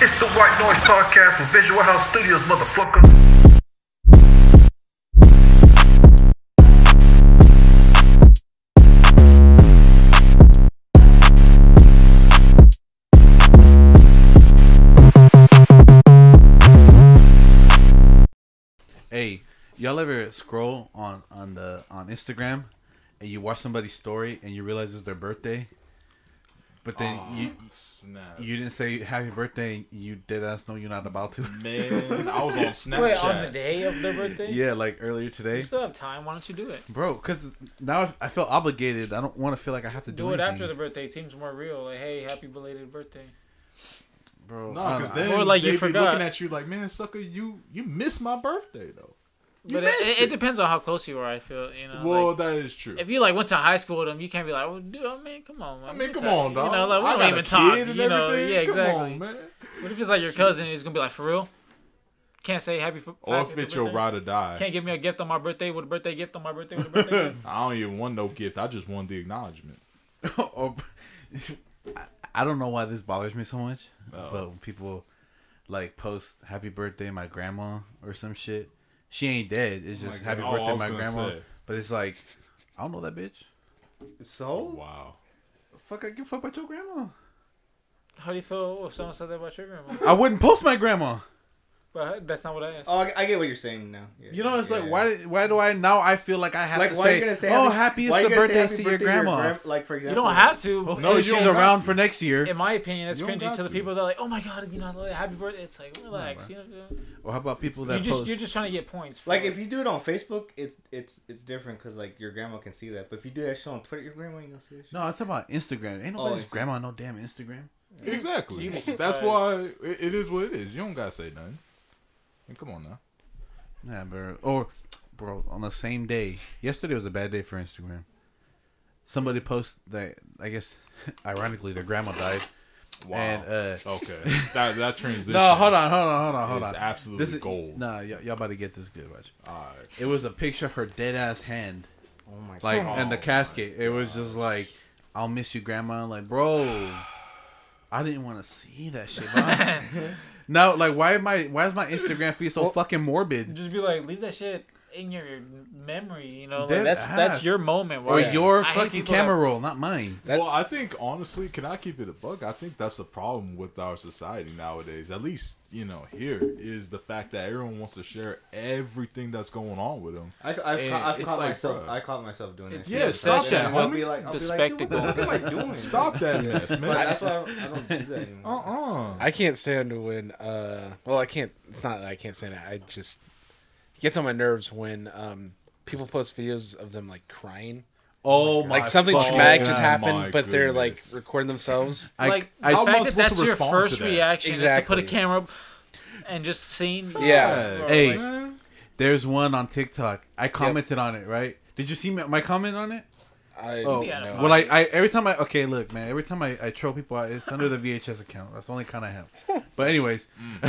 It's the White Noise Podcast with Visual House Studios, motherfucker. Hey, y'all ever scroll on on the on Instagram and you watch somebody's story and you realize it's their birthday, but then you Snap. you didn't say happy birthday. You did ass know you're not about to. Man, I was on Snapchat. Wait, on the day of their birthday? yeah, like earlier today, You still have time. Why don't you do it? bro. Because now I- I feel obligated. I don't want to feel like I have to do, Do it anything. after the birthday. It seems more real. Like, hey, happy belated birthday. bro. No, I because then Or, like, they you be forgot. looking at you like, man, sucker, you you missed my birthday though. You but it, it. it depends on how close you are. I feel you know. well, like, that is true. if you like went to high school with them, you can't be like, well, dude, I mean, come on, man. I mean, come that- on, dog. You know, like, we I don't got even a talk. You know, everything. yeah, Come exactly. on, man. What if it's like your cousin? He's gonna be like, for real? Can't say happy. f- Or happy if it's your ride or die. Can't give me a gift on my birthday with a birthday gift on my birthday with a birthday gift. I don't even want no gift. I just want the acknowledgement. or, oh, I- I don't know why this bothers me so much, Oh. but when people like post "Happy Birthday, my grandma" or some shit, she ain't dead. It's oh just God. "Happy Oh, I Birthday, was my grandma." say. But it's like, I don't know that bitch. So Wow. Fuck, I give a fuck about your grandma. How do you feel if someone said that about your grandma? I wouldn't post my grandma. But that's not what I asked. Oh, I I get what you're saying now. Yeah, You know, it's like yeah. why? Why do I now? I feel like I have Like, to say, gonna say? "Oh, happy, happiest why of you gonna say birthdays happy to your birthday grandma." gran- like for example, you don't have to. Hopefully No, she's around to. for next year. in my opinion, it's cringy got to the people that are like, oh my god, you know, happy birthday. It's like, relax. bro. you know, Or how about people that you that just post? you're just trying to get points. For Like it. if you do it on Facebook, it's it's it's different because like your grandma can see that. But if you do that shit on Twitter, your grandma ain't gonna see that shit. no, it's about Instagram. Ain't oh, nobody's Instagram. grandma on no damn Instagram. Exactly. That's why it, it is what it is. You don't gotta say nothing. I mean, come on now. Yeah, bro. Or, bro, on the same day. Yesterday was a bad day for Instagram. Somebody post that. I guess, ironically, their grandma died. Wow. And uh, okay, that that transition. no, hold on, hold on, hold on, hold is on. absolutely This is gold. Nah, y- y'all about to get this good. Watch. All right. It was a picture of her dead ass hand, Oh my like, god. and the casket. It was just like, "I'll miss you, grandma." Like, bro, I didn't want to see that shit. Now, like, why am I? Why is my Instagram feed so fucking morbid? just be like, leave that shit in your memory. You know, like, Dead that's that's your moment. Or where- your I fucking camera that- roll, not mine. That- well, I think honestly, can I keep it a bug? I think that's the problem with our society nowadays. At least you know here is the fact that everyone wants to share everything that's going on with them. I, I've, ca- I've caught like, myself. bruh. I caught myself doing It's that. Yeah, too. stop I'll that, be like, I'll The be like, dude, what the fuck am I doing? Stop that mess, But that's why I, I don't do that anymore. Uh uh I can't stand when. uh Well, I can't. It's not that I can't stand it. I just it gets on my nerves when um people post videos of them like crying, Oh my! like something fucking traumatic just happened, my but they're like goodness. recording themselves. I, like I, the How am I fact that supposed that's your respond first to that? reaction is to put a Exactly. camera up and just seeing. Yeah. Hey. Man. there's one on TikTok. I commented on it. Right? Did you see my, my comment on it? I Oh, Yeah, no. no. well, I, I every time I okay, look, man. Every time I, I troll people out, it's under the VHS account. That's the only kind I have. But anyways,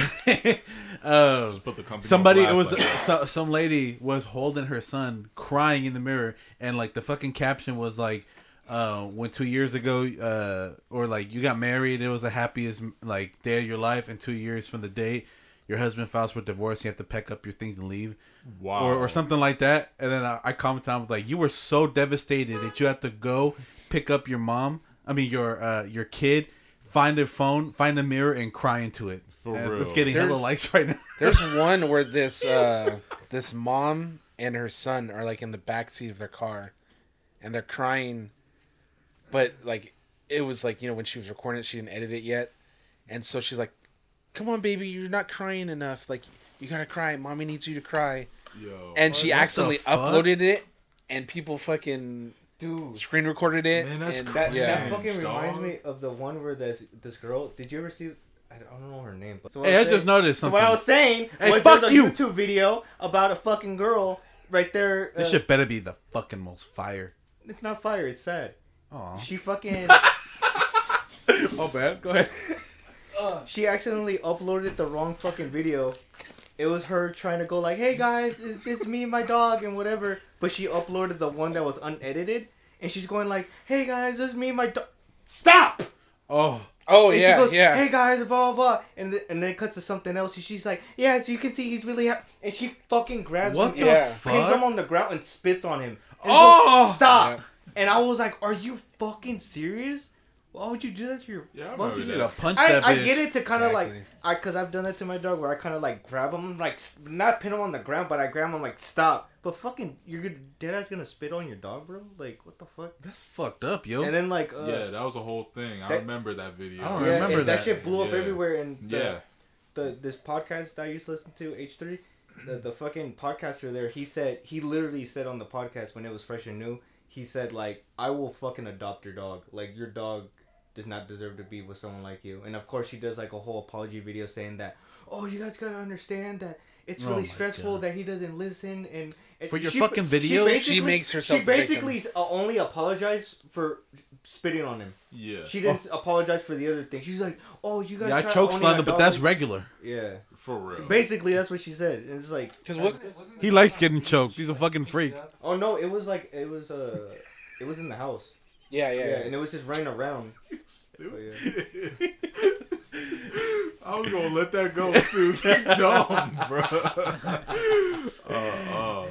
uh, Put the company somebody it was blast like that. so, some lady was holding her son crying in the mirror and like the fucking caption was like uh when two years ago uh or like you got married it was the happiest like day of your life and two years from the date your husband files for divorce you have to pack up your things and leave wow. or, or something like that and then I, I commented on like you were so devastated that you have to go pick up your mom i mean your uh your kid find a phone find a mirror and cry into it For And real. it's getting hella There's- likes right now There's one where this uh this mom and her son are like in the back seat of their car, and they're crying, but like it was like you know when she was recording it, she didn't edit it yet, and so she's like, "Come on, baby, you're not crying enough. Like you gotta cry. Mommy needs you to cry." Yo. And she accidentally uploaded it, and people fucking Dude, screen recorded it. Man, that's and, that, yeah. that fucking dog. reminds me of the one where this this girl. Did you ever see? I don't know her name, but so Hey, I was just saying- noticed So what I was saying Hey, was fuck there's a you! YouTube video about a fucking girl right there. This uh, shit better be the fucking most fire. It's not fire. It's sad. Aw. She fucking. Oh, bad. Go ahead. she accidentally uploaded the wrong fucking video. It was her trying to go like, "Hey guys, it's, it's me, and my dog, and whatever." But she uploaded the one that was unedited, and she's going like, "Hey guys, it's me, and my dog." Stop. Oh, Oh And yeah, she goes, yeah. Hey guys, blah blah blah, and th- and then it cuts to something else. And she's like, Yeah, so you can see he's really happy, and she fucking grabs what him, the Yeah. and pins him on the ground, and spits on him. And Oh! goes, stop! Yeah. And I was like, Are you fucking serious? Why would you do that to your Yeah, I Why would you You do that. have punched I, that I bitch. get it to kind of Exactly. like I because I've done that to my dog where I kind of like grab him like s- not pin him on the ground but I grab him like stop but fucking you're gonna dead ass gonna spit on your dog bro like what the fuck That's fucked up, yo. and then like uh, yeah, that was a whole thing. I that- remember that video. I don't yeah, remember and that. that. shit blew up Yeah. everywhere and the, Yeah. the this podcast that I used to listen to H three the the fucking podcaster there he said he literally said on the podcast when it was fresh and new he said like I will fucking adopt your dog like your dog does not deserve to be with someone like you and of course she does like a whole apology video saying that oh you guys gotta understand that it's Oh really my stressful God. that he doesn't listen and, and For your she- fucking video? She basically- makes herself she the victim. basically uh, only apologized for spitting on him Yeah. she didn't apologize for the other thing she's like oh you guys yeah, I try choke owning slammed him, but that's regular. yeah For real. Basically, that's what she said. And It's like, Because was He likes getting choked. He's a fucking freak. oh no, it was like it was uh, it was in the house. Yeah, Yeah, yeah, yeah. and it was just running around. Stupid. I was gonna let that go too. Keep dumb, bro. Uh, uh.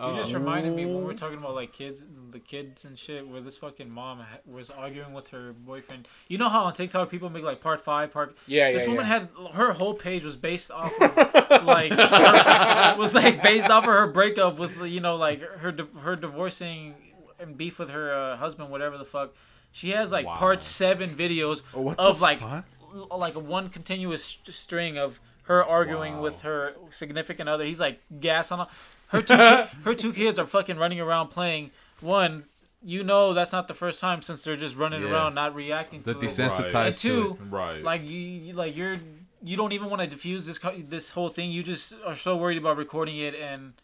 You just Uh, reminded me when we were talking about like kids, the kids and shit, where this fucking mom ha- was arguing with her boyfriend. You know how on TikTok people make like part five, part. Yeah, yeah. This yeah, woman yeah. had her whole page was based off of like her, was like based off of her breakup with you know like her her divorcing and beef with her uh, husband, whatever the fuck. She has like Wow. part seven videos Oh, of like l- like one continuous st- string of her arguing Wow. with her significant other. He's like gas on her two. ki- her two kids are fucking running around playing. One, you know, that's not the first time since they're just running Yeah. around, not reacting The to it. desensitized Right. And two, right. like you, you- like you're, you don't even want to diffuse this this whole thing. You just are so worried about recording it and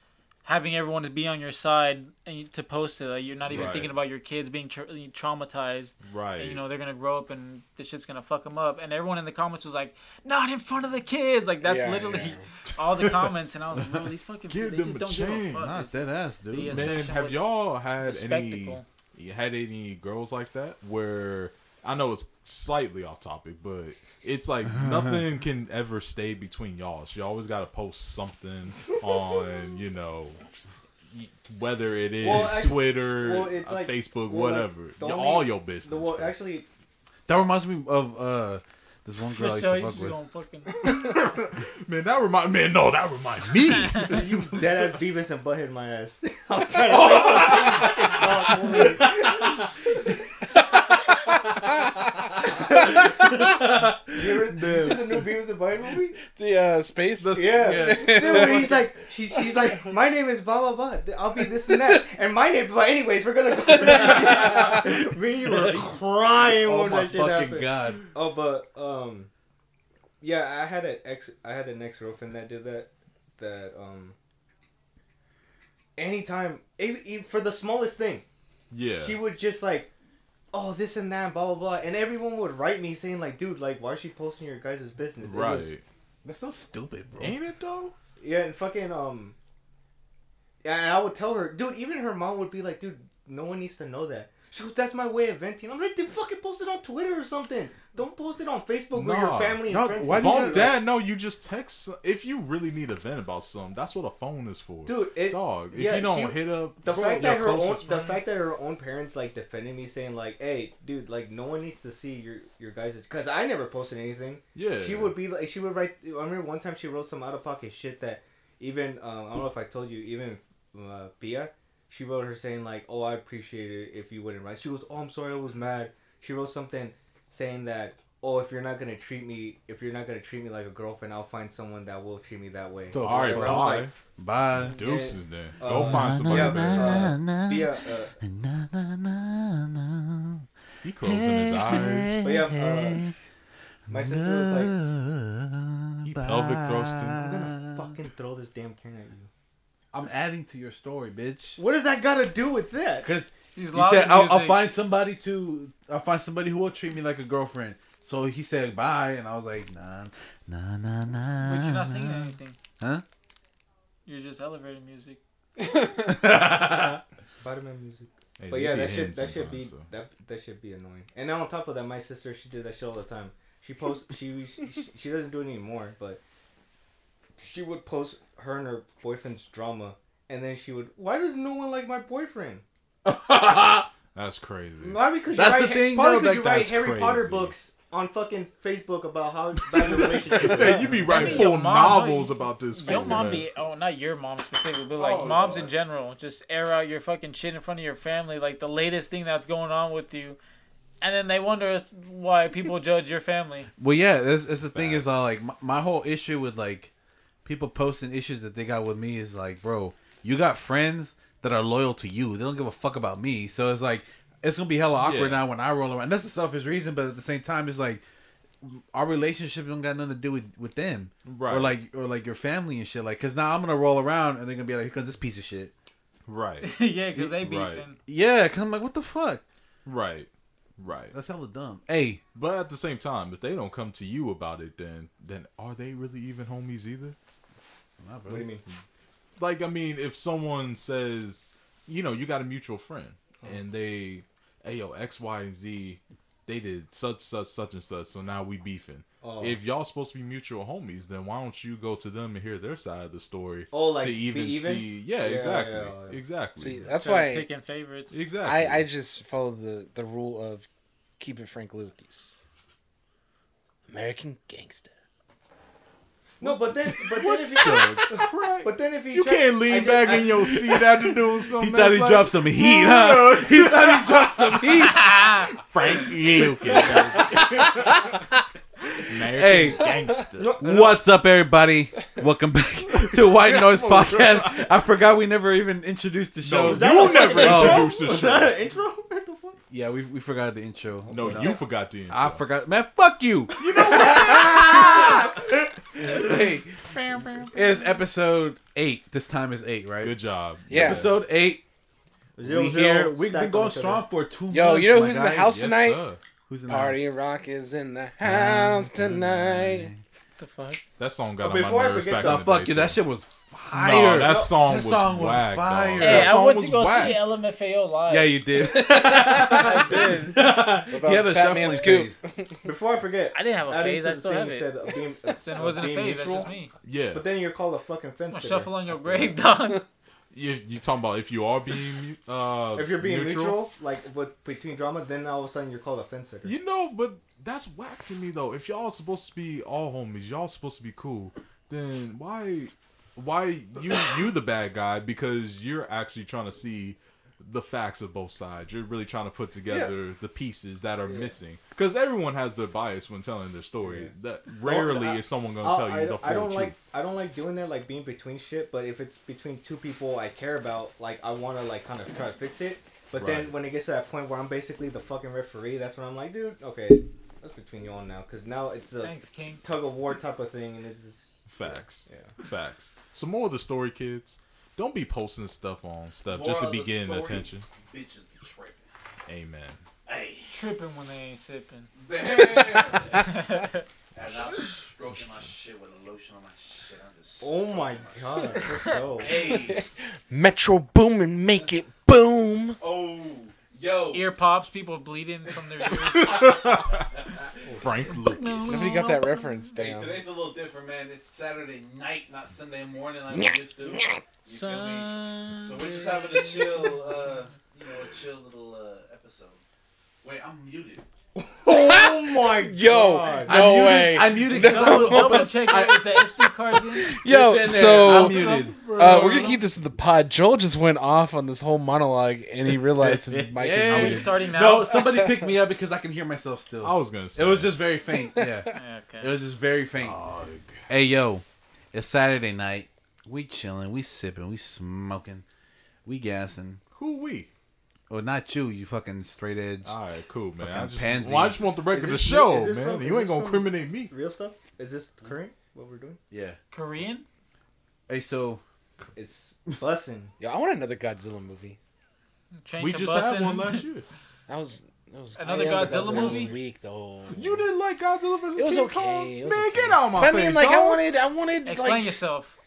having everyone to be on your side and to post it. Like, you're not even Right. thinking about your kids being tra- traumatized. right. And, you know they're gonna grow up and this shit's gonna fuck them up. And everyone in the comments was like, "Not in front of the kids!" Like that's Yeah, literally yeah. all the comments. And I was like, "Bro, these fucking Give they them just a don't give a chance. fuck." Not dead ass, dude. Yeah. Man, have y'all had any you had any girls like that where I know it's slightly off topic, but it's like nothing can ever stay between y'all. She always got to post something on, you know, whether it is Well, I- Twitter, well, it's uh, like- Facebook, well, whatever. the Y- only- all your business. The well, actually, That reminds me of uh this one girl I used to you fuck with. fucking man, that remind man, no, that remind me. you dead ass Beavis and Butthead my ass. I'm trying to say something. You talk, you ever see the new Beavis and Butthead movie? The uh, space. Yeah. Dude, when he's like, she, she's like, my name is blah blah blah. I'll be this and that, and my name. But anyways, we're gonna go for this. Me, and you were crying Oh when my that shit fucking happened. god. Oh, but um, yeah, I had an ex. I had an ex girlfriend that did that. That um. Anytime, even, even for the smallest thing, yeah. she would just like, oh, this and that, blah blah blah, and everyone would write me saying like, dude, like, why is she posting your guys' business? It right. was- That's so stupid, bro. Ain't it though? yeah, and fucking um. Yeah, and I would tell her, dude. Even her mom would be like, dude, no one needs to know that. She goes, that's my way of venting. I'm like, then fucking post it on Twitter or something. Don't post it on Facebook with your family and No, friends. why do Mom, gotta- dad, no, you just text. If you really need a vent about something, that's what a phone is for. Dude, it, Dog, if yeah, you don't she- hit up the fact that her own, closest the fact that her own parents like defended me, saying like, "Hey, dude, like no one needs to see your your guys." Because I never posted anything. yeah, She would be like, she would write. I remember one time she wrote some out of pocket shit that even um, I don't know if I told you, even uh, Pia, she wrote her saying like, "Oh, I appreciate it if you wouldn't write." She goes, "Oh, I'm sorry, I was mad." She wrote something saying that. Oh, if you're not gonna treat me, if you're not gonna treat me like a girlfriend, I'll find someone that will treat me that way. The All right, fuck? I bye. like, Bye. Deuces then. uh, Go find somebody yeah, better. uh, Pia, uh, He closing his eyes. But yeah, uh, my sister was like, He pelvic thrusting. I'm gonna fucking throw this damn can at you. I'm adding to your story, bitch. What does that got to do with that? Cause He's you said I'll, I'll find somebody to I'll find somebody who will treat me like a girlfriend. So he said bye, and I was like, nah, nah, nah, nah. But you're not singing anything. Huh? You're just elevator music. Spider-Man music. Hey, But yeah, that should that should be sometimes, though. that that should be annoying. And then on top of that, my sister she did that shit all the time. She posts she she, she doesn't do it anymore, but she would post her and her boyfriend's drama, and then she would why does no one like my boyfriend? That's crazy. Probably because That's you the write, thing, probably though, 'cause like, you write that's Harry Potter books on fucking Facebook about how bad the relationship Hey, is. you be writing Maybe full mom- novels about this. Your fool, mom man. be oh not your mom specifically, but like Oh, moms in general. Just air out your fucking shit in front of your family, like the latest thing that's going on with you, and then they wonder why people judge your family. Well, yeah, that's, that's the thing is uh, like my, my whole issue with like people posting issues that they got with me is like, bro, you got friends that are loyal to you. They don't give a fuck about me. So it's like it's gonna be hella awkward Yeah. now when I roll around. That's a selfish reason, but at the same time, it's like our relationship don't got nothing to do with with them, Right. Or like or like your family and shit. Like, cause now I'm gonna roll around and they're gonna be like, here comes this piece of shit. Right, yeah, because they Right. beefing. Yeah, cause I'm like, what the fuck? right, right. That's hella dumb. Hey, But at the same time, if they don't come to you about it, then then are they really even homies either? What do you mean? Like, I mean, if someone says, you know, you got a mutual friend, uh-huh. and they, hey yo, X, Y, and Z, they did such, such, such, and such, so now we beefing. Oh. If y'all supposed to be mutual homies, then why don't you go to them and hear their side of the story? Oh, like, to be even, even? see, yeah, Yeah, exactly, yeah, yeah. exactly. See, that's Start why picking favorites. exactly. I, I just follow the, the rule of keep it Frank Lucas. American gangster. No, but then but then if you but then if you You try- can't lean just- back I- in your seat after doing something. he thought he that's dropped some heat, huh? he thought he dropped some heat. Frank Lucas. Hey. gangster. What's up, everybody? Welcome back to White Noise Podcast. I forgot we never even introduced the show. No, Is that you a never fucking intro? introduced the Was that an intro? What the fuck? Yeah, we, we forgot the intro. No, you uh, forgot the intro. I forgot. Man, fuck you. You know Hey, it's episode eight. This time is eight, right? Good job. Yeah. Episode eight. Zero, we zero, here. We've been going strong for two Yo, months. you know who's in the guy. house Yes, tonight? sir. Who's in the Party Rock is in the house tonight. the fuck? That song got But on before my I nerves forget back though, in the Fuck day, you. That shit was fire. No, that song That was song was whack, fire. Hey, Hey, That I song went was to go whack. see LMFAO live. Yeah, you did. I did. About he had a Fat Man shuffling Scoop? Before I forget, I didn't have a adding phase. I the still thing have you it. said of being, of Then it wasn't a being phase. That's just me. Yeah. But then you're called a fucking fence I'm sitter. shuffle on your grave, dog. you you talking about if you are being uh If you're being neutral, like with between drama, then all of a sudden you're called a fence sitter. You know, but that's whack to me though. If y'all supposed to be all homies, y'all supposed to be cool, then why why you you the bad guy because you're actually trying to see the facts of both sides. You're really trying to put together the pieces that are missing. Because everyone has their bias when telling their story. That rarely I- is someone gonna I'll- tell you I, the full I don't truth. like I don't like doing that, like being between shit. But if it's between two people I care about, like I want to like kind of try to fix it. But then when it gets to that point where I'm basically the fucking referee, that's when I'm like, dude, okay, that's between y'all now, because now it's a Thanks, King. tug of war type of thing, and it's just, Facts. Yeah. Facts. Some more of the story, kids. Don't be posting stuff on stuff just to Moral be getting story. attention. Bitches be tripping. Amen. Hey. Tripping when they ain't sipping. and I'm stroking my shit with a lotion on my shit. I'm just. oh my god, for sure. Hey. Metro Boomin, make it boom. Oh. Yo. Ear pops, people bleeding from their ears. Frank Lucas. Nobody got that reference Hey, down. today's a little different, man. It's Saturday night, not Sunday morning like Nya, we used to. You feel me? So we're just having a chill, uh, you know, a chill little uh, episode. Wait, I'm muted. oh my Yo, god. no muted- way. I muted. Double, double check it. Is the SD card in? Yo, in there. so I'm muted. uh, we're gonna keep this in the pod. Joel just went off on this whole monologue, and he realized his mic Yeah. Are is we muted. starting now? No, somebody picked me up because I can hear myself still. I was gonna say It was just very faint. Yeah, Yeah, it was just very faint. Dog. Hey yo, it's Saturday night. We chilling, we sipping, we smoking, we gassing. Who we? Well, not you, you fucking straight edge. All right, cool, man. I just, pansy. well, I just want the record Is to show, this man. from- you ain't gonna criminate me. Real stuff? Is this current? What we're doing? yeah. Korean? Hey, so It's bussin'. Yo, I want another Godzilla movie. Train We to just had one last year. That was that was Another that Godzilla was movie? weak though. You didn't like Godzilla vs. It was King okay. Kong? It was man, okay. get out of my But I mean, like I wanted, I wanted Explain like yourself.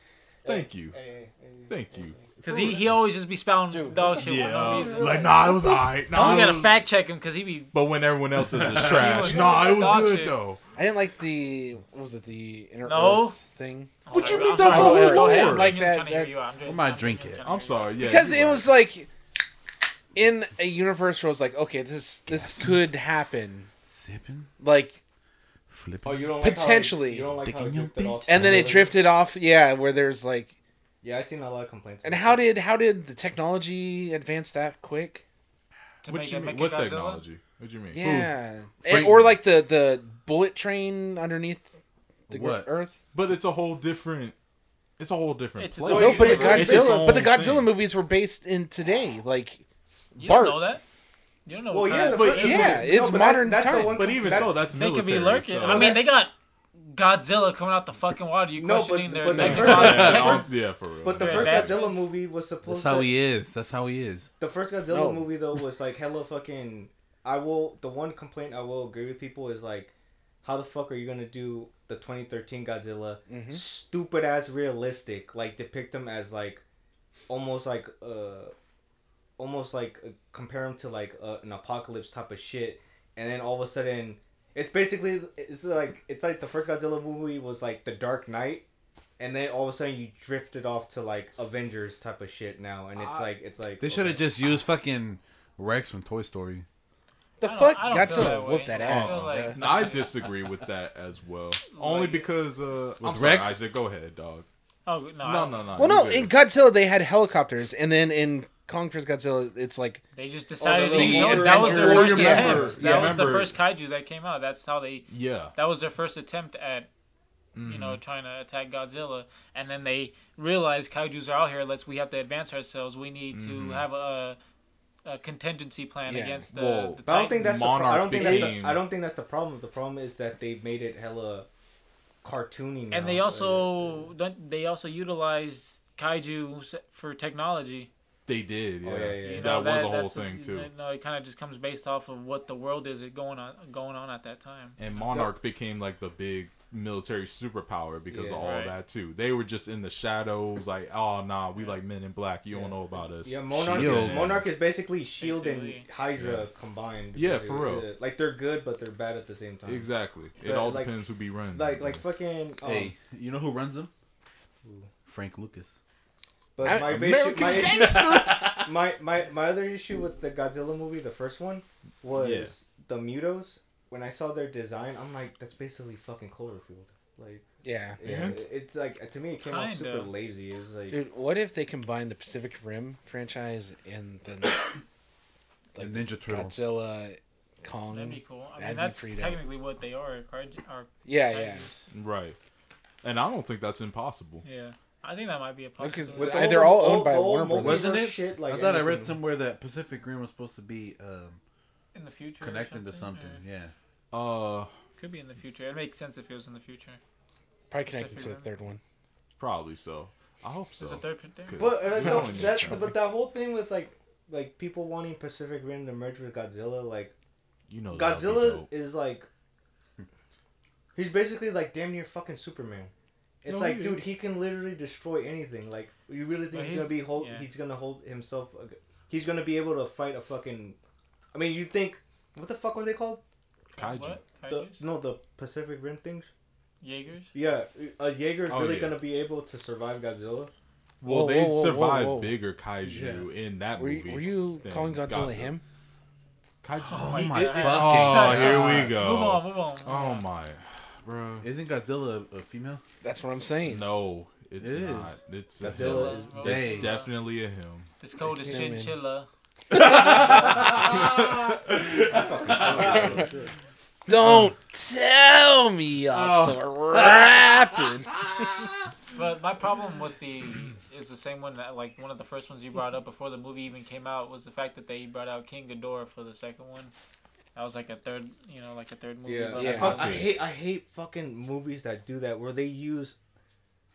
Thank you, Hey, hey, hey, thank you. Cause he, he always just be spouting Dude, dog shit. Yeah, for no reason. like nah, it was alright. Nah, we it gotta was- fact check him because he be But when everyone else is just trash, was nah, it was dog good shit. though. I didn't like the what was it the inner No. Earth thing oh, What you I'm mean that's go the whole go ahead. lore? I'm Like that- trying to that- you. I'm just- Where my I'm drink trying at? to hear I'm sorry, yeah. because you're it right. was like in a universe where I was like, okay, this this could happen, Sipping, like, flipping. Oh, you don't like Potentially. How it, you don't like how it Dicking your drifted off. and then it drifted off. Yeah, where there's like, Yeah, I seen a lot of complaints. and how did how did the technology advance that quick? to What make you mean? What Godzilla? technology? What do you mean? Yeah, and, eh, or like the the bullet train underneath the What? Earth. But it's a whole different. It's a whole different. It's its place. own No, but the universe. It's its Godzilla, but the Godzilla thing. movies were based in today. Like, You Bart. don't know that. You don't know. Well, what yeah, kind the of- But first, yeah, no, it's but modern that's the time. one But even that- so, that's they military. could be lurking. so- I mean, they got Godzilla coming out the fucking water. You No, but- questioning their but the technology? first- yeah, the I'm- first- yeah, for real. But the Yeah, first that's- Godzilla movie was supposed. To That's how to. he is. That's how he is. The first Godzilla No. movie though was like hella fucking. I will. The one complaint I will agree with people is like, how the fuck are you gonna do the 2013 Godzilla? Mhm. Stupid ass realistic. Like depict him as like, almost like uh, almost like uh, compare him to like uh, an apocalypse type of shit, and then all of a sudden. It's basically it's like it's like the first Godzilla movie was like the Dark Knight, and then all of a sudden you drifted off to like Avengers type of shit now, and it's I- like it's like They should have okay. just used fucking Rex from Toy Story. the fuck I don't Godzilla that whooped that I ass. feel like- bruh. I disagree with that as well. Only Like- because uh, I'm With sorry, Rex? Isaac. Go ahead, dog. Oh no, No, no, no. Well, no, good. in Godzilla they had helicopters, and then in Kong vs. Godzilla, it's like They just decided little to use motor that was their first Well, attempt. remember- that you was the first kaiju that came out. That's how they. yeah, That was their first attempt at, you Mm-hmm. know, trying to attack Godzilla, and then they realized kaiju's are out here. Let's we have to advance ourselves. We need Mm-hmm. to have a, a contingency plan Yeah. against the. Well, the I don't think that's the pro- I don't think that's the, I don't think that's the problem. The problem is that they made it hella cartoony. Now. and they also don't- they also utilized kaiju for technology. They did. Yeah, Oh, yeah, yeah, yeah. You that know, was a whole that's- thing too. No, it kind of just comes based off of what the world is going on going on at that time. And Monarch became like the big military superpower because Yeah. of all Right. that too. They were just in the shadows, like, oh nah, we like Men in Black. You don't know about us. yeah, Monarch. Shield. Monarch is basically Shield and Basically. Hydra combined. Yeah, for real. Yeah, Like they're good, but they're bad at the same time. Exactly. It all like- depends who be running. Like it, like fucking. Um, Hey, you know who runs them? Frank Lucas. But I- my issue, American my, issue my, my my other issue with the Godzilla movie, the first one, was Yeah. the Mutos. When I saw their design, I'm like, that's basically fucking Cloverfield. Like, yeah. yeah, And? it's like to me, it came out Kinda. super lazy. It was like, Dude, what if they combine the Pacific Rim franchise and then The Ninja Turtles. Godzilla, Kong? That'd be cool. I mean, that's pretty technically what they are. Kaiju, are Yeah, yeah. right. And I don't think that's impossible. Yeah, I think that might be a Because possibility. with Uh, the they're all owned the by whole Warner Brothers. Wasn't it? Shit, like I thought I read somewhere that Pacific Rim was supposed to be um, in the future, or connected to something. Yeah. Uh, Could be in the future. It makes sense if it was in the future. Probably connected to the Rim. third one. probably so. I hope so. There's a third thing. But uh, No no, that, but that whole thing with like like people wanting Pacific Rim to merge with Godzilla, like You know, Godzilla is like he's basically like damn near fucking Superman. It's No, like, dude, he can literally destroy anything. Like, you really think But he's, gonna be hold? yeah. He's gonna hold himself. He's gonna be able to fight a fucking. I mean, you think what the fuck were they called? Kaiju. The no, the Pacific Rim things. Jaegers? Yeah, a Jaeger is Oh, really yeah. gonna be able to survive Godzilla. Well, Whoa, they whoa, whoa, survived whoa, whoa. bigger kaiju in that Were movie. you, were you than calling Godzilla him? Kaiju. Oh my it- fucking Oh, here we go. Move on, move on. Oh my, bro. Isn't Godzilla a, a female? That's what I'm saying. No, it's It is. not. It's a Godzilla him. is- It's Dang. definitely a him. This code is It's human. chinchilla. Don't tell me y'all oh. start rapping. But my problem with the is the same one that like one of the first ones you brought up before the movie even came out was the fact that they brought out King Ghidorah for the second one. That was like a third, you know, like a third movie. Yeah, Yeah. I, fuck, I hate I hate fucking movies that do that where they use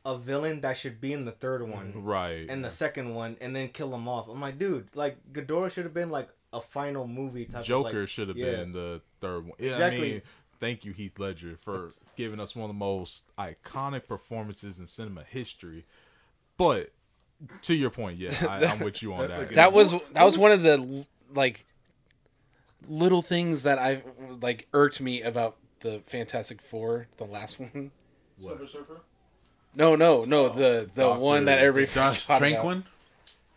a villain that should be in the third one Right. and the second one and then kill him off. I'm like, dude, like Ghidorah should have been like a final movie type. Joker like, should have yeah. been the third one. Yeah, Exactly. I mean, thank you, Heath Ledger, for giving us one of the most iconic performances in cinema history. But To your point, yeah, I, I'm with you on that. That was that was one of the like little things that I like irked me about the Fantastic Four, the last one. What? No, no, no, oh. the the Doctor- one that everybody Josh forgot. Tranquin.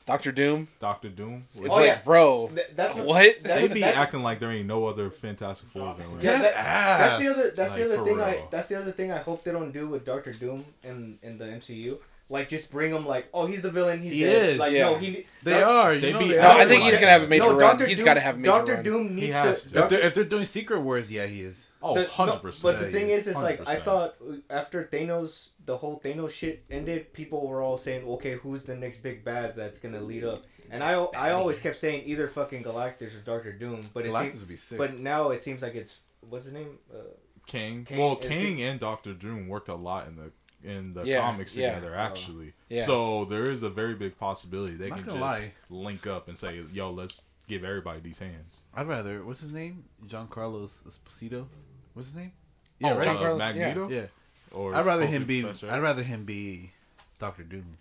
Doctor Doom. Doctor Doom. Oh, it's Oh, like, yeah. bro, Th- that's what- what? that's- They be that's- acting like there ain't no other Fantastic Four villain. Yeah, that- that's the other. That's Like, the other for thing. I. That's the other thing. I hope they don't do with Doctor Doom in in the MCU. Like, just bring him like, oh, he's the villain. He's He dead. is. Like, Yeah. no, he. They Doc- are. You they know be they no. I think he's gonna have a major No, run. Doctor He's Doom. got to have a major Doctor run. Doom needs to. to. If they're, if they're doing Secret Wars, yeah, he is. Oh, the- 100 no, percent. But the Yeah, thing he is, is like I thought after Thanos, the whole Thanos shit ended, people were all saying, okay, who's the next big bad that's gonna lead up? And I, I always kept saying either fucking Galactus or Doctor Doom, but it Galactus seems, would be sick. but now it seems like it's what's his name? Uh, Kang. Kang- Well, it's- Kang and Doctor Doom worked a lot in the in the Yeah, comics yeah. together, actually. Yeah. So there is a very big possibility they Not can gonna just link up and say, "Yo, let's give everybody these hands." I'd rather. What's his name? Giancarlo Esposito. What's his name? Yeah, Yeah, oh, right. John uh, Carlos- Magneto. yeah. Or I'd rather supposed him be. Professor I'd rather him be Doctor Doom.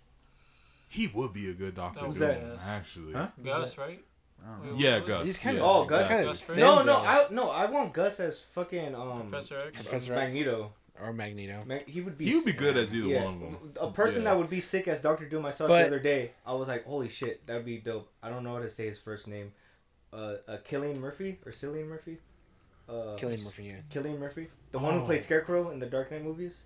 He would be a good Doctor Doom, that? actually. Huh? Gus, right? I don't know. Wait, Yeah, Gus. He's kind yeah, of Oh, Gus exactly. kind of Fring? no, no. I no, I want Gus as fucking um Professor X. Professor X. Magneto. or Magneto. Ma- he would be. He would be good as either yeah, one of them. A person Yeah. that would be sick as Doctor Doom. I saw it But- the other day. I was like, holy shit, that'd be dope. I don't know how to say his first name. Uh, uh Killian Murphy or Cillian Murphy. Uh, Killian Murphy. Yeah. Killian Murphy, the one who Oh. played Scarecrow in the Dark Knight movies.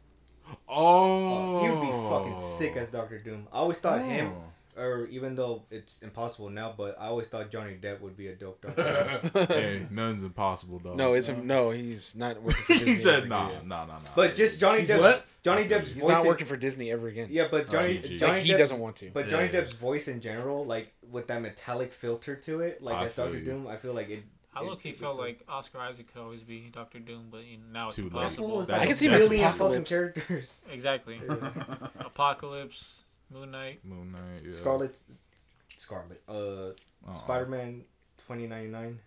Oh, Uh, he would be fucking sick as Doctor Doom. I always thought him, Oh. Or even though it's impossible now, but I always thought Johnny Depp would be a dope Doctor. Doom. hey, none's impossible, though. No, it's a, no. He's not working for Disney. he said, ever "Nah, again. nah, nah, nah." But just Johnny He's Depp. what? Johnny Depp's He's voice. not in- working for Disney ever again. Yeah, but oh, Johnny, GG. Johnny Like he Depp's- doesn't want to. But Yeah, Johnny yeah. Depp's voice in general, like with that metallic filter to it, like I as Doctor you. Doom, I feel like it. I look he felt like Oscar Isaac could always be Doctor Doom, but you know, now it's Too impossible. fool That- I can see a him as billion fucking Apocalypse. characters. Exactly. Apocalypse, Moon Knight. Moon Knight, yeah. Scarlet, Scarlet, uh, Uh-uh. Spider Man, twenty ninety nine.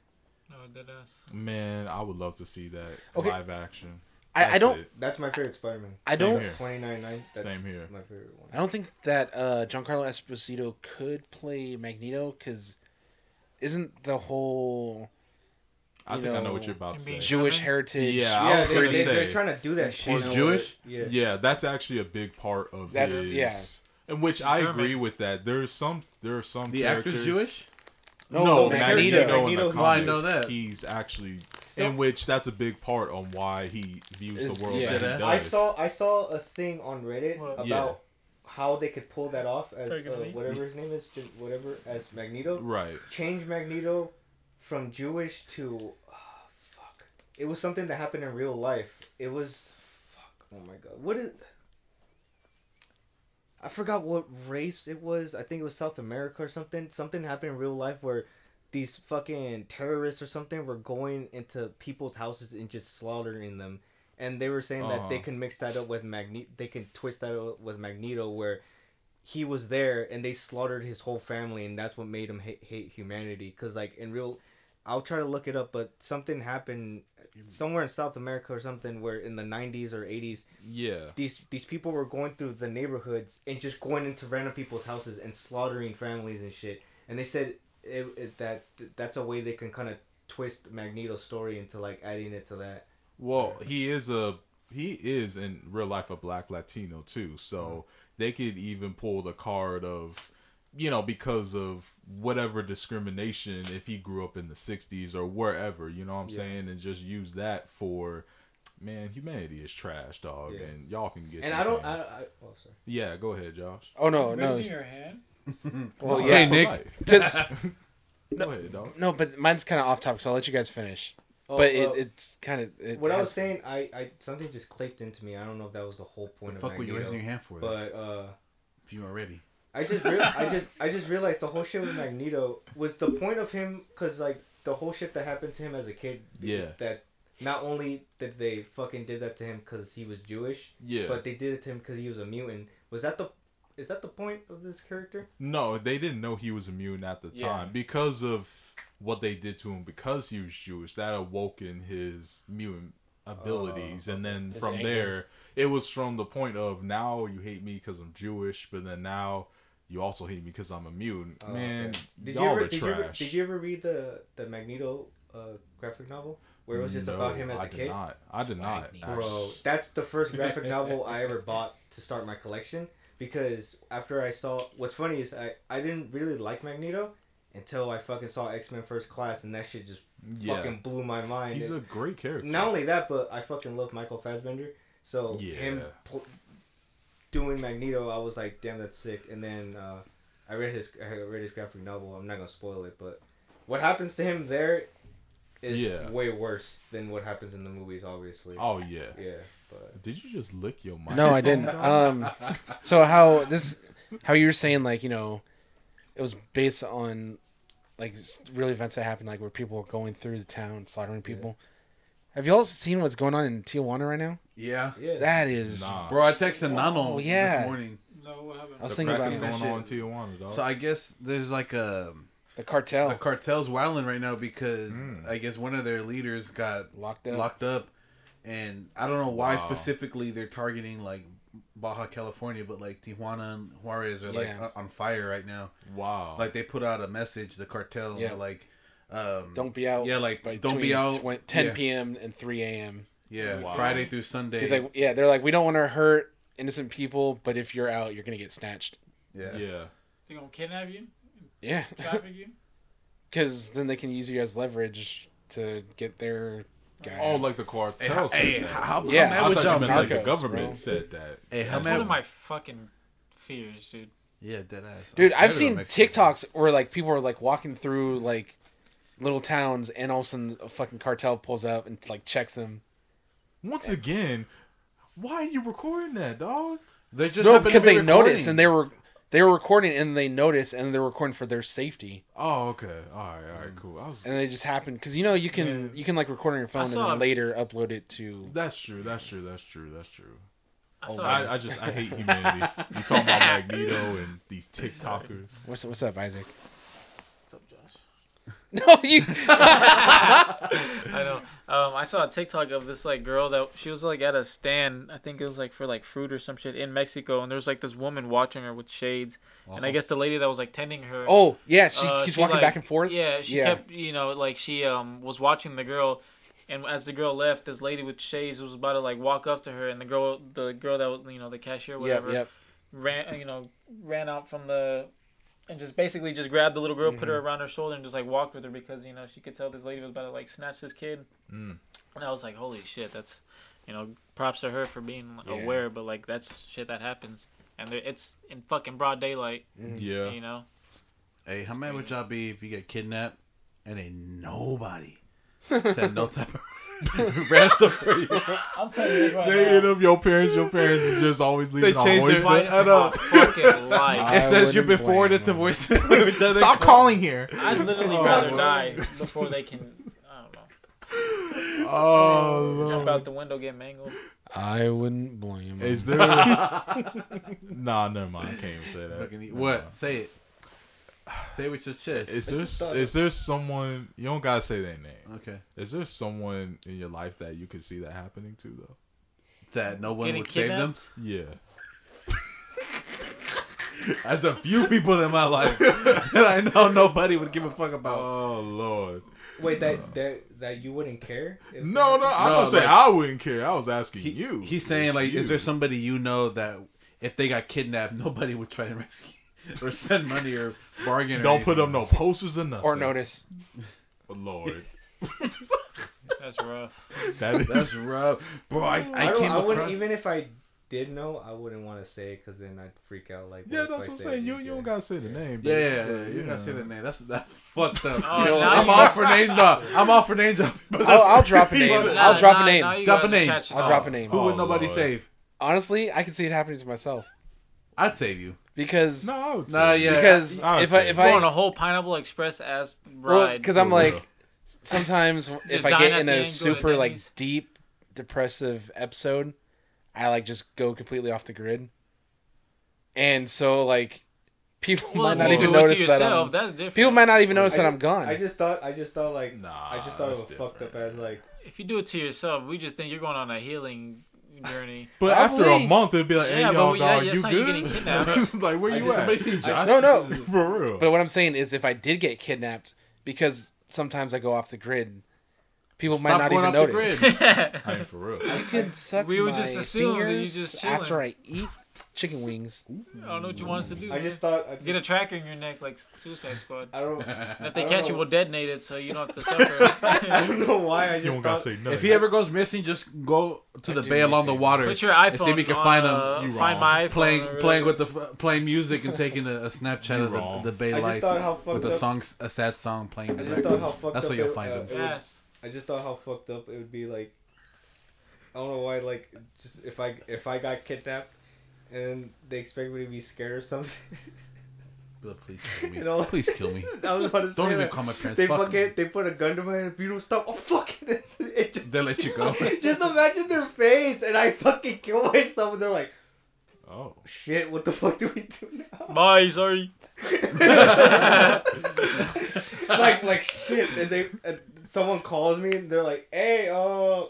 No, dead ass. Man, I would love to see that Okay. live action. I, I That's don't. it. That's my favorite Spider Man. I don't. here. Twenty ninety nine. Same here. my favorite one. I don't think that uh, Giancarlo Esposito could play Magneto because isn't the whole I You think I know know, what you're about to say. Jewish heritage? Yeah, I yeah, was they, gonna they, say. they're trying to do that shit. He's now, Jewish? Yeah. Yeah, that's actually a big part of That's- his. yeah. In which I German. agree with that. There's some. There are some. The actor's characters- Jewish. No, No, the Magneto, Magneto. in the Oh, I comics, know that. he's actually So- in which that's a big part on why he views Is- the world yeah. that he does. I saw I saw a thing on Reddit What? about Yeah. how they could pull that off as uh, whatever his name is, whatever as Magneto. right. Change Magneto from Jewish to ah, fuck. It was something that happened in real life. It was fuck. Oh my god. What is? I forgot what race it was. I think it was South America or something. Something happened in real life where these fucking terrorists or something were going into people's houses and just slaughtering them. And they were saying that they Uh-huh. can mix that up with Magneto. They can twist that up with Magneto, where he was there and they slaughtered his whole family, and that's what made him hate, hate humanity. Cause like in real, I'll try to look it up, but something happened Mm. somewhere in South America or something where in the '90s or '80s, Yeah. these these people were going through the neighborhoods and just going into random people's houses and slaughtering families and shit. And they said it, it, that that's a way they can kind of twist Magneto's story into like adding it to that. Well, he is a he is in real life a black Latino too, so mm. they could even pull the card of you know because of whatever discrimination if he grew up in the 60s or wherever, you know what I'm Yeah. saying, and just use that for man, humanity is trash, dog, Yeah. and y'all can get And I don't. I. I, oh, sorry. Yeah, go ahead, Josh. Oh no, no. Raising your hand. Well, No, yeah, that's Nick. polite. because Go ahead, dog. no, but mine's kind of off topic, so I'll let you guys finish. Oh, but uh, it, it's kind of it what I was has- saying, I, I something just clicked into me. I don't know if that was the whole point of The of fuck were you Magneto, raising your hand for? then, but uh, if you weren't ready. I just real I just I just realized the whole shit with Magneto was the point of him because like the whole shit that happened to him as a kid. Yeah. That not only did they fucking did that to him because he was Jewish, Yeah. but they did it to him because he was a mutant. Was that the is that the point of this character? No, they didn't know he was immune at the Yeah. time because of what they did to him because he was Jewish. That awoken his mutant abilities, oh. and then from anger. there, it was from the point of now you hate me because I'm Jewish, but then now you also hate me because I'm a mutant. Oh, Man, okay. did y'all you ever are did you, ever, did you ever read the the Magneto uh, graphic novel where it was just about him as I a kid? Not. I did not. Swag Bro, that's the first graphic novel I ever bought to start my collection because after I saw what's funny is I, I didn't really like Magneto until I fucking saw X Men First Class and that shit just Yeah, fucking blew my mind. he's And a great character. not only that, but I fucking love Michael Fassbender. So Yeah. him pl- doing Magneto, I was like, damn, that's sick. And then uh, I read his I read his graphic novel. I'm not gonna spoil it, but what happens to him there is Yeah. way worse than what happens in the movies. Obviously. Oh yeah. Yeah, but Did you just lick your mic? No, I didn't. Um, so how this, how you were saying like you know, it was based on like s- real events that happened, like where people were going through the town slaughtering people. Have y'all seen what's going on in Tijuana right now? Yeah. yeah. That is, Nah. Bro, I texted Nano Oh, yeah. this morning. No, what happened? I was the thinking crap about is that going on in Tijuana, dog. So I guess there's like a the cartel the cartel's wilding right now because Mm. I guess one of their leaders got locked up. locked up, and I don't know why Wow. specifically they're targeting like Baja California, but like Tijuana and Juarez are like Yeah. on- on fire right now. wow. Like they put out a message, the cartel, Yeah. like, um, Don't be out. yeah, like by don't be out, twen- 10 yeah, p.m. and 3 a.m. yeah, Wow. Friday through Sunday. He's like, yeah, they're like, we don't want to hurt innocent people, but if you're out, you're gonna get snatched. yeah, yeah. They gonna kidnap you, Yeah, traffic you? because then they can use you as leverage to get their guy. Oh, out. like the Hey, cartel. how, said hey, that. how, Yeah, how I mad would thought y'all you meant like the government bro. said that. Hey, how That's mad? one of my fucking fears, dude. yeah, dead ass. Dude, I'm I've seen of Mexico. TikToks where like people are like walking through like little towns, and all of a sudden a fucking cartel pulls up and like checks them. Once again, why are you recording that, dog? They just No, because be they notice recording. and they were they were recording and they noticed and they're recording for their safety Oh, okay. All right, all right, cool. I was. and they just happened because you know you can you can like record on your phone and then later upload it to. That's true. That's true. That's true. That's true. I oh, I, I just I hate humanity. You talking about Magneto and these TikTokers? What's what's up, Isaac? What's up, Josh? No, you. I know. Um, I saw a TikTok of this like girl that she was like at a stand. I think it was like for like fruit or some shit in Mexico, and there's like this woman watching her with shades, and I guess the lady that was like tending her. Oh yeah, she uh, keeps she, walking like- back and forth. Yeah, she Yeah. kept you know like she um was watching the girl, and as the girl left, this lady with shades was about to like walk up to her, and the girl the girl that was you know the cashier or Yep, whatever yep. ran you know ran out from the and just basically just grabbed the little girl, put her Mm-hmm. around her shoulder, and just like walked with her because you know she could tell this lady was about to like snatch this kid. Mm. And I was like, holy shit, that's you know props to her for being Yeah. aware, but like that's shit that happens, and it's in fucking broad daylight, Yeah. you know. Hey, how mad would y'all be if you get kidnapped and ain't nobody said no type of ransom for you? I'm telling you right They hit up your parents. Your parents is just always leaving on changed their- voicemail. Fighting I for know. fucking life. It says you've been wouldn't forwarded to blame voicemail. Stop calling here. I'd literally Oh, rather man. die before they can. I don't know. Oh, Jump out the window, get mangled. I wouldn't blame. him. Is there? nah, never mind. I can't even say that. What? Say it. Say with your chest. Is there just thought is there someone you don't gotta say their name? okay. Is there someone in your life that you could see that happening to though? That no one Getting would save them. Yeah. There's a few people in my life that I know nobody would give a fuck about. Oh Lord. Wait, that that that you wouldn't care? No, no. I'm No, not saying like- I wouldn't care. I was asking He- you. He's saying like, You. is there somebody you know that if they got kidnapped, nobody would try to rescue or send money or bargain? Don't put up no posters or nothing. or notice. Oh, Lord. That's rough. That is. That's rough, bro. I, I, I, don't, came I wouldn't even if I did know, I wouldn't want to say it because then I'd freak out. Like yeah, that's what I'm saying. You you don't gotta say the name. Yeah, but- yeah, yeah. but, You gotta say the name. That's that's fucked up. Oh, You know, I'm you- all for name drop. I'm all for name drop. I'll, I'll drop a name. Nah, I'll drop nah, a name. Drop a name. I'll on. drop a name. Who would Oh, nobody Lord. save? Honestly, I can see it happening to myself I'd save you. because No, I would Nah, say- yeah. because I would if I say if Go on a I whole Pineapple Express ass well ride. because I'm For real. like sometimes if I dine get at in the a end, go to super like Denny's. deep depressive episode, I like just go completely off the grid, and so like people well, might if not you even do it to notice that yourself, I'm. that's different. People might not even notice I that I'm gone. I just thought. I just thought like. Nah, I just thought it that's was fucked up different. as like. if you do it to yourself, we just think you're going on a healing journey. But after a month, it'd be like, hey, Yeah, y'all, but yeah, dog, that's you how you good? getting kidnapped. like, where I you just- at? Somebody seen Josh? No, no. For real. But what I'm saying is, if I did get kidnapped, because sometimes I go off the grid, people might not going even off the notice. grid. I ain't for real. You could suck We would my just assume that you just chilling. after I eat chicken wings. I don't know what you want us to do. I man. just thought. I just, get a tracker in your neck like Suicide Squad. I don't. If they catch know. you, we'll detonate it so you don't have to suffer. I don't know why. I just You just don't gotta say nothing. If he ever goes missing, just go to I the bay along the water. Put your iPhone. and see if we can on, find him. uh, You find wrong. my iPhone. playing or playing with the playing music and taking a, a Snapchat You of the, wrong. the Bay I just Lights thought how with a up. song, a sad song playing. I just thought how background. fucked That's up. how you'll it- find him. it Yes. I just thought how fucked up it would be. Like, I don't know why. Like, just if I if I got kidnapped, and they expect me to be scared or something. But please kill me. You know? Please kill me. I was about to say Don't even that. call my parents. They Fuck fucking them. they put a gun to my head. If you don't stop, oh fuck it. it just, They let you go. just imagine their face, and I fucking kill myself, and they're like, Oh. "Shit, what the fuck do we do now?" Bye, sorry. like like shit, and they and someone calls me, and they're like, "Hey, uh,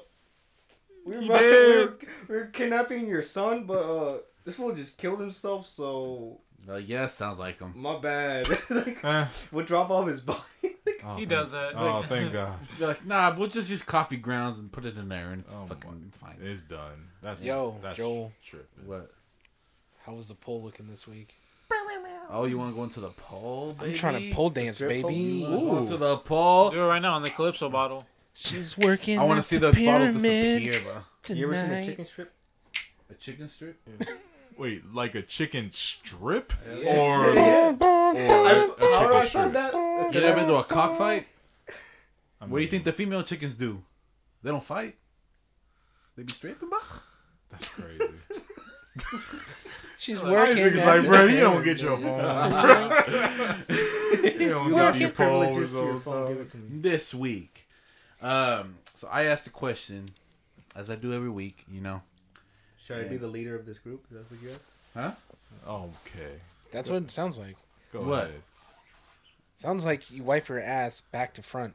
we were, He about- we dead. were, we were kidnapping your son, but uh, this fool just killed himself, so Uh, yeah, sounds like him. my bad. like, Eh. we'll drop off his body." Oh, He does that. Oh, thank God. Like, nah, we'll just use coffee grounds and put it in there, and it's Oh fucking, my- it's fine. It's done. That's Yo, that's Joel. tripping. What? How was the poll looking this week? Oh, you want to go into the pole? I'm trying to pole dance, strip pole? baby. You wanna Ooh. into the pole. Do it right now on the Calypso bottle. She's working. I want to see the bottle disappear, bro. tonight. You ever seen a chicken strip? A chicken strip? Wait, like a chicken strip Yeah. or Yeah. or I, a how do I chicken find strip? that? You never been to a cockfight? I What do you think the female chickens do? They don't fight. They be stripping, bro. That's crazy. She's Isaac working. is at like, the bro, you don't pyramid get your phone. tonight." you don't You get your your privileges to your phone. Give it to me. This week, um, so I asked a question, as I do every week. You know, Should I be the leader of this group? Is that what you asked? Huh? Okay. That's what it sounds like. Go What? ahead. Sounds like you wipe your ass back to front.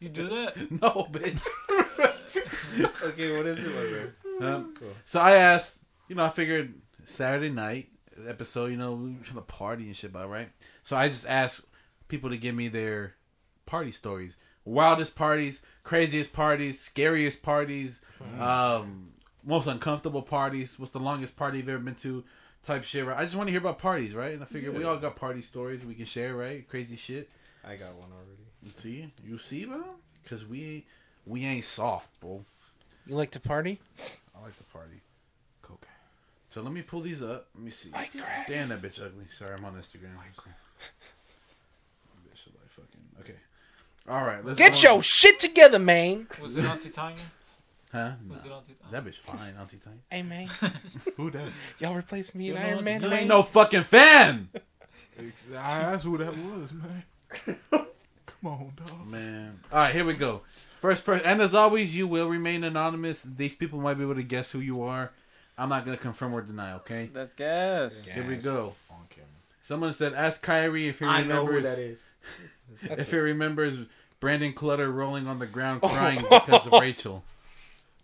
You do that? no, bitch. okay, what is it, my man? Um, so I asked, you know, I figured Saturday night episode, you know, we were trying to party and shit, about right? So I just asked people to give me their party stories, wildest parties, craziest parties, scariest parties, um, most uncomfortable parties. What's the longest party you've ever been to? Type shit, right? I just want to hear about parties, right? And I figured we all got party stories we can share, right? Crazy shit. I got one already. You see, you see, bro? Cause we we ain't soft, bro. You like to party? I like to party. Cocaine. So let me pull these up. Let me see. Like. Damn, that bitch ugly. Sorry, I'm on Instagram. bitch is like fucking. Okay. All right. Let's Get go on. your shit together, man. Was it Auntie Tanya? Huh? Was Nah. Auntie Tanya? That bitch fine, Auntie Tiny. Hey, man. Who that? Y'all replace me in You know Iron? Man. You man. ain't no fucking fan, I asked who that was, man. Come on, dog. man. All right, here we go. First person, and as always, you will remain anonymous. These people might be able to guess who you are. I'm not gonna confirm or deny. Okay. That's gas. Yeah. Here we go. On camera. Someone said, "Ask Kyrie if he I know remembers." who that is. That's if he remembers Brandon Clutter rolling on the ground Oh. crying because of Rachel.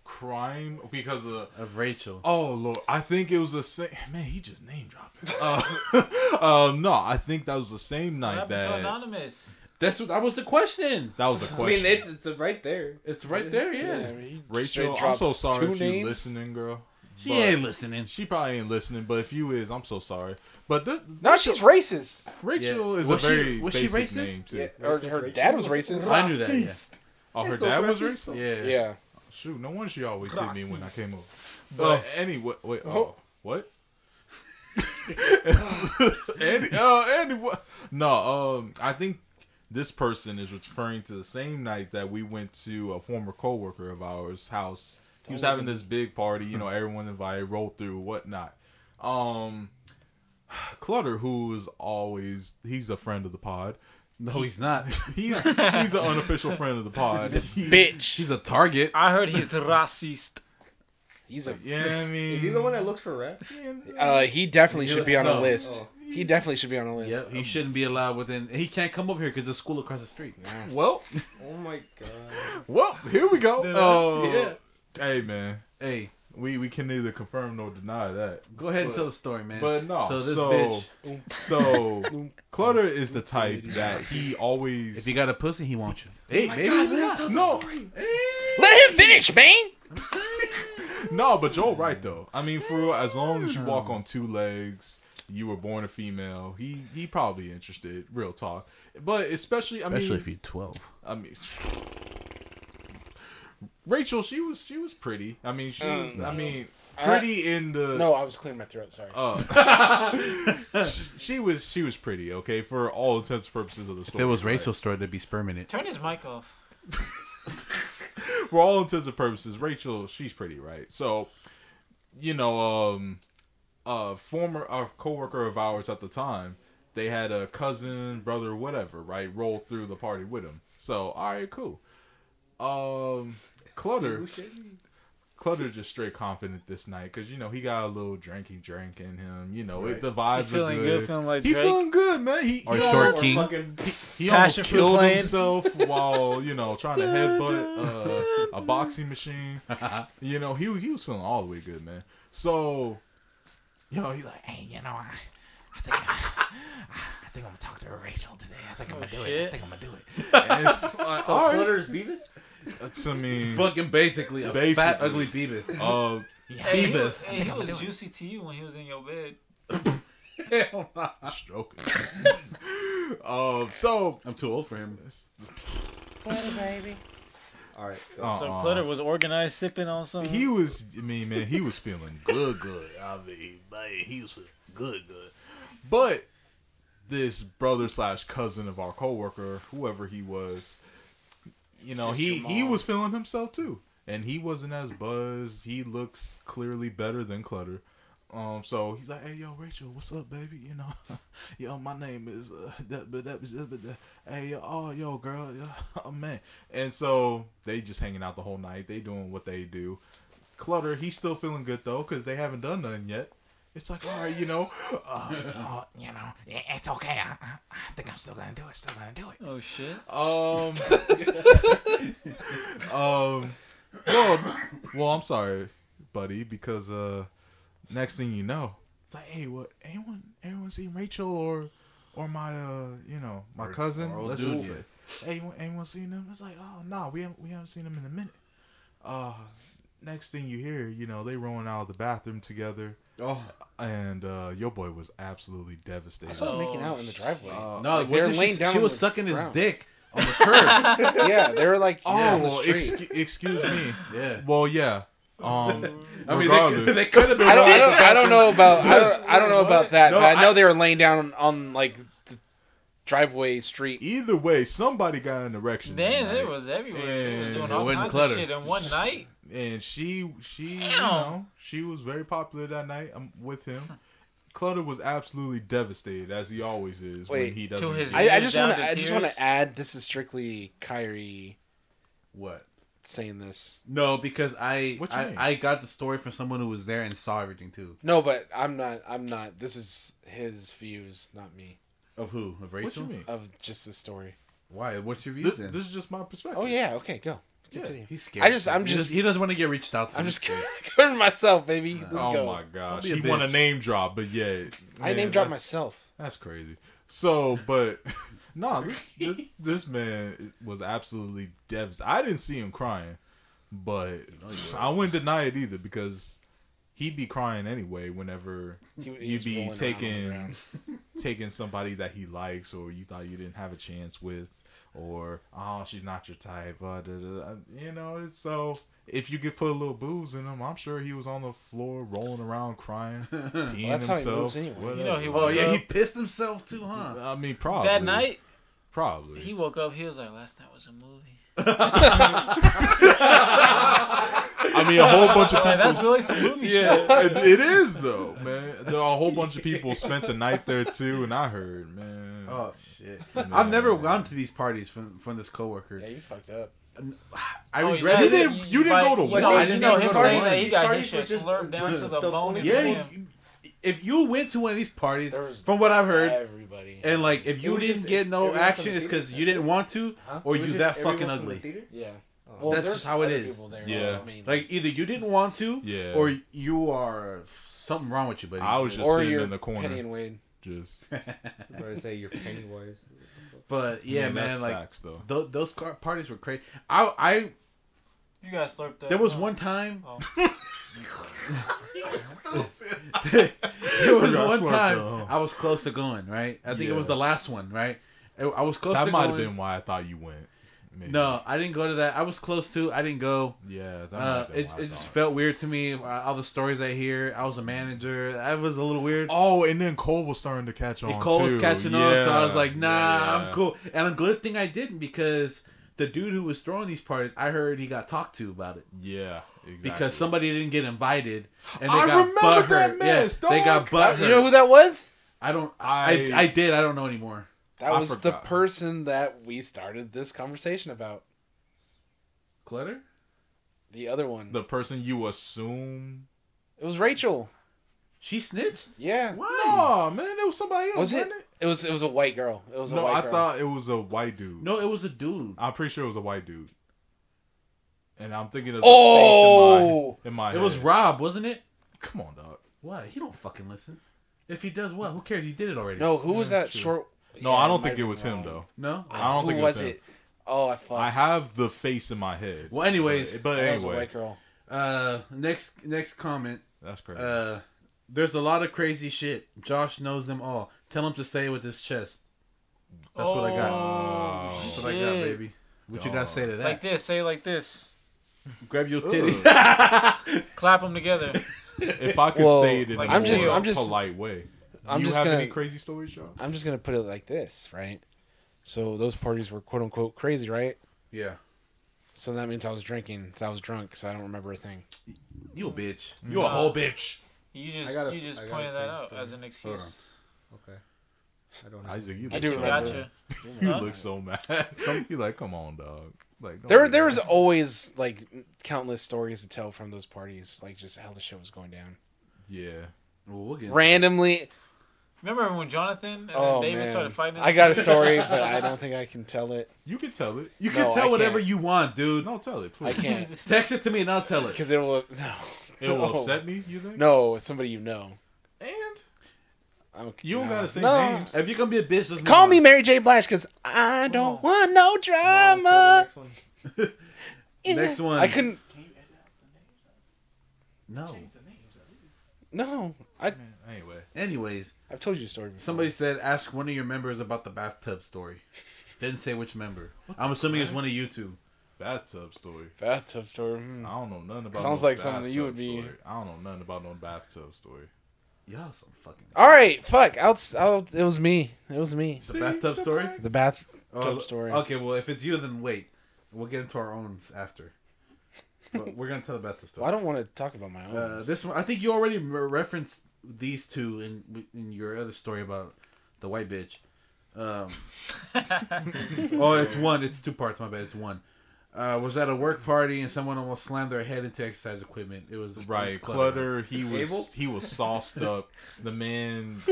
Crime because of Of Rachel. Oh lord, I think it was the same. Man, he just name dropping. Uh, uh, no, I think that was the same What night happened to that Anonymous? That's what that was the question. that was the I question. mean, it's it's right there. It's right there, yeah. he Rachel, straight I'm so sorry two if you names. listening, girl. She ain't listening. She probably ain't listening, but if you is, I'm so sorry. But th- No, she's racist. Rachel Yeah. is Was a she- very was she racist? name too. Yeah, or Racist, her dad was racist. I knew that. Yeah. Oh, her Yeah, so dad was racist. racist. Yeah. Yeah. Shoot, no wonder she always hit me when I came over. But Oh. anyway, wait, oh, Oh. what? Any, uh, anyway, no, um, I think this person is referring to the same night that we went to a former coworker of ours' house. He was having this big party, you know, everyone invited, rolled through, whatnot. Um, Clutter, who is always he's a friend of the pod. No, he's not. He's he's an unofficial friend of the pod. He's He- Bitch. He's a target. I heard he's racist. He's a. Yeah, I mean, Is he the one that looks for rats? Uh, he definitely should be on a list. Oh. He definitely should be on a list. Yep, he shouldn't be allowed within. He can't come over here because there's school across the street. Well, Oh my god. well, here we go. Did Uh, Yeah. Hey man, Hey, We we can neither confirm nor deny that. go ahead and tell the story, man. But no, So this so, bitch, So Clutter is the type that he always. if you got a pussy, he wants you. Hey, baby. no, Let him finish, man. no, but Joel right though. I mean, for real, as long as you walk on two legs, you were born a female. He he probably interested. Real talk. But especially, I Especially mean, if you're 12. I mean, Rachel, she was she was pretty. I mean, she was. I mean, pretty in the No, I was clearing my throat. Sorry. Uh, she, she was she was pretty. Okay, for all intents and purposes of the If story. it was right? Rachel's story, there'd be sperm in it. Turn his mic off. for all intents and purposes, Rachel, she's pretty, right? So, you know, um, a former a coworker of ours at the time, they had a cousin, brother, whatever, right? Roll through the party with him. So, all right, cool. Um, Clutter, Clutter just straight confident this night because you know he got a little drinky drink in him. You know, it, the vibes He feeling are good, good. feeling like he Drake? feeling good, man. He, Or he Short almost- King. Fucking he almost killed playing. himself while you know trying to headbutt uh, a boxing machine. You know, he was he was feeling all the way good, man. So, you know, he's like, hey, you know, I, I think I, I think I'm gonna talk to Rachel today. I think I'm Oh, gonna do it. I think I'm gonna do it. And it's like, so all right. Clutter's Beavis. That's I mean, Fucking basically a fat, ugly Beavis. uh, Hey, he, was- hey, he was juicy to you when he was in your bed. stroking. um, so I'm too old for him. Plitter, baby. All right. uh, So uh, Clutter was organized sipping on some. He was, I mean, man, he was feeling good, good. I mean, man, he was feeling good, good. But this brother slash cousin of our coworker, whoever he was, you know, he Sister he mom. was feeling himself too, and he wasn't as buzzed. He looks clearly better than Clutter. Um, so he's like, "Hey, yo, Rachel, what's up, baby? You know, yo, my name is uh, that, but that was, but that, hey, yo, oh, yo, girl, yo, oh man." And so they just hanging out the whole night. They doing what they do. Clutter, he's still feeling good though, cause they haven't done nothing yet. It's like, all right, you know, uh, Oh, you know, it's okay. I, I, I think I'm still gonna do it. Still gonna do it. oh shit! um, um, well, well, I'm sorry, buddy, because uh, next thing you know, it's like, hey, what? Anyone, anyone seen Rachel or, or my, uh, you know, my Or- cousin? or Let's just yeah. say, hey, anyone, anyone seen them? It's like, oh no, we haven't, we haven't seen them in a minute. Uh, next thing you hear, you know, they rolling out of the bathroom together, Oh and uh, your boy was absolutely devastated. I saw them making Oh, out in the driveway. Uh, no! Like, they're laying she, down she was the sucking his ground. dick on the curb. yeah, they were like, Oh, yeah, well, street. excu- excuse me. yeah. Well, yeah. Um, I mean, they, they could have been. I don't, I don't, I don't know about, I don't, I don't know about that, No, but I know I- they were laying down on, on like the driveway street. either way, somebody got an erection. Man, it was everywhere. He And was doing it all wasn't kinds clutter. of shit in one night. And she, she, you know, she was very popular that night um, with him. Clutter was absolutely devastated, as he always is when he doesn't. his- I, I just want to, to I just want to add, this is strictly Kyrie What? saying this. No, because I What you I, mean? I got the story from someone who was there and saw everything too. No, but I'm not, I'm not. This is his views, not me, Of who? Of Rachel? what you mean? of just the story. Why? What's your views This, then? this is just my perspective. Oh yeah, okay, go. Continue. He's scared. I just- I'm He just- does- he doesn't want to get reached out to. I'm just scared. covering myself, baby. Let's oh go. my gosh, he want a name drop, but yeah, I man, name drop myself. That's crazy. So, but nah, this, this this man was absolutely devastated. I didn't see him crying, but I wouldn't deny it either because he'd be crying anyway whenever He- he you'd was be rolling around on the taking taking somebody that he likes or you thought you didn't have a chance with. Or oh, she's not your type. Uh, da, da, da. You know, it's so if you could put a little booze in him, I'm sure he was on the floor rolling around crying, peeing that's how he himself. moves anyway. You know, whatever. he Oh yeah, up. he pissed himself too, huh? I mean, probably that night, Probably. he woke up. He was like, "Last night was a movie." I mean, a whole bunch of people. Like, that's really some movie shit. yeah, it, it is though, man. There are a whole bunch of people spent the night there too, and I heard, man. Oh shit! Man. I've never gone to these parties from from this coworker. Yeah, you fucked up. I Oh, regret yeah, it. didn't- you didn't go to one. know, I didn't know him saying that he These got his parties shit were just slurped down the- to the the bone. Yeah, everything. if you went to one of these parties, from what I've heard, Everybody. and like if you didn't just get no action, it's because you didn't want to, Huh? or you just that fucking ugly. yeah. Uh, well, That's just how it is. other is. people there, Yeah. I mean, Like either you didn't want to, Yeah. or you are something wrong with you, buddy. I was just or sitting you're in the corner, Penny and Wade. just I'm about to say you're Pennywise. But yeah, Man, man, that's like facts, though. th- those car- parties were crazy. I, I, You guys slurped that. there was huh? one time. Oh. there was one time though. I was close to going. Right, I think it was the last one. Right, I I was close. That to might have been why I thought you went. Maybe. No, I didn't go to that. I was close to. I didn't go. Yeah, that Uh, it, it just felt weird to me. uh, All the stories I hear. I was a manager. That was a little weird. Oh, and then Cole was starting to catch on. And Cole was too. catching on, so I was like, "Nah, yeah. I'm cool." And a good thing I didn't because the dude who was throwing these parties, I heard he got talked to about it Yeah, exactly. because somebody didn't get invited, and they I got remember butthurt. that mess, yeah, they got dog. butthurt. You know who that was? I don't. I, I- I did. I don't know anymore. That I was the person that we started this conversation about. Clutter. The other one. the person you assume. it was Rachel. She snitched. Yeah. Why? No, man, it was somebody else. Was it? wasn't It was. It was a white girl. It was a No, white I girl. thought it was a white dude. No, it was a dude. I'm pretty sure it was a white dude. And I'm thinking of the Oh! face in my, in It my was. Rob, wasn't it? Come on, dog. What? He don't fucking listen. If he does, what? Who cares? He did it already. No, who was that true. short? No, Yeah, I don't think it was been him though. No. I don't who think it was was him. it? Oh, I fuck. I have the face in my head. Well, anyways, but, but that was a anyway, white girl. uh, next next comment. that's crazy. Uh, there's a lot of crazy shit. Josh knows them all. Tell him to say it with his chest. That's what I got. Oh, That's what I got, baby. What you got to say to that? Like this. Say it like this. Grab your titties. Clap them together. if I could Well, say it in like a I'm more just- I'm just- polite way, I'm you just have gonna- any crazy stories, Sean? I'm just gonna put it like this, right? So those parties were quote unquote crazy, right? yeah. So that means I was drinking. So I was drunk. So I don't remember a thing. You a bitch. You a whole bitch. You just got a- you just I got a pointed that out story. as an excuse. Hold on. Okay. I don't know. Isaac, you I look do so remember. mad. Gotcha. You look so mad. you like, come on, dog. Like don't There, do there was always like countless stories to tell from those parties, like just how the shit was going down. yeah. Well, we'll get Randomly, Remember when Jonathan and oh David man, started fighting? I got a story, but I don't think I can tell it You can tell it. You can No, tell I whatever can't. you want, dude. No, tell it, please. I can't Text it to me and I'll tell it. because it will no. It will No. upset me. You think? No, it's somebody you know. And I'm, you don't no. gotta say No. names. If you're gonna be a bitch, let's Call me. Mary J. Blige because I don't want no drama. tell the next one. Next one. I couldn't. No. No, I. Anyway, Anyways, I've told you the story before. somebody said ask one of your members about the bathtub story. Didn't say which member. I'm assuming it's one of you two. bathtub story. bathtub story. hmm. I don't know nothing about. It. Sounds no like something that you would be- story. I don't know nothing about no bathtub story. Y'all some fucking. All right, fuck. I'll, I'll. It was me. It was me. The bathtub story. The bathtub Oh, story. Okay, well, if it's you, then wait. We'll get into our own after. But we're gonna tell the bathtub story. Well, I don't want to talk about my own. Uh, this one, I think you already referenced these two in in your other story about the white bitch. Um, oh, it's one. It's two parts. My bad. It's one. Uh, was at a work party and someone almost slammed their head into exercise equipment. It was it was Right, Clutter. Clutter. He was Abel? he was sauced up. The man,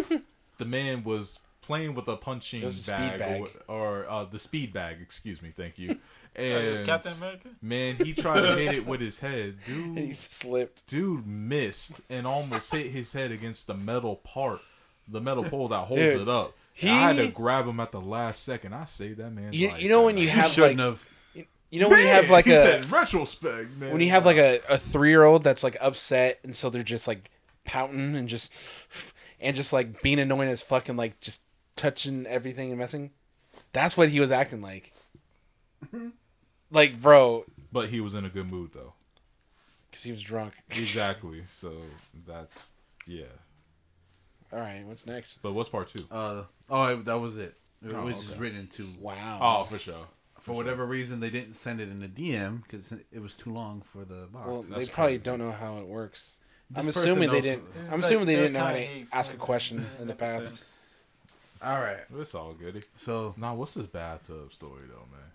the man was playing with a punching It was speed bag, bag. or, or uh, the speed bag. Excuse me, thank you. It was And Captain America. man, he tried to hit it with his head, dude. he slipped. Dude missed and almost hit his head against the metal part, the metal pole that holds Dude, it up. he- I had to grab him at the last second. I saved that man's You- life. you know when you have, shouldn't like- have. You know when you have like he a said retrospect, man. when you have like a, a three year old that's like upset and so they're just like pouting and just and just like being annoying as fucking like just touching everything and messing. That's what he was acting like. Mm-hmm. Like, bro, but he was in a good mood though. because he was drunk. Exactly. So that's yeah. All right, what's next? But what's part two? Uh, oh, that was it. It Oh, was just written in two. Wow. Oh, for sure. For whatever reason, they didn't send it in a DM because it was too long for the box. well, they probably crazy. don't know how it works. This I'm assuming they didn't. I'm Like, assuming they didn't know how to ask a question in the past. All right. It's all goody. So Nah, what's this bathtub story though, man?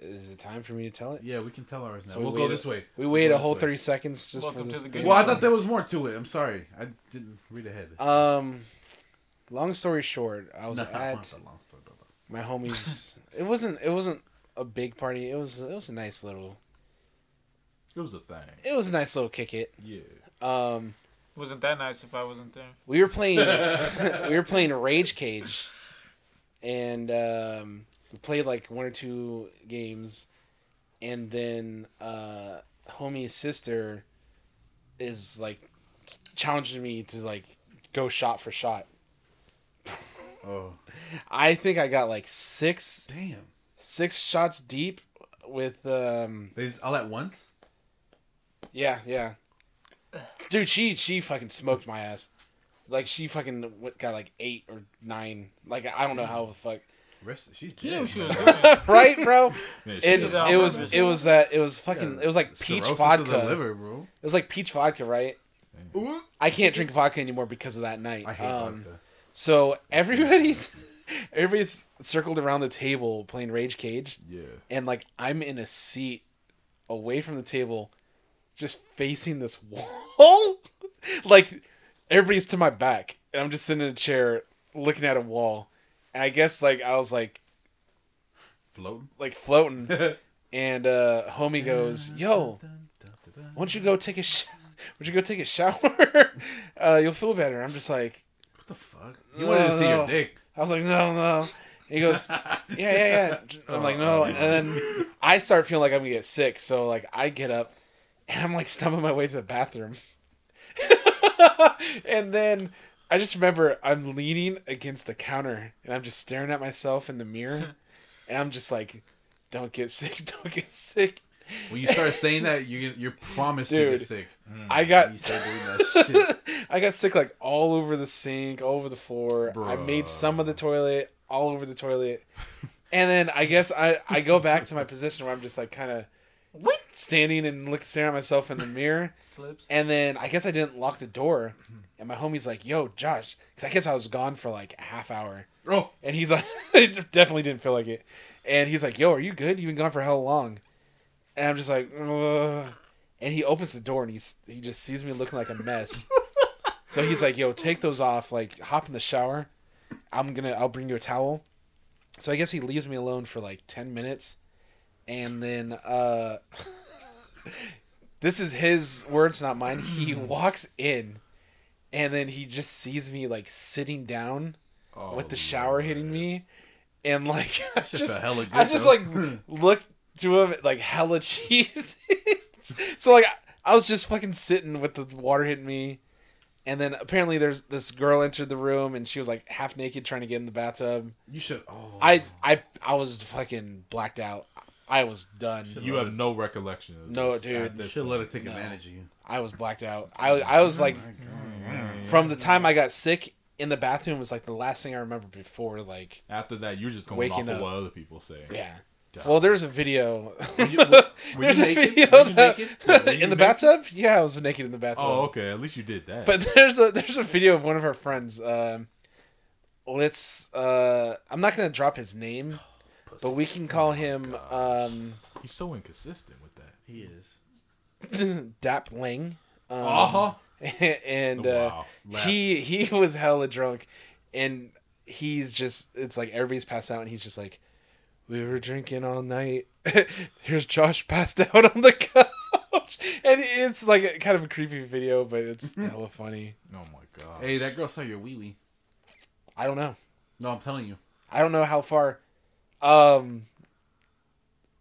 Is it time for me to tell it? yeah, we can tell ours now. So we we'll go this way. We We'll waited a whole way. 30 seconds just Welcome for to this. the good good Well, I thought there was more to it. I'm sorry, I didn't read ahead. Um, long story short, I was No, at long story, my homies. it wasn't. It wasn't a big party. It was it was a nice little It was a thing. it was a nice little kick it. Yeah. Um, Wasn't that nice if I wasn't there? we were playing we were playing Rage Cage, and um, we played like one or two games, and then uh, homie's sister is like challenging me to like go shot for shot. Oh, I think I got like six damn! six shots deep with um They just all at once. yeah yeah dude she she fucking smoked my ass like she fucking what, got like eight or nine like i don't know how the fuck Rest, she's You know dead. she was doing. right bro Man, it, shit. did that on it was it was that it was fucking Yeah, it was like peach vodka the liver, bro. it was like peach vodka right i can't drink vodka anymore because of that night I hate um, vodka. so everybody's everybody's circled around the table playing rage cage Yeah. and like I'm in a seat away from the table, just facing this wall. like everybody's to my back, and I'm just sitting in a chair looking at a wall. And I guess like I was like Floating. like floating, and uh homie goes, "Yo, why don't you go take a sh- don't you go take a shower? uh, you'll feel better." I'm just like, What the fuck? You wanted to see your dick. I was like, no, no. He goes, yeah, yeah, yeah. I'm like, no. And then I start feeling like I'm gonna get sick. So like, I get up and I'm like stumbling my way to the bathroom. and then I just remember I'm leaning against the counter and I'm just staring at myself in the mirror, and I'm just like, don't get sick, don't get sick. When you start saying that, you you're promised to get sick. Hmm, I got You start doing that shit. I got sick like all over the sink, all over the floor. I made some of the toilet, all over the toilet. And then I guess I, I go back to my position where I'm just like kind of standing and look staring at myself in the mirror. Slips. And then I guess I didn't lock the door. Hmm. And my homie's like, "Yo, Josh," because I guess I was gone for like a half hour. Oh, And he's like, it definitely didn't feel like it. And he's like, "Yo, are you good? You've been gone for how long?" And I'm just like, Ugh. and he opens the door and he's he just sees me looking like a mess. so he's like, "Yo, take those off. Like, hop in the shower. I'm gonna, I'll bring you a towel." So I guess he leaves me alone for like ten minutes, and then uh, this is his words, not mine. He walks in, and then he just sees me like sitting down Oh, with the oh, shower hitting me, and like I just just, a hella good, I just though. like looked to him like hella cheese. so like I was just fucking sitting with the water hitting me, and then apparently there's this girl entered the room and she was like half naked trying to get in the bathtub. you should. Oh, I I I was fucking blacked out. I was done. You have no recollection of this. No, dude. you should let her take No. advantage of you. I was blacked out. I I was like from the time I got sick in the bathroom was like the last thing I remember before like After that, you're just going Waking off of up. what other people say. yeah. God. Well, there's a video. Were you, were, were you There's a naked? video Were you that- naked? Were you in the naked? bathtub? Yeah, I was naked in the bathtub. Oh, okay. At least you did that. But there's a there's a video of one of our friends. Um, let's. Uh, I'm not gonna drop his name, but we can call him um, he's so inconsistent with that. He is. Dap Lang. Um, Uh-huh. and uh, Wow. he he was hella drunk, and he's just it's like everybody's passed out, and he's just like, we were drinking all night. Here's Josh passed out on the couch, and it's like a, kind of a creepy video, but it's hella funny. Oh my god. Hey, that girl saw your wee wee. I don't know. No, I'm telling you. I don't know how far. Um,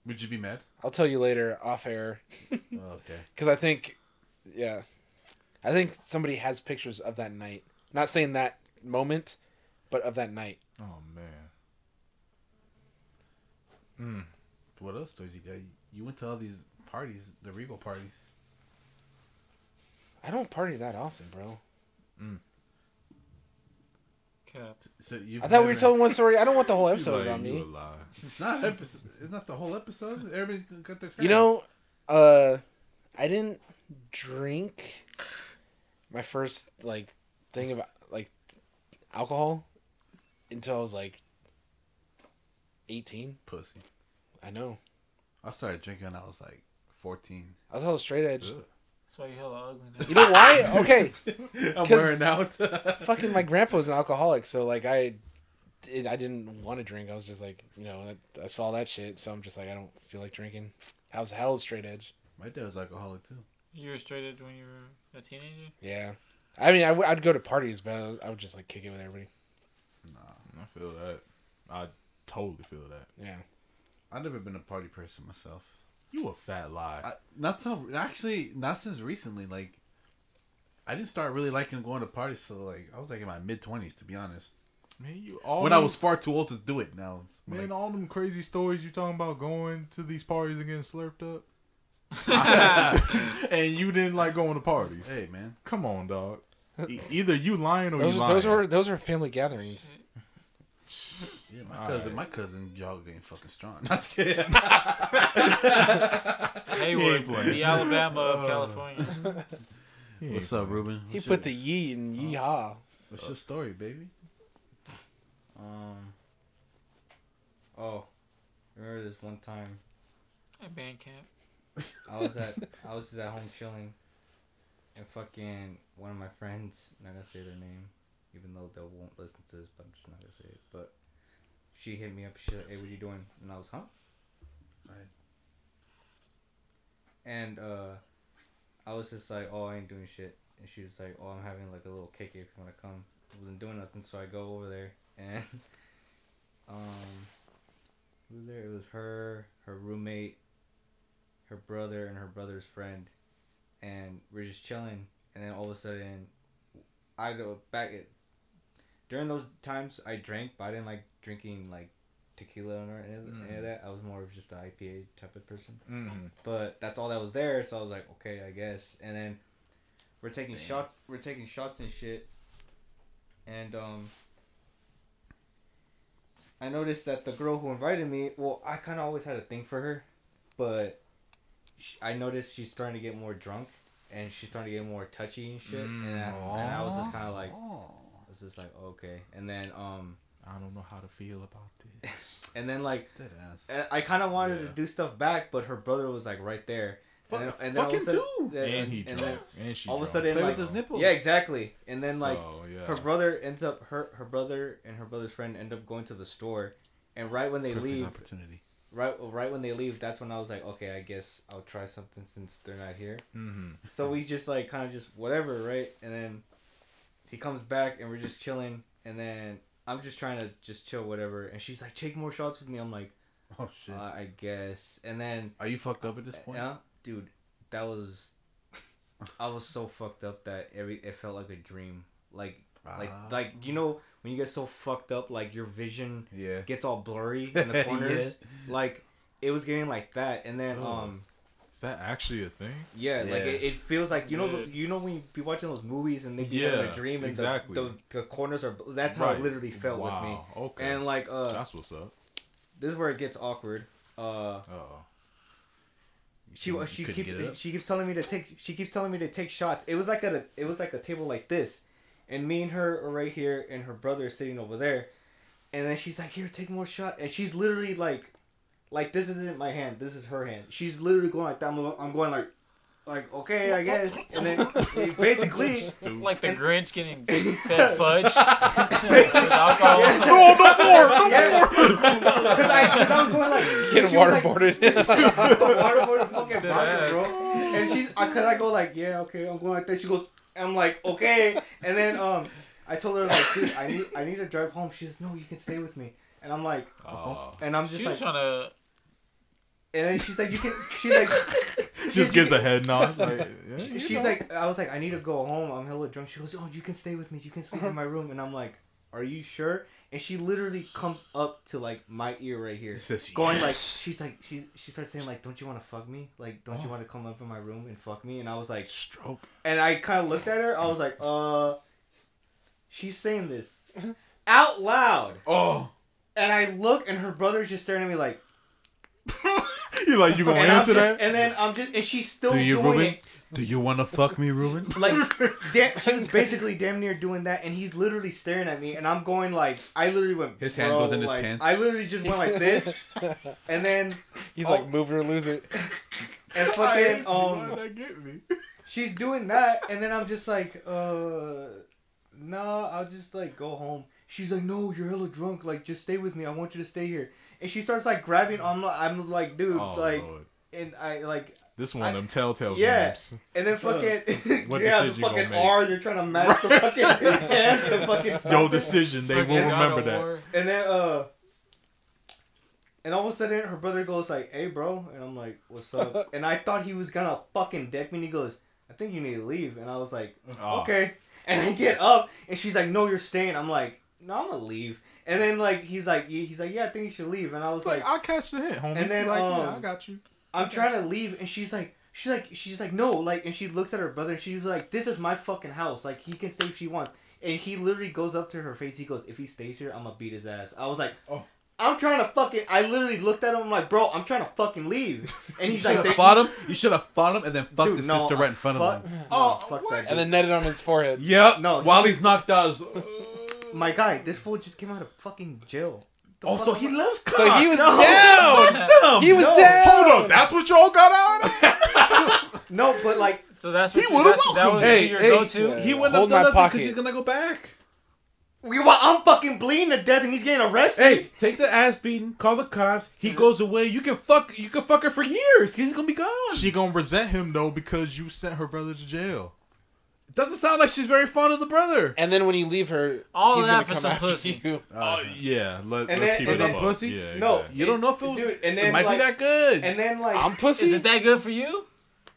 Would you be mad? I'll tell you later off air Oh, okay. because I think, yeah, I think somebody has pictures of that night. Not saying that moment, but of that night. Oh man. Hmm. What else stories you got? You went to all these parties, the Regal parties. I don't party that often, bro. So you. I thought we were telling one story. I don't want the whole episode about me. It's not episode. It's not the whole episode. Everybody's got their. You know, uh, I didn't drink my first like thing about like alcohol until I was like eighteen. pussy. I know. I started drinking when I was like 14. I was hella straight edge. Ugh. That's why you hella ugly now. You know why? Okay, I'm wearing out. fucking my grandpa was an alcoholic, so like I it, I didn't want to drink. I was just like, you know, I, I saw that shit, so I'm just like, I don't feel like drinking. How's hell straight edge? My dad was alcoholic too. You were straight edge when you were a teenager. Yeah, I mean, I w- I'd go to parties, but I, was, I would just like kick it with everybody. Nah, I feel that. I totally feel that. Yeah, I've never been a party person myself. You a fat lie. I, not till actually not since recently. Like, I didn't start really liking going to parties. So like, I was like in my mid twenties to be honest. man, you all when I was far too old to do it. Now, it's man, like, all them crazy stories you talking about going to these parties and getting slurped up. and you didn't like going to parties. hey man, Come on, dog. E- either you lying or those you lying. those were those were family gatherings. yeah, my All cousin, right. my cousin jog ain't fucking strong. Not just kidding. Hayward, playing. the Alabama of California. What's up, playing. Ruben? He What's put the yee in yeehaw. What's your story, baby? Um. Oh, remember this one time At band camp. I was at I was just at home chilling, and fucking one of my friends, not gonna say their name, even though they won't listen to this, but I'm just not gonna say it. But she hit me up. She like, "Hey, what you doing?" And I was, "Huh?" Right. And uh, I was just like, "Oh, I ain't doing shit." And she was like, "Oh, I'm having like a little cake if you wanna come." I wasn't doing nothing, so I go over there and um, who was there? It was her, her roommate, her brother, and her brother's friend, and we're just chilling. And then all of a sudden, I go back at during those times I drank, but I didn't like drinking like tequila or any of, any of that. I was more of just an IPA type of person. Mhm. But that's all that was there, so I was like, okay, I guess. And then we're taking shots. We're taking shots and shit. And um, I noticed that the girl who invited me, well, I kind of always had a thing for her, but sh I noticed she's starting to get more drunk, and she's starting to get more touchy and shit. and, I, and I was just kind of like, Oh, I was just like, okay. And then um, I don't know how to feel about this. and then like dead ass. And I kind of wanted Yeah. to do stuff back, but her brother was like right there. Fuck- and then, and then fuck all of a him sudden, too. and, And he and drunk. then and she all of a drunk. sudden, Play like, with those nipples. yeah, exactly. And then like So, yeah. her brother ends up her her brother and her brother's friend end up going to the store, and right when they Perfect leave, opportunity. right right when they leave, that's when I was like, okay, I guess I'll try something since they're not here. Mm-hmm. So we just like kind of just whatever, right? And then he comes back and we're just chilling, and then I'm just trying to just chill, whatever. And she's like, take more shots with me. I'm like, Oh shit. uh, I guess. And then Are you fucked up at this point? yeah, dude, that was. I was so fucked up that every it felt like a dream. Like like Ah. like you know when you get so fucked up, like your vision Yeah. gets all blurry in the corners. Yeah. Like it was getting like that, and then um Is that actually a thing? yeah, like it, it feels like you know the, you know when you be watching those movies and they be having Yeah, a dream and exactly. the, the the corners are that's how Right. it literally felt wow. with me. Okay. And like uh, That's what's up. this is where it gets awkward. Uh, Oh. she couldn't- she keeps she keeps telling me to take she keeps telling me to take shots. It was like at a it was like a table like this, and me and her are right here, and her brother is sitting over there, and then she's like, "Here, take more shot," and she's literally like, like this isn't my hand, this is her hand. She's literally going like that. I'm, I'm going like, like okay, I guess, and then basically. Like the Grinch getting fed fudge. with alcohol. No, no more, no more. Because I, cause I was going like Getting she was like- waterboarded. waterboarded fucking vodka, bro. And she's, I, cause I go like, yeah, okay, I'm going like that. She goes, I'm like, okay. And then um, I told her like, dude, I need, I need to drive home. She says, no, you can stay with me. And I'm like, Oh. and I'm just She was like, trying to. and then she's like, you can, she's like, Just gets a head nod. Like, yeah, she's know. like, I was like, I need to go home. I'm hella drunk. She goes, oh, you can stay with me. You can sleep in my room. And I'm like, are you sure? And she literally comes up to like my ear right here. Says going like she's like she she starts saying like don't you want to fuck me like don't Oh. you want to come up in my room and fuck me and I was like stroke. and I kind of looked at her I was like uh she's saying this out loud Oh. And I look and her brother's just staring at me like You like you gonna and answer just- that? and then I'm just and she's still Do you, doing Ruben? it Do you want to fuck me, Ruben? like da- she's basically damn near doing that and he's literally staring at me and I'm going like I literally went His hand "Bro," goes in his like, pants. I literally just went like this and then He's Oh. like, move it or lose it. and fucking you. um that get me? she's doing that and then i'm just like uh no i'll just like go home she's like, no, you're hella drunk. Like, just stay with me. I want you to stay here. And she starts like grabbing. I'm like, I'm like, dude, Oh, like, Lord. and I like, This one of I- them telltale Yeah. games. and then fucking, What yeah, the decision you fucking? R. You're trying to match the fucking hand to fucking stop Your decision, they will remember that. War. And then uh and all of a sudden her brother goes like, Hey bro and I'm like, What's up? and I thought he was gonna fucking deck me and he goes, I think you need to leave and I was like, Oh. Okay and I get up and she's like, No, you're staying. I'm like, No, I'm gonna leave. And then like he's like he's like, Yeah, I think you should leave and I was like, like I'll catch the hit, homie. And then, like, yeah, um, I got you. I'm trying to leave and she's like she's like she's like no like and she looks at her brother and she's like this is my fucking house like he can stay if she wants and he literally goes up to her face he goes if he stays here I'm gonna beat his ass I was like Oh. I'm trying to fucking I literally looked at him I'm like bro I'm trying to fucking leave and he's should like fought him. You should have fought him and then fucked Dude, his no, sister I right in front fuck- of him. no, Oh, fuck what? that dude. And then netted on his forehead. Yep. No, While he- he's knocked out. he's, my guy this fool just came out of fucking jail The Also, fuck he loves cock. So he was No. down. Damn, He was no. down. Hold up, that's what y'all got out of? no but like So that's He what would've that's, that welcomed was Hey, your hey, go-to. he wouldn't Hold have done my nothing because he's gonna go back. we wa- I'm fucking bleeding to death and he's getting arrested Hey, take the ass beating, call the cops. He goes away. You can fuck. You can fuck her for years. He's gonna be gone. She gonna resent him though because you sent her brother to jail. Doesn't sound like she's very fond of the brother. And then when you leave her, All he's of gonna that for come some after pussy. you. Oh yeah, let, And let's then- keep and it then up. pussy? Yeah, No. exactly. You don't know if it was. Dude, and then, it might like- be that good. and then like I'm pussy. Is it that good for you?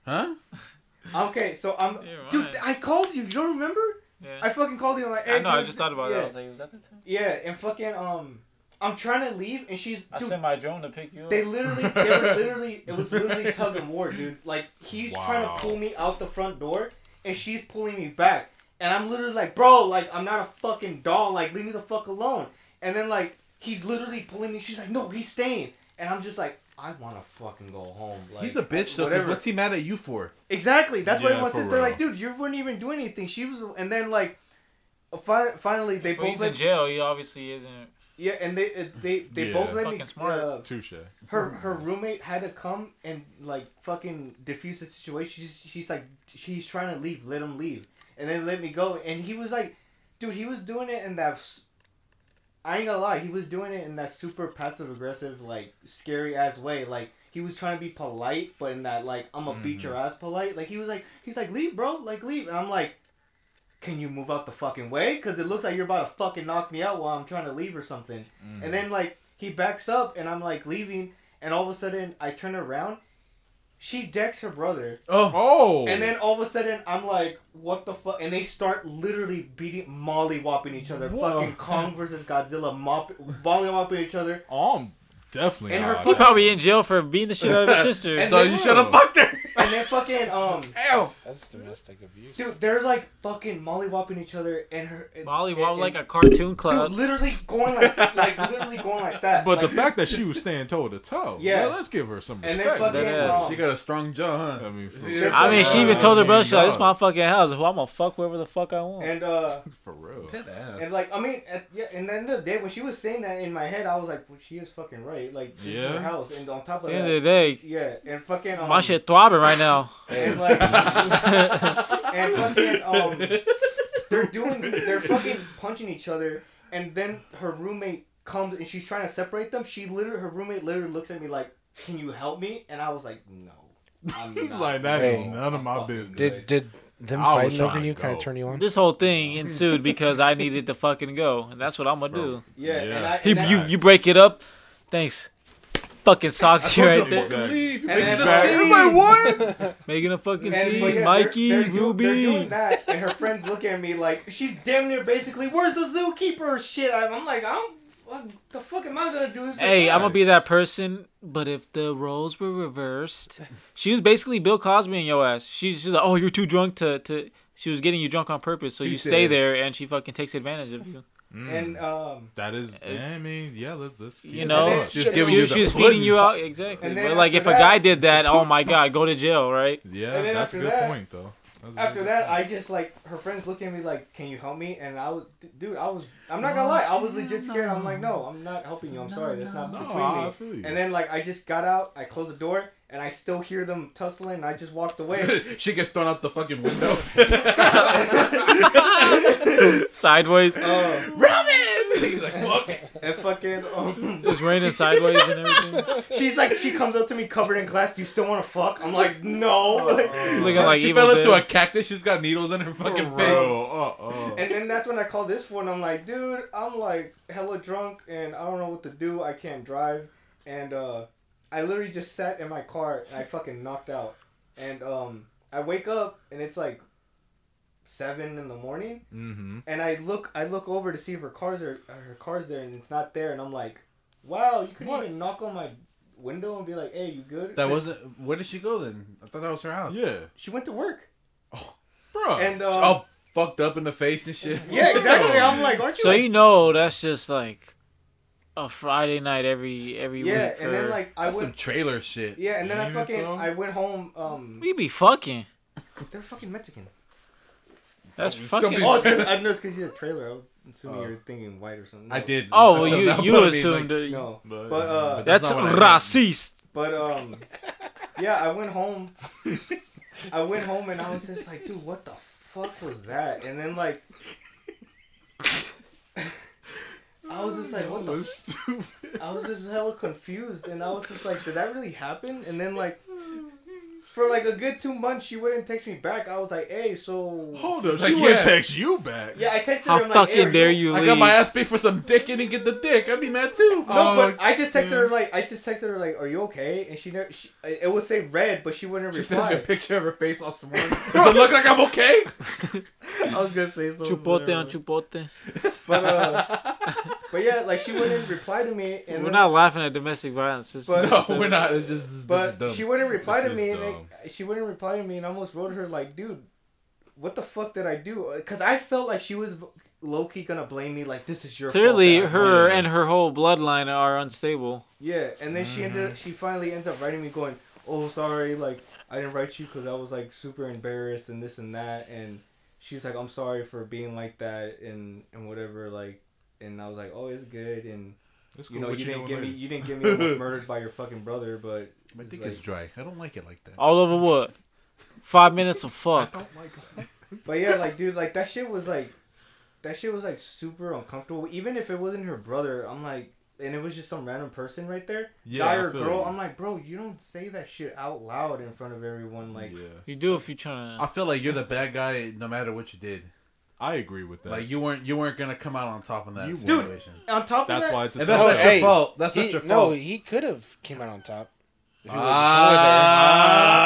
huh? Okay, so I'm, You're dude. right. I called you. You don't remember? Yeah. I fucking called you. I'm like, hey, I know. I dude, just thought about yeah, that. I was like, was that the time? Yeah, and fucking um, I'm trying to leave, and she's I dude. sent my drone to pick you up. They literally, they were literally, it was literally tug of war, dude. Like he's trying Wow. to pull me out the front door, and she's pulling me back, and I'm literally like, bro, like I'm not a fucking doll. Like leave me the fuck alone. And then like he's literally pulling me. She's like, no, he's staying, and I'm just like. I want to fucking go home. Like, He's a bitch though. Whatever. What's he mad at you for? Exactly. That's what Yeah, everyone for says. They're like, dude, you wouldn't even do anything. She was, and then like, fi- finally they Well, both he's in jail. He obviously isn't. Yeah, and they uh, they they Yeah. both let me. Fucking smart. Uh, Touche. her her roommate had to come and like fucking diffuse the situation. She's she's like she's trying to leave. Let him leave, and then let me go. And he was like, dude, he was doing it in that. I ain't gonna lie, he was doing it in that super passive aggressive, like scary ass way. Like he was trying to be polite, but in that like I'm gonna beat your ass polite. Like he was like he's like leave, bro, like leave, and I'm like. Can you move out the fucking way? Cause it looks like you're about to fucking knock me out while I'm trying to leave or something. And mm. then like he backs up and I'm like leaving, and all of a sudden I turn around, she decks her brother, Oh, Oh, and then all of a sudden I'm like, what the fuck? And they start literally beating, molly whopping each other. Whoa. Fucking Kong versus Godzilla, mop, molly whopping each other. oh, I'm definitely. And her out. He probably in jail for beating the shit out of his sister. And so then- you should have fucked her. And then fucking um, Ow. That's domestic abuse. dude, they're like fucking molly whopping each other, and her and, Molly and, and- like a cartoon dude, club. literally going like, like literally going like that. But like, the fact that she was staying toe to toe, Yeah. yeah, let's give her some And then respect. fucking, That ass. um, She got a strong jaw, huh? I mean, for, Yeah. I mean, she even told her I brother, she's like, "This my fucking house. Well, I'm gonna fuck whoever the fuck I want." and uh. for real. That ass. And like, I mean, at, yeah, and then the day when she was saying that in my head, I was like, well, she is fucking right. Like, this is Yeah. her house, and on top At of the end of the day, yeah, and fucking um, my shit throbbing right now. and like, and fucking um, they're doing, they're fucking punching each other, and then her roommate comes and she's trying to separate them. She literally, her roommate literally looks at me like, "Can you help me?" And I was like, "No." I'm not like that Hey. ain't none of my business. Did did them I fighting over you kind of turn you on? This whole thing ensued because I needed to fucking go, and that's what I'm gonna do. Yeah, Yeah. and I, He, and that- you, you break it up. Thanks. Fucking socks I here you right there. fucking leave. You're And making a Exactly. scene. Like what? Making a fucking And, scene. but yeah, Mikey, they're, they're, do- Ruby. they're doing that, and her friends look at me like she's damn near basically, "Where's the zookeeper?" Shit, I'm, I'm like, I'm, what the fuck am I gonna do? This is Hey, I'm gonna be that person, but if the roles were reversed, she was basically Bill Cosby in your ass. She's, she's like, oh, you're too drunk to, to. She was getting you drunk on purpose, so He you stay said- there, and she fucking takes advantage of you. And um, That is, I mean, yeah. Let's, let's keep You know, then- going. She's giving she, you she's feeding you out exactly. And then But like, if after a guy did that, oh my god, go to jail, right? Yeah, And then that's a good that- point though. That's after that. I just like her friends look at me like, "Can you help me?" And I was, dude, I was, I'm not gonna lie, I was legit scared. I'm like, "No, I'm not helping you. I'm sorry, that's not No, between I me." And then like I just got out, I closed the door, and I still hear them tussling. And I just walked away. she gets thrown out the fucking window. Sideways. Uh, Robin! He's like, fuck. and fucking um, It was raining sideways and everything. she's like, she comes up to me covered in glass. Do you still want to fuck? I'm like, no. Like, Looking like she Evil fell into Dead. a cactus. She's got needles in her fucking face. Bro, uh, uh. And then that's when I call this one. I'm like, dude, I'm like hella drunk and I don't know what to do. I can't drive. And uh, I literally just sat in my car and I fucking knocked out. And um, I wake up and it's like seven in the morning. Mm-hmm. And I look, I look over to see if her car's are her car's there and it's not there. And I'm like, wow, you couldn't What? even knock on my window and be like, hey, you good? That wasn't. Where did she go then? I thought that was her house. Yeah, She went to work. Oh, bro. And um, All fucked up in the face and shit. yeah, exactly. I'm like, aren't you? So like- you know that's just like a Friday night every every yeah, week. Yeah, and then like I That's some went. trailer shit. Yeah, and then I fucking know? I went home. Um, we be fucking. they're fucking Mexican. That's Still fucking. be- Oh, it's 'cause- I know it's because he has trailer. I'm assuming Oh. you're thinking white or something. I did. Oh, well, you you but I assumed like, that- No, But- but uh, but that's That's not what racist. but um, yeah, I went home. I went home and I was just like, dude, what the fuck was that? And then like, I was just like, what the? stupid. I was just hella confused, and I was just like, did that really happen? And then like. For like a good two months, she wouldn't text me back. I was like, "Hey, so Hold up, It's she like, wouldn't yeah. text you back. yeah." I texted How her. I'm like, hey, fucking are dare you I got my ass beat for some dick and didn't get the dick. I'd be mad too. No, Oh, but I just texted her like I just texted her like, "Are you okay?" And she never. She, it would say red, but she wouldn't She sent reply. me a picture of her face all sworn. Does it look like I'm okay? I was gonna say something. Chupote but, on chupote. But uh, but yeah, like she wouldn't reply to me, and We're then- not laughing at domestic violence. It's But- No, we're not. It's just this bitch is But dumb. she wouldn't reply This to me, is and it, she wouldn't reply to me, and I almost wrote her like, "Dude, what the fuck did I do?" Because I felt like she was low key gonna blame me, like, "This is your Clearly, that her Yeah. and her whole bloodline are unstable. Yeah, and then she Mm-hmm. ended. She finally ends up writing me going, "Oh, sorry, like I didn't write you because I was like super embarrassed and this and that." And she's like, "I'm sorry for being like that and and whatever." Like, and I was like, "Oh, it's good." And It's you cool. know, What you didn't doing get me, you didn't get me almost murdered by your fucking brother, but My it's dick like- is dry. I don't like it like that. All over what? Five minutes of fuck. But yeah, like dude, like that shit was like, that shit was like super uncomfortable. Even if it wasn't her brother, I'm like, and it was just some random person right there, Yeah, guy I or girl. you. I'm like, bro, you don't say that shit out loud in front of everyone. Like, yeah, You do if you're trying to. I feel like you're the bad guy no matter what you did. I agree with that. Like you weren't you weren't gonna come out on top of that You situation. on top of That's that, why it's a And that's not hey, your fault. That's He, not your fault. no, he could have came out on top. If he would've Ah.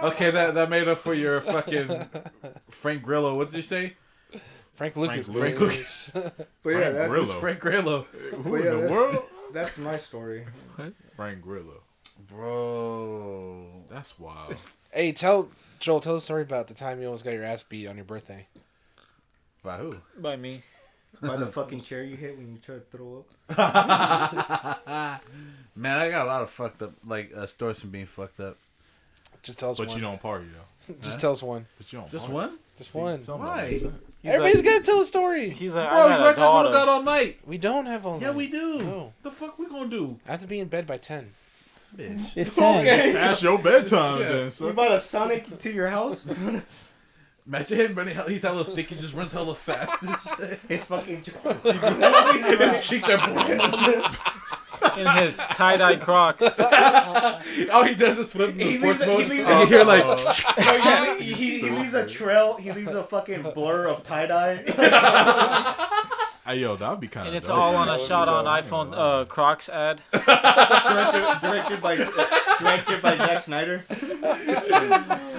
okay, that that made up for your fucking Frank Grillo. What did you say? just went. Frank Lucas. Frank bro. Lucas. but yeah, Frank that's, Grillo. Frank Grillo. Who yeah, in the that's, world? that's my story. Frank Grillo. Bro. That's wild. Hey, tell Joel. Tell the story about the time you almost got your ass beat on your birthday. By who? By me. By the fucking chair you hit when you try to throw up. Man, I got a lot of fucked up like uh, stories from being fucked up. Just tell us one But one. you don't party though. Just tell us one. But you don't. Just party. one? Just See, one. Why? don't make sense. He's Everybody's like, gotta tell a story. he's like, Bro, I you got a reckon I would got all night? We don't have all Yeah, night. we do. No. The fuck we gonna do? I have to be in bed by ten. Bitch. It's ten. That's your bedtime Yeah. then, You son. brought a Sonic to your house? Imagine him running. He's hella thick. He just runs hella fast. His fucking. His cheeks are. In his tie dye Crocs. All he does is flip in the He sports leaves a- he mode, leaves and you hear like. Uh, No, he, he, he leaves a trail. He leaves a fucking blur of tie dye. hey yo, that'd be kind of. And it's all on a shot on iPhone uh, Crocs ad. directed, directed by directed by Zack Snyder.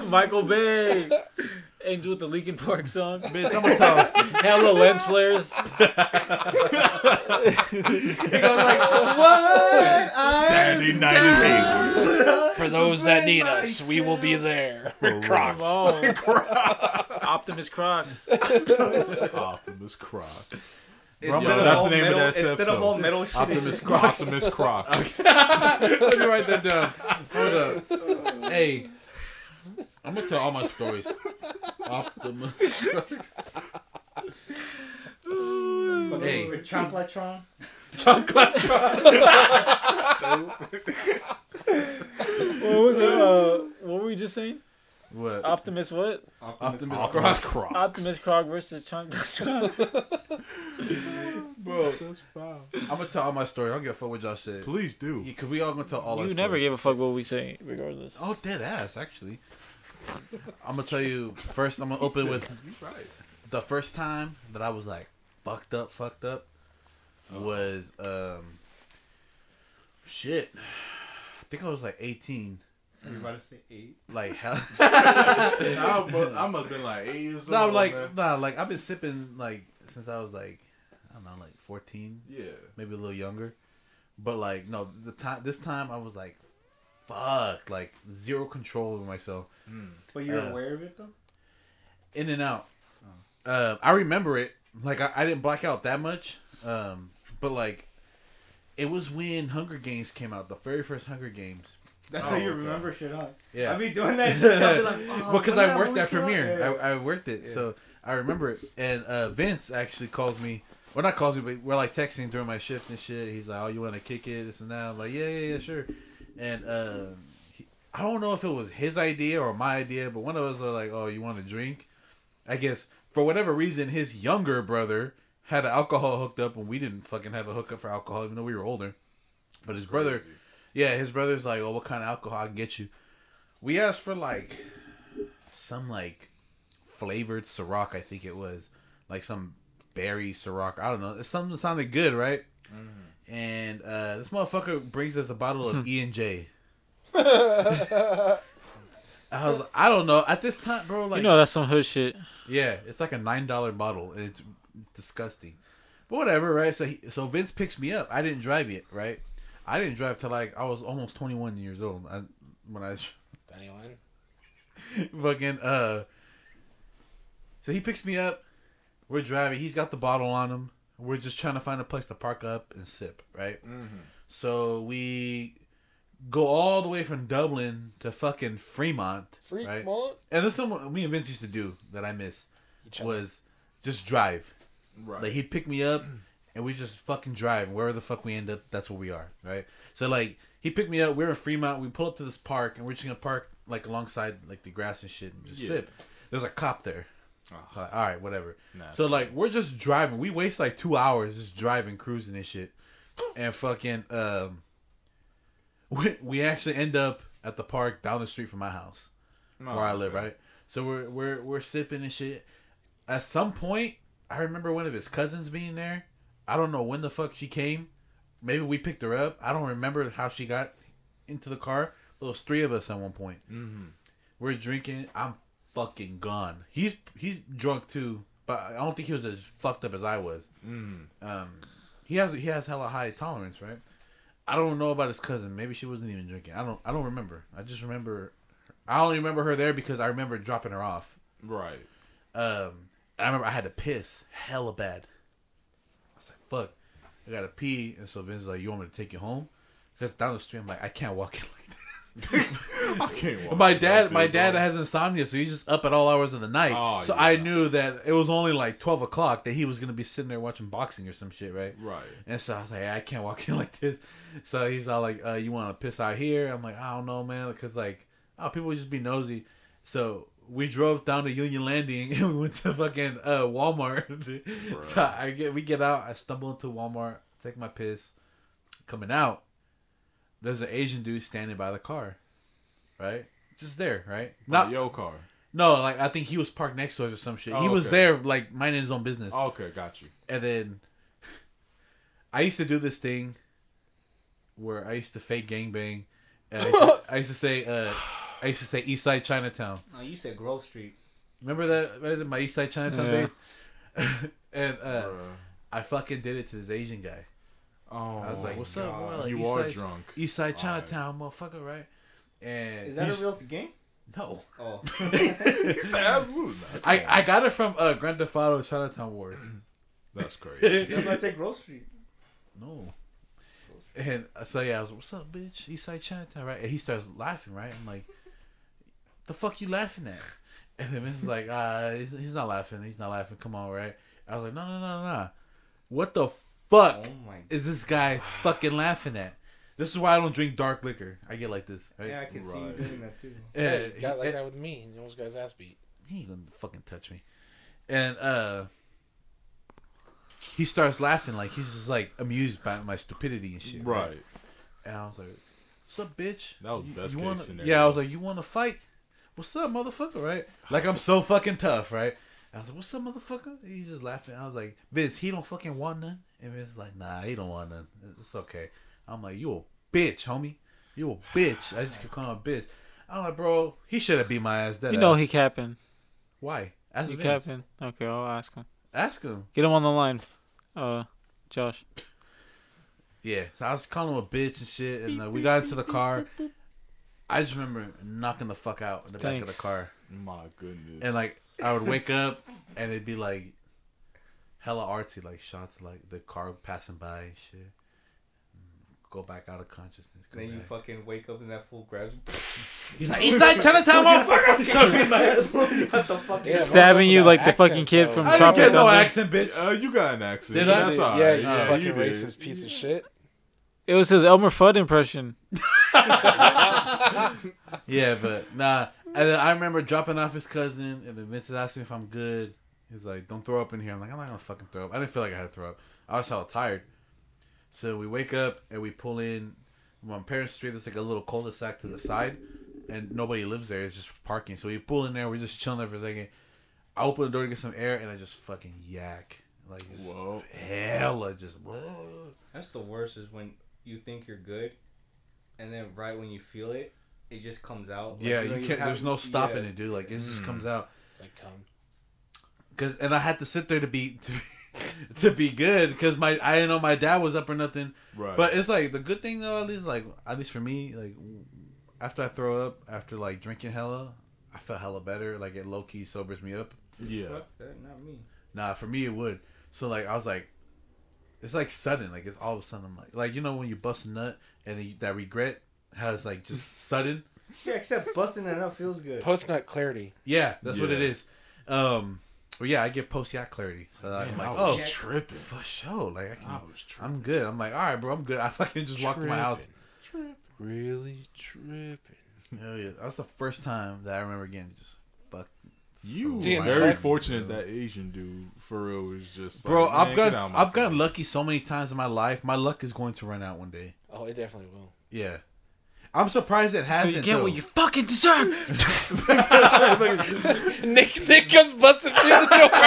Michael Bay. Ends with the Linkin Park song. Bitch, I'm gonna tell. Hella lens flares. He goes like, "What? Saturday night at For those that need us, we will be there. Crocs. Oh. Optimus Crocs. Optimus Crocs. Instead Yo, of that's all the name of metal, that Instead of episode. all metal shit, Optimus it's- Crocs. Optimus Crocs. Let me write that down. Hold up. Hey, I'm gonna tell all my stories. Optimus. Fucking Hey. Chomplatron. What was it? Uh, what were we just saying? What? Optimus what? Optimus Optimus Crocs. Crocs. Optimus Croc versus Chunk. bro. That's foul. I'm gonna tell all my story. I don't give a fuck what y'all said. Please do. Yeah, cause we all gonna tell all. our You never stories. gave a fuck what we say, regardless. Oh, dead ass. Actually, I'm gonna tell you first. I'm gonna open with right. the first time that I was like fucked up, fucked up was um shit. I think I was like 18. Everybody say eight. Like hell. I must, I must have been like eight years no, old. like man. nah, like I've been sipping like since I was like I don't know, like 14, yeah. maybe a little younger. But like no, the time this time I was like fuck, like zero control over myself. But you're Uh, aware of it though. in and out. Uh, I remember it. Like I, I didn't black out that much, um, but like it was when Hunger Games came out, the very first Hunger Games. That's Oh, how you okay. remember shit, huh? Yeah, I be doing that shit. I'll be like, oh, because I worked movie at? Premiere. Yeah. I, I worked it, so I remember it. And uh, Vince actually calls me. Well, not calls me, but we're like texting during my shift and shit. He's like, "Oh, you want to kick it? This and that." I'm like, "Yeah, yeah, yeah, sure." And uh, he, I don't know if it was his idea or my idea, but one of us were like, "Oh, you want a drink?" I guess for whatever reason, his younger brother had an alcohol hooked up, and we didn't fucking have a hookup for alcohol, even though we were older. But his brother, yeah, his brother's like, "Oh, what kind of alcohol I can get you?" We asked for like some like flavored Ciroc, I think it was, like some berry Ciroc. I don't know. Something sounded good, right? And uh, this motherfucker brings us a bottle of E and J. I was, I don't know. At this time, bro, like you know that's some hood shit. yeah, it's like a nine dollar bottle, and it's disgusting. But whatever, right? So he, so Vince picks me up. I didn't drive yet, right? I didn't drive till like I was almost twenty one years old. I, when I Anyone? fucking uh. So he picks me up. We're driving. He's got the bottle on him. We're just trying to find a place to park up and sip, right? Mm-hmm. So we go all the way from Dublin to fucking Fremont, right? And this is something me and Vince used to do that I miss was just drive. Right. Like he'd pick me up and we just fucking drive. Wherever the fuck we end up, that's where we are, right? So like he picked me up. We're in Fremont. We pull up to this park and we're just gonna park like alongside like the grass and shit and just Yeah. sip. There's a cop there. So, like, all right, whatever. Nah. So like we're just driving. We waste like two hours just driving, cruising and shit, and fucking um. We, we actually end up at the park down the street from my house Oh, where I live, right? So we're we're we're sipping and shit. At some point, I remember one of his cousins being there. I don't know when the fuck she came. Maybe we picked her up. I don't remember how she got into the car. But there was three of us at one point. Mm-hmm. We're drinking. I'm fucking gone. He's he's drunk too, but I don't think he was as fucked up as I was. Mm. Um, he has he has hella high tolerance, right? I don't know about his cousin. Maybe she wasn't even drinking. I don't I don't remember. I just remember. I only remember her there because I remember dropping her off. Right. Um, I remember I had to piss hella bad. I was like, "Fuck, I gotta pee," and so Vince's like, "You want me to take you home?" Because down the street, I'm like, "I can't walk in like this." I can't walk my dad, my dad has insomnia, so he's just up at all hours of the night. Oh, so yeah. I knew that it was only like twelve o'clock that he was gonna be sitting there watching boxing or some shit, right? Right. And so I was like, I can't walk in like this. So he's all like, uh, "You want to piss out here?" I'm like, "I don't know, man," because like, oh, people just be nosy. So we drove down to Union Landing and we went to fucking uh, Walmart. so I get we get out. I stumble into Walmart, take my piss. Coming out, there's an Asian dude standing by the car, right? Just there, right? Not Not your car. no, like I think he was parked next to us or some shit. Oh, he was okay. there, like minding his own business. Okay, got you. And then I used to do this thing where I used to fake gangbang. And I used to, I used to say, uh, I used to say East Side Chinatown. No, you said Grove Street. Remember that? What is it, my East Side Chinatown Yeah. days? and uh, I fucking did it to this Asian guy. Oh, I was like, "What's up, bro? Like, you East are Side, drunk. East Side Alright. Chinatown, motherfucker, right?" And Is that he's- a real game? No, Oh. He said, absolutely not. I I got it from uh, Grand Theft Auto Chinatown Wars. That's crazy. That's why I say Grove Street. No. And uh, so yeah, I was, "What's up, bitch? East Side Chinatown, right?" And he starts laughing, right? I'm like, "The fuck you laughing at?" And then Vince is like, "Ah, he's, he's not laughing. He's not laughing. Come on, right?" I was like, "No, no, no, no. What the fuck Oh is this guy fucking laughing at?" This is why I don't drink dark liquor. I get like this, right? Yeah, I can see you doing that too. Yeah, Hey, he- got like and- that with me. You almost got his ass beat. he ain't gonna fucking touch me. And uh he starts laughing like he's just like amused by my stupidity and shit. Right. And I was like, "What's up, bitch?" That was You- best you case wanna-" scenario. Yeah, I was like, "You want to fight? What's up, motherfucker?" Right? Like I'm so fucking tough, right? I was like, "What's up, motherfucker?" He's just laughing. I was like, "Vince, he don't fucking want none." And Vince's like, "Nah, he don't want none. It's okay." I'm like, "You a bitch, homie. You a bitch." I just kept calling him a bitch. I'm like, "Bro, he should have beat my ass." Dead You know ass. he capping. why? Ask You Vince. capping. Okay, I'll ask him. Ask him. Get him on the line. Uh, Josh. Yeah, so I was calling him a bitch and shit, and uh, we got into the car. I just remember knocking the fuck out in the back of the car, My goodness. and like I would wake up and it'd be like hella artsy, like shots like the car passing by and shit. Go back out of consciousness. Go Then you fucking wake up and that fool grabs you. He's like, Eastside Chinatown, motherfucker. what the fuck? Yeah, Stabbing you like that the fucking kid though. from I didn't Tropic get no Thunder. accent, bitch. uh, you got an accent. Did I? That's all yeah, right. you Yeah, fucking you racist piece of shit. It was his Elmer Fudd impression. Yeah, but nah. And then I remember dropping off his cousin, and then Vincent asked me if I'm good. He's like, "Don't throw up in here." I'm like, "I'm not gonna fucking throw up." I didn't feel like I had to throw up. I was hella tired. So we wake up and we pull in. on parents' street. There's like a little cul-de-sac to the side, and nobody lives there. It's just parking. So we pull in there. We're just chilling there for a second. I open the door to get some air, and I just fucking yak, like just Whoa. hella just. Whoa. That's the worst is when you think you're good, and then right when you feel it, it just comes out. Like, Yeah, know, you can't. have- there's no stopping yeah. it, dude. Like it just Mm. comes out. It's like cum. Cause and I had to sit there to be to, to be good because my I didn't know my dad was up or nothing. Right. But it's like the good thing though, at least like at least for me, like after I throw up after like drinking hella, I felt hella better. Like it low key sobers me up. yeah. Fuck that, not me. Nah, for me it would. So like I was like, it's like sudden. Like it's all of a sudden I'm like like you know when you bust a nut and you, that regret has like just sudden. Yeah, except busting it up feels good. Post nut clarity. Yeah, that's what it is. Um, well, yeah, I get post yacht clarity. So I'm like, I oh, tripping. for sure. Like I can, I was tripping. I'm good. I'm like, all right, bro, I'm good. I fucking just walked to my house. Tripping. Really tripping. Hell yeah, that's the first time that I remember getting just fuck. You Damn, very flex. fortunate that Asian dude for real was just bro. like, I've man, gotten get out my I've gotten lucky so many times in my life. My luck is going to run out one day. Oh, it definitely will. Yeah, I'm surprised it hasn't. you get though. what you fucking deserve. Nick, Nick comes busting through the door. Oh,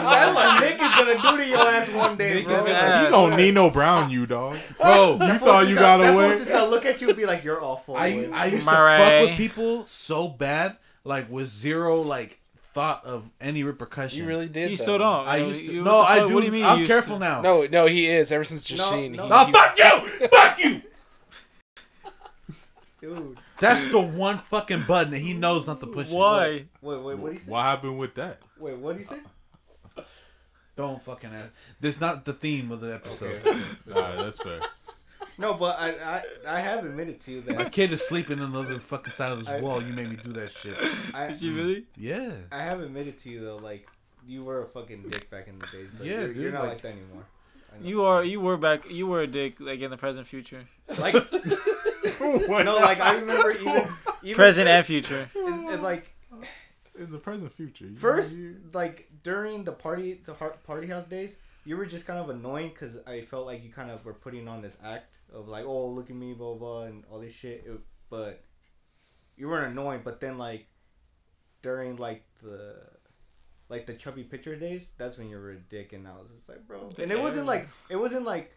That's what Nick is gonna do to your ass one day, Nick bro. is gonna- Yeah. He gonna Nino Brown you, dog. bro. You thought you got- got that fool away. just gotta look at you and be like, "You're awful." I I used to fuck with people so bad, like with zero like thought of any repercussion. You really did. you though. still don't. I used to. you- no, I do. What do you mean? I'm you careful used now. No, no, he is. Ever since No, no. he, No, he- fuck you! fuck you! Dude. That's the one fucking button that he knows not to push. Why? Wait, wait, what do you say? What happened with that? Wait, what do you say? Don't fucking ask. That's not the theme of the episode. All right, that's fair. No, but I, I, I have admitted to you My that kid is sleeping on the other fucking side of this I- wall. You made me do that shit. I, Did you really? Yeah. I have admitted to you though, like you were a fucking dick back in the days, but Yeah, you're, dude, you're not like- like, that anymore. You are. You were back. You were a dick, like in the present, future, like no, like I remember even, even present and future. and, and, like In the present future. you- first you- like during the party the har- party house days you were just kind of annoying because i felt like you kind of were putting on this act of like oh look at me blah blah and all this shit it, but you weren't annoying but then like during like the like the chubby picture days that's when you were a dick and i was just like bro and it wasn't like it wasn't like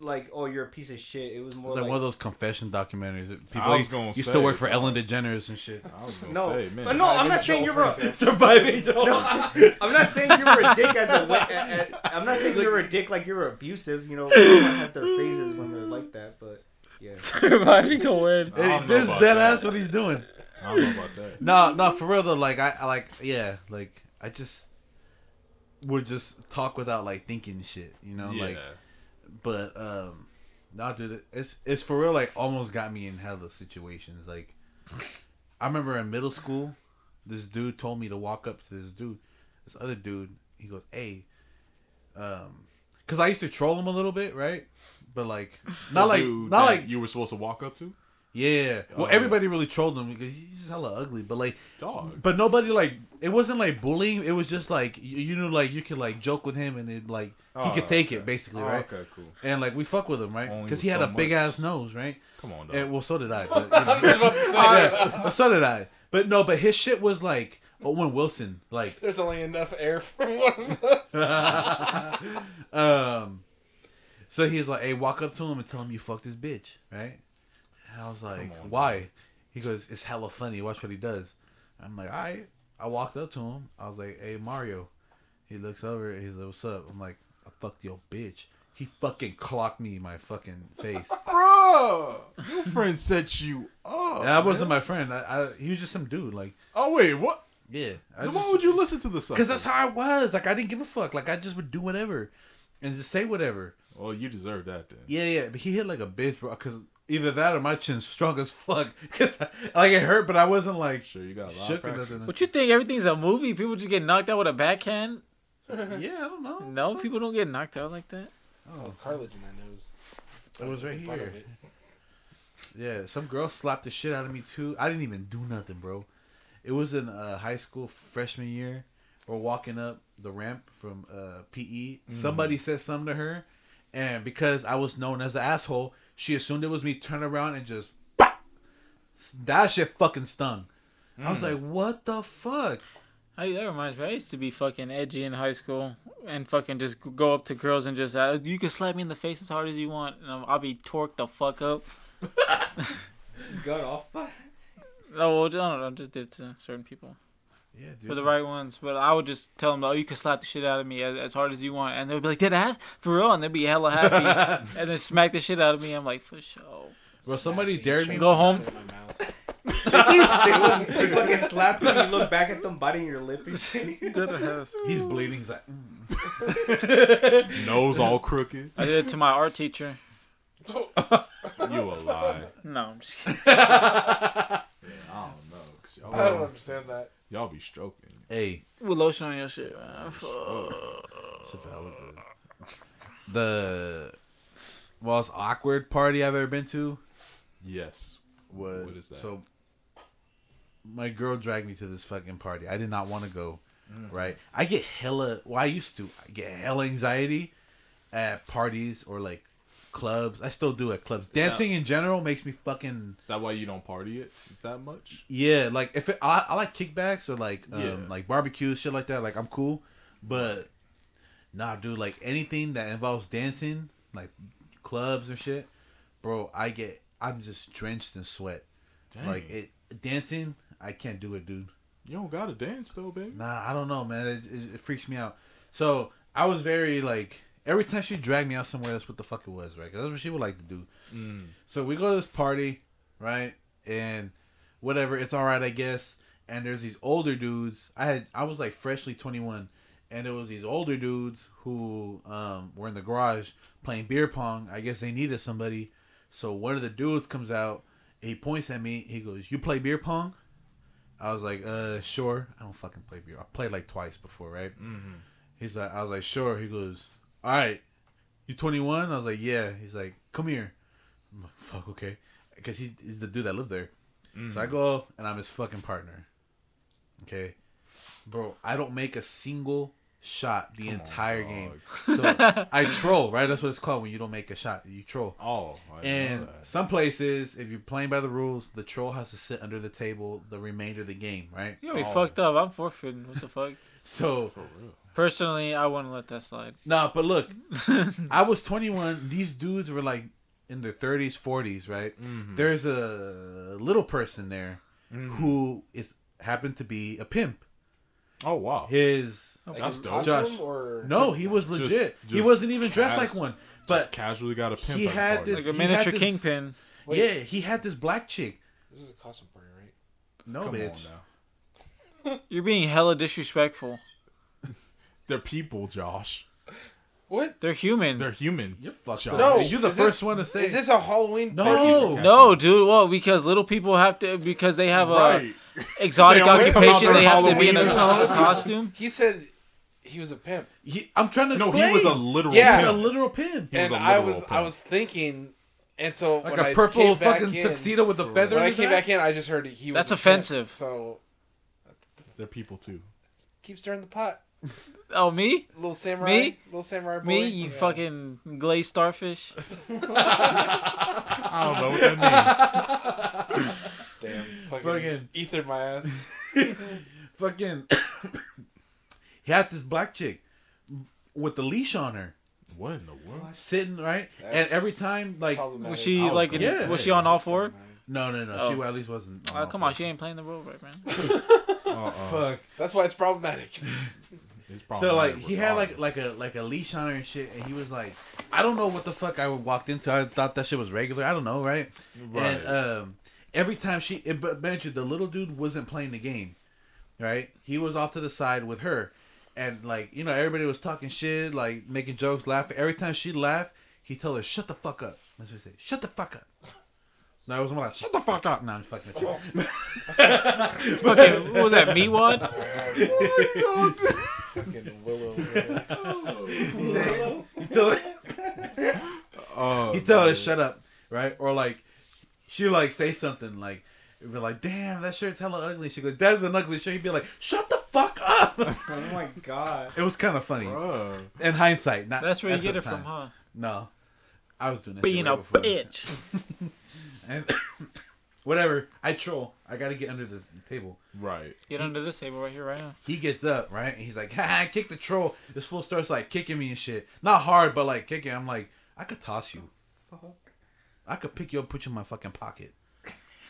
like oh you're a piece of shit it was more It's like, like, one of those confession documentaries. that People I was used, gonna used say, to work for. Ellen DeGeneres and shit. I was gonna no say, man. no i'm not saying you're wrong Franco. Surviving Joel. No, I'm not saying you were a dick as a. wa- a- a- I'm not saying you were a dick like you were abusive. You know, everyone has their phases when they're like that. But yeah, Surviving a win. I don't know this about dead that. ass what he's doing. I don't know about that. No, no, for real though. Like I, I like, yeah, like I just would just talk without like thinking shit. You know, yeah. like but um no dude it's it's for real like almost got me in hella situations like i remember in middle school this dude told me to walk up to this dude this other dude he goes hey um because i used to troll him a little bit right but like The not like not like you were supposed to walk up to. Yeah. Well, Oh. everybody really trolled him because he's just hella ugly. But like, Dog. but nobody like it wasn't like bullying. It was just like you, you know, like you could like joke with him and it like he Oh, could take okay. it basically, Oh, right? Okay, cool. And like we fuck with him, right? Because he had so a big much. ass nose, right? Come on, dog. And, well, so did I. But, you know. yeah, so did I. But no, but his shit was like Owen Wilson, like There's only enough air for one of us. um. So he's like, "Hey, walk up to him and tell him you fucked his bitch, right?" And I was like, on, "Why?" He goes, "It's hella funny. Watch what he does." I'm like, "I." Right. I walked up to him. I was like, "Hey, Mario." He looks over. He's like, "What's up?" I'm like, "I fucked your bitch." He fucking clocked me in my fucking face. Bro, your friend set you up. Yeah, I wasn't man. my friend. I, I, he was just some dude. Like, Oh wait, what? yeah. Then why would you listen to the song? Because that's how I was. Like, I didn't give a fuck. Like, I just would do whatever, and just say whatever. Well, you deserve that then. Yeah, yeah. But he hit like a bitch, bro. Because either that or my chin's strong as fuck. Because like it hurt, but I wasn't like Sure, you got a lot shook of or practice. nothing. What you think? Everything's a movie. People just get knocked out with a backhand. Yeah, I don't know. No, people don't get knocked out like that. Oh, cartilage in that nose. It was right here. Yeah, some girl slapped the shit out of me too. I didn't even do nothing, bro. It was in uh, high school freshman year. We're walking up the ramp from uh, PE. Somebody said something to her, and because I was known as an asshole, she assumed it was me. Turn around and just "Bah!" that shit fucking stung. I was like, "What the fuck?" Hey, that reminds me. I used to be fucking edgy in high school and fucking just go up to girls and just uh, you can slap me in the face as hard as you want and I'll, I'll be torqued the fuck up. Got off. No, well, I don't know. I just did it to certain people Yeah, dude. for the right ones. But I would just tell them, oh, you can slap the shit out of me as, as hard as you want, and they'd be like, "Did ass for real?" And they'd be hella happy, and then smack the shit out of me. I'm like, for sure. Bro, somebody dared me. Go home. Spit my mouth. they fucking slap you. You look back at them biting your lip and shit. Did ass. He's bleeding. He's like, mm. Nose all crooked. I did it to my art teacher. You a lie. No, I'm just kidding. I don't know. 'cause Y'all, I don't understand that. Y'all be stroking. "Hey, With lotion on your shit, man. Fuck. It's a valid. The most awkward party I've ever been to Yes. was What is that? so. My girl dragged me to this fucking party. I did not want to go. Mm. Right, I get hella. Well, I used to. I get hella anxiety at parties or like clubs. I still do at clubs. Dancing in general makes me fucking Is that why you don't party it that much? yeah. Like if it, I, I like kickbacks or like um, Yeah. like barbecue shit like that. Like I'm cool, but nah, dude. Like anything that involves dancing, like clubs or shit, bro. I get I'm just drenched in sweat. Like it dancing, I can't do it, dude. You don't gotta dance though, baby. Nah, I don't know, man. It, it, it freaks me out. So I was very like every time she dragged me out somewhere, that's what the fuck it was, right? 'Cause that's what she would like to do. So we go to this party, right? And whatever, it's all right, I guess. And there's these older dudes. I had I was like freshly 21, and it was these older dudes who um, were in the garage playing beer pong. I guess they needed somebody. So one of the dudes comes out. He points at me. He goes, "You play beer pong?" I was like, "Uh, sure." I don't fucking play beer. I played like twice before, right? He's like, I was like, "Sure." He goes, "All right, you 21?" I was like, "Yeah." He's like, "Come here." I'm like, "Fuck, okay," because he's, he's the dude that lived there. So I mm-hmm. go and I'm his fucking partner. Okay, bro, I don't make a single shot the entire game. So I troll, right? That's what it's called when you don't make a shot. You troll. Oh, I And some places, if you're playing by the rules, the troll has to sit under the table the remainder of the game, right? You got me Oh. fucked up. I'm forfeiting. What the fuck? So for real. Personally, I wouldn't let that slide. Nah, but look, I was 21. These dudes were like in their 30s, 40s, right? Mm-hmm. There's a little person there mm-hmm. who is happened to be a pimp. Oh wow. His Like That's dope. costume Josh. or no, he was legit. Just- he wasn't even dressed cas- like one. Just But casually got a pimp. he had this- Like a miniature this- kingpin. Wait. yeah, he had this black chick. This is a costume party, right? No, Come bitch. on now. You're being hella disrespectful. They're people, Josh. What? They're human. They're human. You're fucked Josh. up. No, you're the first this- one to say. Is this a Halloween? no? party? no, dude. Well, because little people have to because they have a Right. exotic They only come out occupation. They during have to be in a costume. He said he was a pimp, He, I'm trying to No, explain. he was a literal Yeah. He's a literal pimp. He was and a I literal was I was thinking And so Like when a I purple came back fucking in- tuxedo with a feather. When in I came hat? back in, I just heard he was. That's a pimp, offensive. So They're people too. keep stirring the pot. Oh, me? Little samurai. Me? Little samurai boy. Me? You Yeah. fucking glazed starfish? I don't know what that means. Damn. Fucking, Fucking- ethered my ass. fucking he had this black chick with the leash on her what in the world? sitting right and every time like Problematic. Was she was like? gonna In, say, was she on all four? no no no Oh. she at least wasn't Oh, come on, she ain't playing the role right, man. Uh-uh. fuck That's why it's problematic. It's so like he had like like a like a leash on her and shit and he was like i don't know what the fuck i walked into i thought that shit was regular i don't know right, Right. and um every time she it, but mentioned the little dude wasn't playing the game right he was off to the side with her and like you know everybody was talking shit like making jokes laughing every time she laughed he told her shut the fuck up that's what he said shut the fuck up no, I was more like shut the fuck up. No, I'm fucking with you. Fucking, what was that? Meatwad? Fucking Willow. He said, he told her, Oh, he told her man. shut up, right? Or like she like say something like be like, damn, that shirt's hella ugly. She goes, that's an ugly shirt. He'd be like, shut the fuck up. Oh my god. it was kind of funny Bruh. in hindsight. Not That's where you get the it from, huh? No, I was doing that. Being shit a way before. bitch. And whatever, I troll. I gotta get under the table. Right. Get under this table right here, right now. He gets up, right? And he's like, ha, ha kick the troll. This fool starts like kicking me and shit. Not hard, but like kicking. I'm like, I could toss you. Fuck. I could pick you up, put you in my fucking pocket.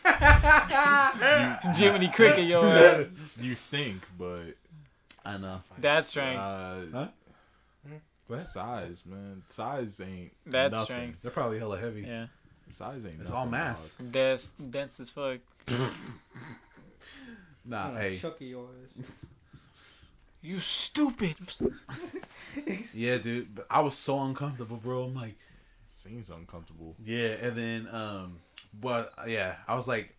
Jiminy Cricket, yo. ass. You think, but I know. That's strength. uh, Huh? What? size, man. Size ain't That's nothing. strength. They're probably hella heavy. Yeah. Size ain't. It's all mass. dog. Dense, dense as fuck. Nah, Hey. hey. Chucky yours. You stupid. Yeah, dude. But I was so uncomfortable, bro. I'm like, Seems uncomfortable. yeah. And then, um, but yeah, I was like,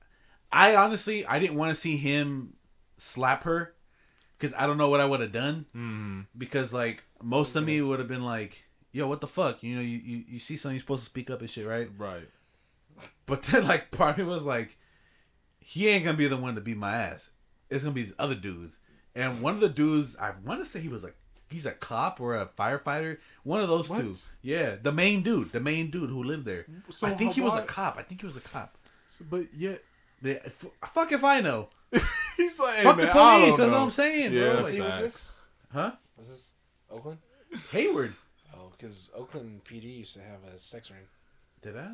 I honestly, I didn't want to see him slap her because I don't know what I would have done. Mm. Because like most of me would have been like, yo, what the fuck? You know, you, you, you see something, you're supposed to speak up and shit, right? Right. But then like part of me was like, he ain't gonna be the one to beat my ass. It's gonna be these other dudes. And one of the dudes, I want to say he was like, he's a cop or a firefighter. One of those What? two. Yeah, the main dude, the main dude who lived there. So I think he was a cop. I think he was a cop. So, but yet Yeah, f- fuck if I know. he's like, hey, fuck man, the I don't police. That's know. what I'm saying, Yeah, bro. that's Like, See, was this? huh? Was this Oakland? Hayward. Oh, because Oakland PD used to have a sex ring. Did I?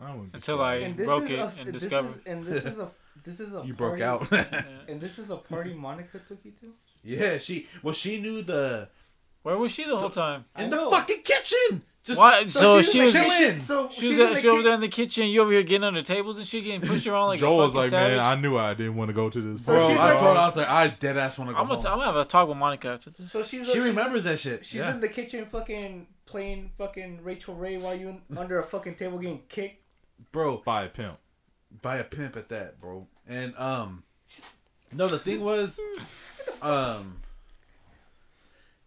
Ask? I wouldn't Until I surprised. broke it a- and this discovered. Is, and this is a this is a You broke out. And this is a party Monica took you to. yeah, she. Well, she knew the Where was she the whole time? In the fucking kitchen. Just What? So she's she was- the kitchen. So She she's was, in at, the she over ki- there in the kitchen. You over here getting under tables and shit, getting pushed around like Joel a was like, savage. man, I knew I didn't want to go to this. So Bro, I like- told her I was like, I dead ass want to go I'm gonna, home. I'm gonna have a talk with Monica after this. So she's she she- remembers that shit. She's yeah. in the kitchen, fucking playing fucking Rachael Ray while you under a fucking table getting kicked. Bro, by a pimp. by a pimp at that, bro. And um, no, the thing was, um,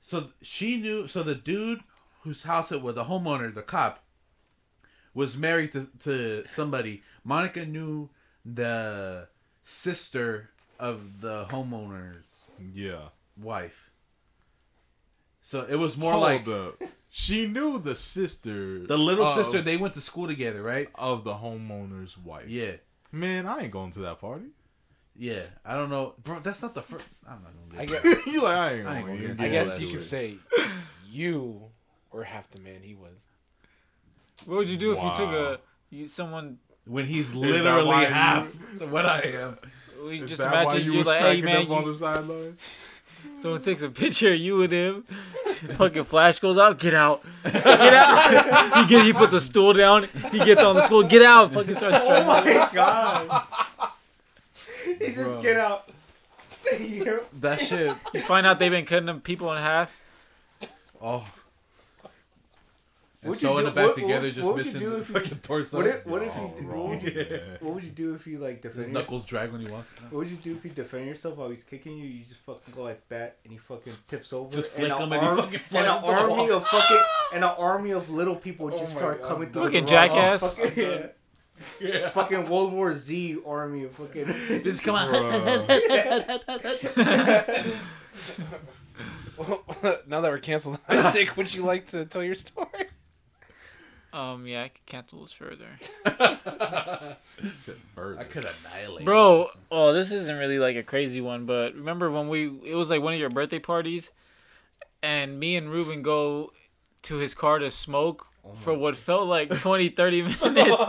so she knew. So the dude whose house it was, the homeowner, the cop, was married to to somebody. Monica knew the sister of the homeowner's Yeah. wife. So it was more Hold like up. She knew the sister. the little of, sister. They went to school together, right? of the homeowner's wife. Yeah. Man, I ain't going to that party. Yeah, I don't know, bro. That's not the first. I'm not gonna. I guess, you like I ain't I ain't going. gonna I guess you could say you were half the man he was. What would you do if you took a you, someone? when he's literally why you- half what I am. We Is just that why imagine you you was like, hey cracking man, up on the sideline? Someone takes a picture of you and him. fucking flash goes out. Get out. Get out. he get, he puts a stool down. He gets on the stool. Get out. Fucking starts Oh striking. my god! he just Bro. get out. You're- That shit. You find out they've been cutting them people in half. Oh, and What'd you sewing do- it back what- together, what- just what missing the if you- fucking torso. What if, what if you Oh, do, wrong, what, would you, man. what would you do if you like His defend yourself? knuckles drag when he walks. What would you do if you defend yourself while he's kicking you? You just fucking go like that, and he fucking tips over. Just and flick an him and he arm- fucking and an army of fucking and an army of little people oh just my start God. coming through. Fucking the jackass. Oh, fucking, yeah. Yeah. fucking World War Z army of fucking. Just come on. Now that we're canceled, Isaac, would you like to tell your story? Um, yeah, I could cancel this further. Further. I could annihilate. Bro, oh, this isn't really like a crazy one, but remember when we, it was like one of your birthday parties, and me and Ruben go to his car to smoke for what felt like 20, 30 minutes.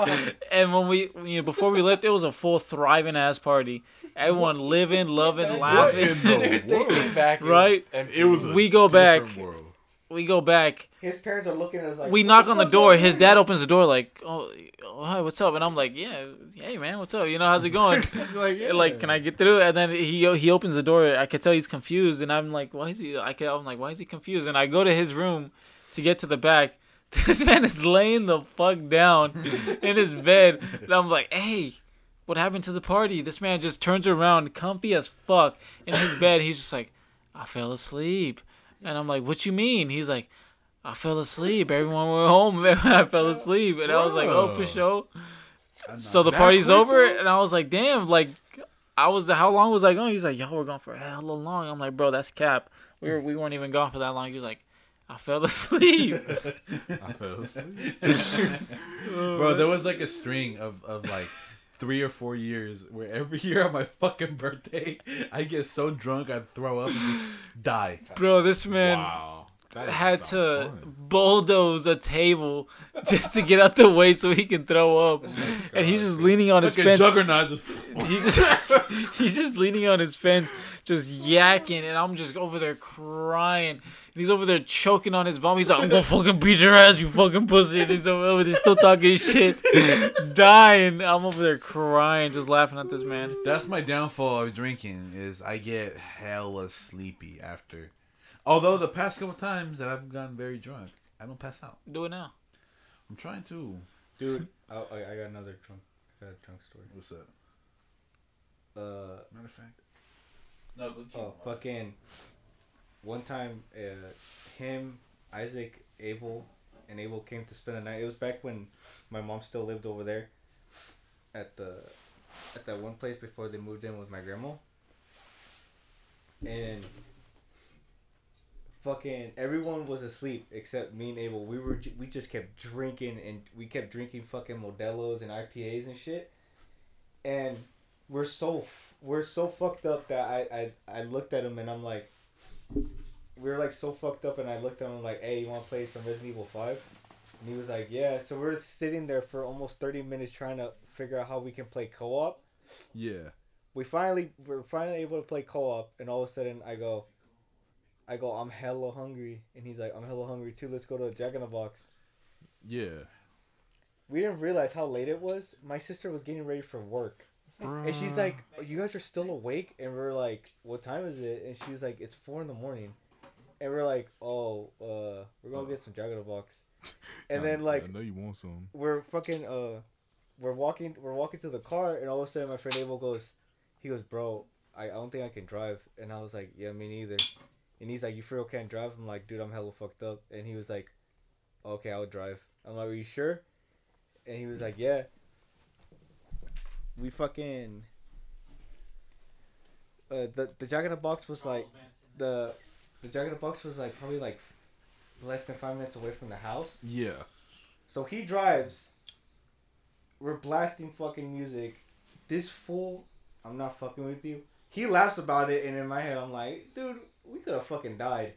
and when we, you know, before we left, it was a full thriving ass party. Everyone living, loving, laughing. the they came back. Right? And it was a We go back. world. We go back. His parents are looking at us like. we "What knock on the door. His dad opens the door like, "Oh, oh, hi, what's up?" And I'm like, "Yeah, hey man, what's up? You know, how's it going?" like, like, can I get through? And then he he opens the door. I could tell he's confused, and I'm like, why is he? I can, I'm like, why is he confused? And I go to his room to get to the back. This man is laying the fuck down in his bed, and I'm like, hey. What happened to the party? This man just turns around, comfy as fuck, in his bed. He's just like, I fell asleep. And I'm like, what you mean? He's like, I fell asleep. Everyone went home. I fell asleep. And I was like, oh, for sure. So the party's quick, over, bro? and I was like, damn, like, I was, how long was I going? He was like, y'all were gone for hella long. I'm like, bro, that's cap. We, were, we weren't even gone for that long. He was like, I fell asleep. I fell asleep. Bro, there was like a string of, of like three or four years where every year on my fucking birthday, I get so drunk I'd throw up and just die. bro, this man Wow. Had to fun. bulldoze a table just to get out the way so he can throw up. Oh and he's just leaning on his fence. juggernaut just He's just he's just leaning on his fence, just yakking, and I'm just over there crying. And he's over there choking on his vomit. He's like, "I'm gonna fucking beat your ass, you fucking pussy." And he's over there still talking shit, dying. I'm over there crying, just laughing at this man. That's my downfall of drinking is I get hella sleepy after. Although the past couple times that I've gotten very drunk, I don't pass out. Do it now. I'm trying to. Dude, oh, I, I got another drunk, I got a drunk story. What's up? Uh, Matter of fact. No, go keep oh, fucking. One time, uh, him, Isaac, Abel, and Abel came to spend the night. It was back when my mom still lived over there. At the, at that one place before they moved in with my grandma. And. Fucking everyone was asleep except me and Abel. We were we just kept drinking and we kept drinking fucking Modelo's and IPAs and shit. And we're so we're so fucked up that I, I I looked at him and I'm like, we are like so fucked up and I looked at him like, hey, you want to play some Resident Evil Five? And he was like, yeah. So we're sitting there for almost thirty minutes trying to figure out how we can play co-op. Yeah. We finally we're finally able to play co-op and all of a sudden I go, I go, I'm hella hungry and he's like, I'm hella hungry too. Let's go to Jack in the Box. Yeah. We didn't realize how late it was. My sister was getting ready for work. And she's like, "You guys are still awake?" And we're like, "What time is it?" And she was like, "It's four in the morning." And we're like, "Oh, uh, we're gonna get some Jack in the Box." And then like I know you want some. we're fucking uh, we're walking we're walking to the car, and all of a sudden my friend Abel goes, he goes, "Bro, I, I don't think I can drive." And I was like, "Yeah, me neither." And he's like, "You for real can't drive?" I'm like, "Dude, I'm hella fucked up." And he was like, "Okay, I'll drive." I'm like, "Are you sure?" And he was like, "Yeah." We fucking uh, the the Jack in the Box was like the the Jack in the Box was like probably like less than five minutes away from the house. Yeah. So he drives. We're blasting fucking music. This fool, I'm not fucking with you. He laughs about it, and in my head, I'm like, dude, we could have fucking died.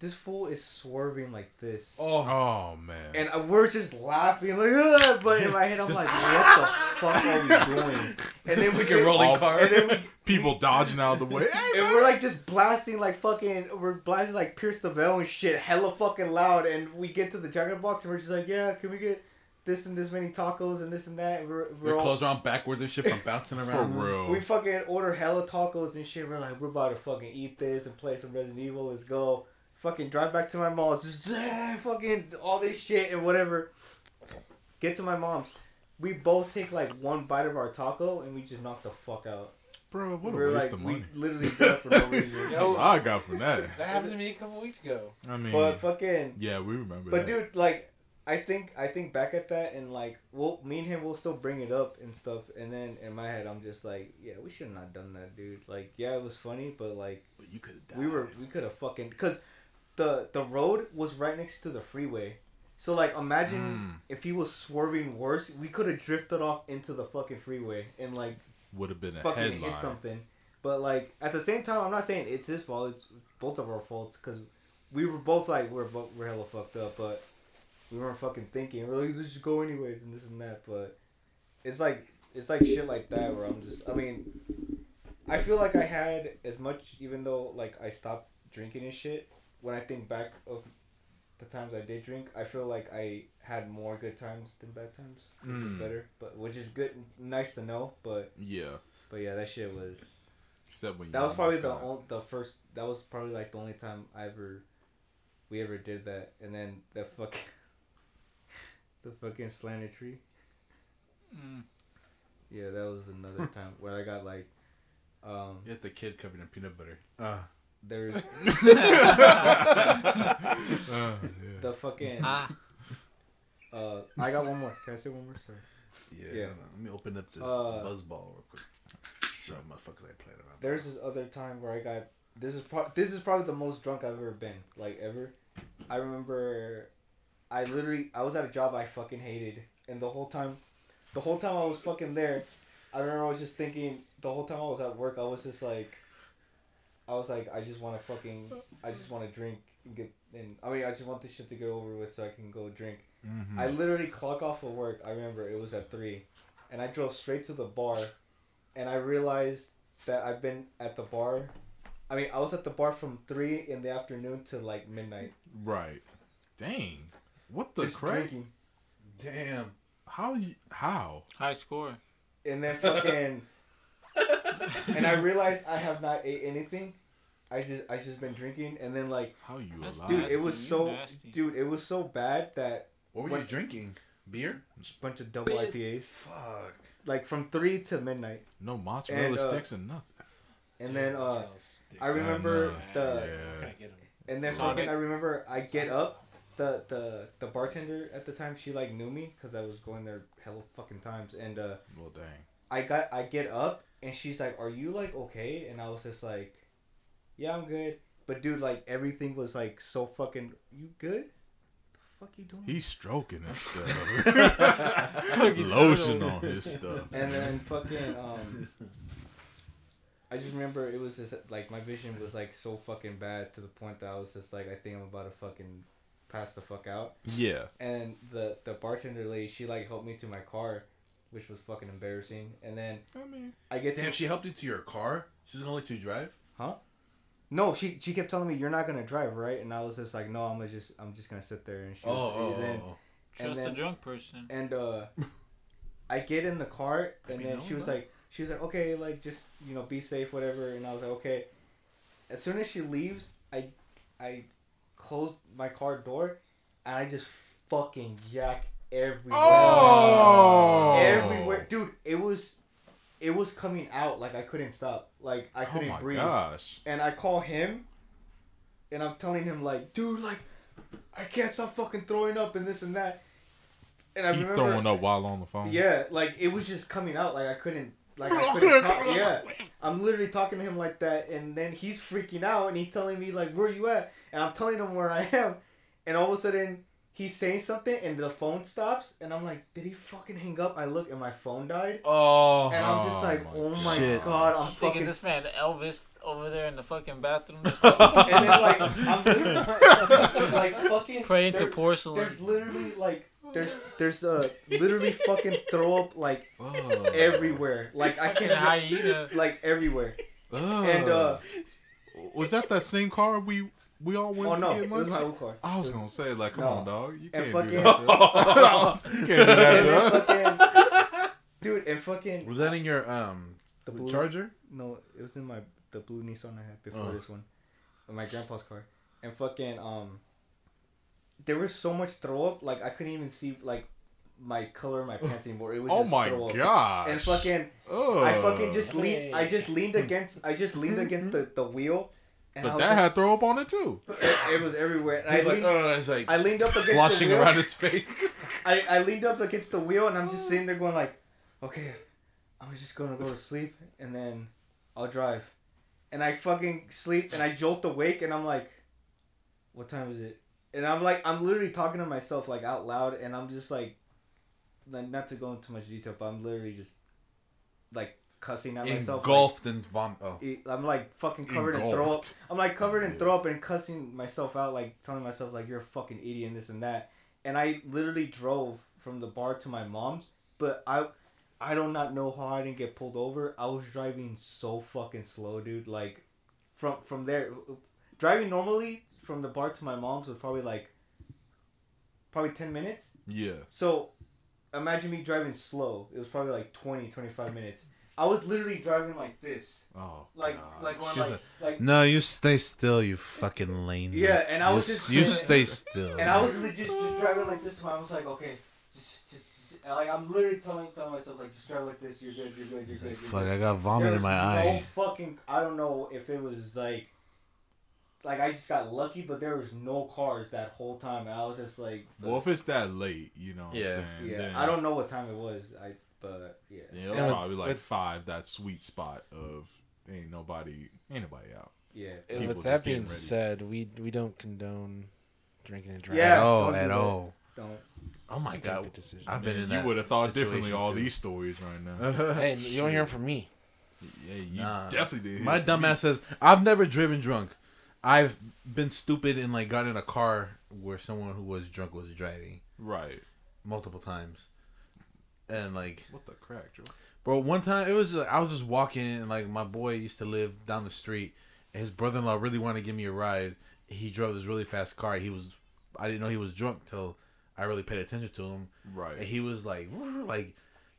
This fool is swerving like this. Oh, Oh man. And uh, we're just laughing, like, Ugh! but in my head, I'm like, what the fuck are we doing? And then we Fucking get, rolling all- car. and then we, People dodging out of the way. Hey, and we're like just blasting like fucking we're blasting like Pierce the Veil and shit hella fucking loud and we get to the Jacket Box and we're just like yeah can we get this and this many tacos and this and that and we're, we're Your all, clothes around backwards and shit from bouncing around. for around. real. we fucking order hella tacos and shit we're like we're about to fucking eat this and play some Resident Evil let's go fucking drive back to my mom's, just fucking all this shit and whatever. Get to my mom's. We both take like one bite of our taco and we just knock the fuck out. Bro, what a We're waste like, of money. we literally do it for no reason. Yo, That's what I got from that. that happened to me a couple weeks ago. I mean, But fucking, yeah, we remember but that. dude, like, I think I think back at that and like, we'll me and him will still bring it up and stuff. And then in my head, I'm just like, yeah, we should have not done that, dude. Like, yeah, it was funny, but like. But you could we were we could have fucking because the the road was right next to the freeway so like imagine hmm. if he was swerving worse we could have drifted off into the fucking freeway and like would have been a fucking headline. hit something but like at the same time i'm not saying it's his fault it's both of our faults because we were both like we're both we're hella fucked up but we weren't fucking thinking we're like let's just go anyways and this and that but it's like it's like shit like that where i'm just i mean I feel like I had as much, even though like I stopped drinking and shit. When I think back of the times I did drink, I feel like I had more good times than bad times, Mm. better. But which is good, nice to know. But Yeah, but yeah, that shit was. except when you That was probably the on, the first. That was probably like the only time I ever, we ever did that. And then the fucking, the fucking slanted tree. Mm. Yeah, that was another time where I got like, um, You had the kid covered in peanut butter. Uh, there's Uh, yeah. the fucking. Ah, Uh, I got one more. Can I say one more? Sorry. yeah. Yeah. hold on. Let me open up this Uh, buzz ball real quick. Show motherfuckers I played around. There's this other time where I got. This is pro- This is probably the most drunk I've ever been. Like ever. I remember. I literally I was at a job I fucking hated, and the whole time, the whole time I was fucking there, I remember I was just thinking. The whole time I was at work, I was just like. I was like, I just want to fucking, I just want to drink and get, and I mean, I just want this shit to get over with so I can go drink. Mhm. I literally clock off of work. I remember it was at three, and I drove straight to the bar, and I realized that I've been at the bar. I mean, I was at the bar from three in the afternoon to like midnight. right. Dang. What the just crap? drinking, Damn. How? You, how? high score. and then fucking, and I realized I have not ate anything. I just I just been drinking, and then like, How you That's alive? dude, Nasty, it was so, nasty. dude, it was so bad that What were What- you drinking? Beer? just a bunch of double Piss. IPAs, Fuck. like from three to midnight, No mozzarella And, uh, sticks and nothing. and then uh. I I remember the Yeah. And then fucking, I remember I get up. The, the the bartender at the time she like knew me because I was going there hella fucking times and uh Well, dang. I got I get up and she's like are you like okay and I was just like yeah I'm good but dude like everything was like so fucking you good the fuck you doing He's stroking and stuff. Lotion on his stuff. and then fucking um I just remember it was just like my vision was like so fucking bad to the point that I was just like I think I'm about to fucking pass the fuck out Yeah. and the the bartender lady she like helped me to my car which was fucking embarrassing and then I mean, i get Damn, to she helped you to your car? She's gonna let you drive? Huh? No she she kept telling me you're not gonna drive right and i was just like no i'm gonna just i'm just gonna sit there and she was, Oh, oh, and then oh. And Trust a then- drunk person. and uh i get in the car and Maybe then she was though. like she was like okay like just you know be safe whatever and i was like okay as soon as she leaves i i closed my car door and i just fucking jack everywhere. Oh! everywhere. Dude it was it was coming out like i couldn't stop. Like i Oh couldn't my breathe. gosh. and i call him and i'm telling him like dude like i can't stop fucking throwing up and this and that. And i He remember throwing up while on the phone. yeah like it was just coming out. Like i couldn't like i couldn't talk. yeah. I'm literally talking to him like that and then he's freaking out and he's telling me like where you at and i'm telling him where i am and all of a sudden he's saying something and the phone stops and i'm like did he fucking hang up i look and my phone died Oh. and I'm just Oh like, my oh my Shit. god, I'm Thinking fucking. this man Elvis over there in the fucking bathroom and then like, I'm literally, like fucking. praying to porcelain. There's literally like, there's there's uh literally fucking throw up like Oh. everywhere. Like I can't hyena. like everywhere. Ugh. And uh, was that that same car we we all went oh to no, get it was my old car. I was It gonna say like, come No. on, dog, you can't fucking- do that. you can't do that And to then us. fucking, dude, and fucking Was that in your um the blue charger? No, it was in my the blue Nissan I had before Oh. this one, in my grandpa's car. and fucking um. There was so much throw up, like I couldn't even see like my color of my pants anymore. It was Oh just my throw up. And fucking, Ugh. I fucking just Hey. leaned. I just leaned against. I just leaned against the, the wheel, and But that just, had throw up on it too. it, it was everywhere. I He's like, leaned, oh, it's like I leaned up against sloshing the wheel. around his face. I, I leaned up against the wheel and I'm just sitting there going like, okay, I'm just gonna go to sleep and then I'll drive. And I fucking sleep and I jolt awake and I'm like, what time is it? And I'm like, I'm literally talking to myself like out loud and I'm just like, like not to go into much detail, but I'm literally just like cussing at myself. like- Engulfed in vomit. Oh. I'm like fucking covered in throw up. I'm like covered in throw up and cussing myself out, like telling myself like you're a fucking idiot and this and that. And I literally drove from the bar to my mom's, but I, I do not know how I didn't get pulled over. I was driving so fucking slow, dude. Like, from from there, driving normally from the bar to my mom's was probably like, probably ten minutes. Yeah. So, imagine me driving slow. It was probably like 20, 25 minutes. I was literally driving like this, Oh. like God. like when She's like like- like No, you stay still, you fucking lane. Yeah, and I You was s- just- You stay still. And I was legit just driving like this. I was like, okay, just, just, just- like I'm literally telling, telling myself like, just drive like this. You're good. You're good. You're He's good. like, you're fuck, good. I got vomit There in was my no eye. fucking. I don't know if it was like, like I just got lucky, but there was no cars that whole time. And I was just like, Well, if it's that late, you know what Yeah. I'm saying? yeah, then- I don't know what time it was. I, but yeah. Yeah, it was And with- probably like with- five, that sweet spot of ain't nobody, ain't nobody out. Yeah. And People with that being ready. said, we we don't condone drinking and driving. Yeah. At all, don't at that. all. Don't. Oh my Stupid god. decision. I've been Man, in you would have thought differently situation, all too. these stories right now. hey, you don't hear them from me. yeah, you Nah. definitely did. My dumbass says I've never driven drunk. I've been stupid and like got in a car where someone who was drunk was driving Right. multiple times, and like, What the crack, Joe? bro, one time it was like, I was just walking and like my boy used to live down the street, and his brother-in-law really wanted to give me a ride. He drove this really fast car. He was, I didn't know he was drunk till I really paid attention to him, Right. and he was like, like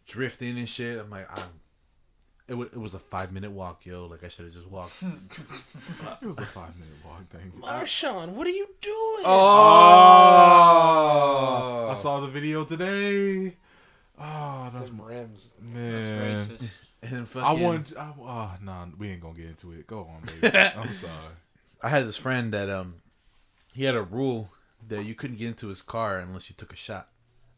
drifting and shit. I'm like, I'm. It, wa- it was a five minute walk, yo. Like I should have just walked. It was a five minute walk thing. Marshawn, what are you doing? Oh, oh! I saw the video today. Oh, that's Those rims. man. Racist. And I fucking, want. I, oh, nah, we ain't gonna get into it. Go on, baby. I'm sorry. I had this friend that um, he had a rule that you couldn't get into his car unless you took a shot,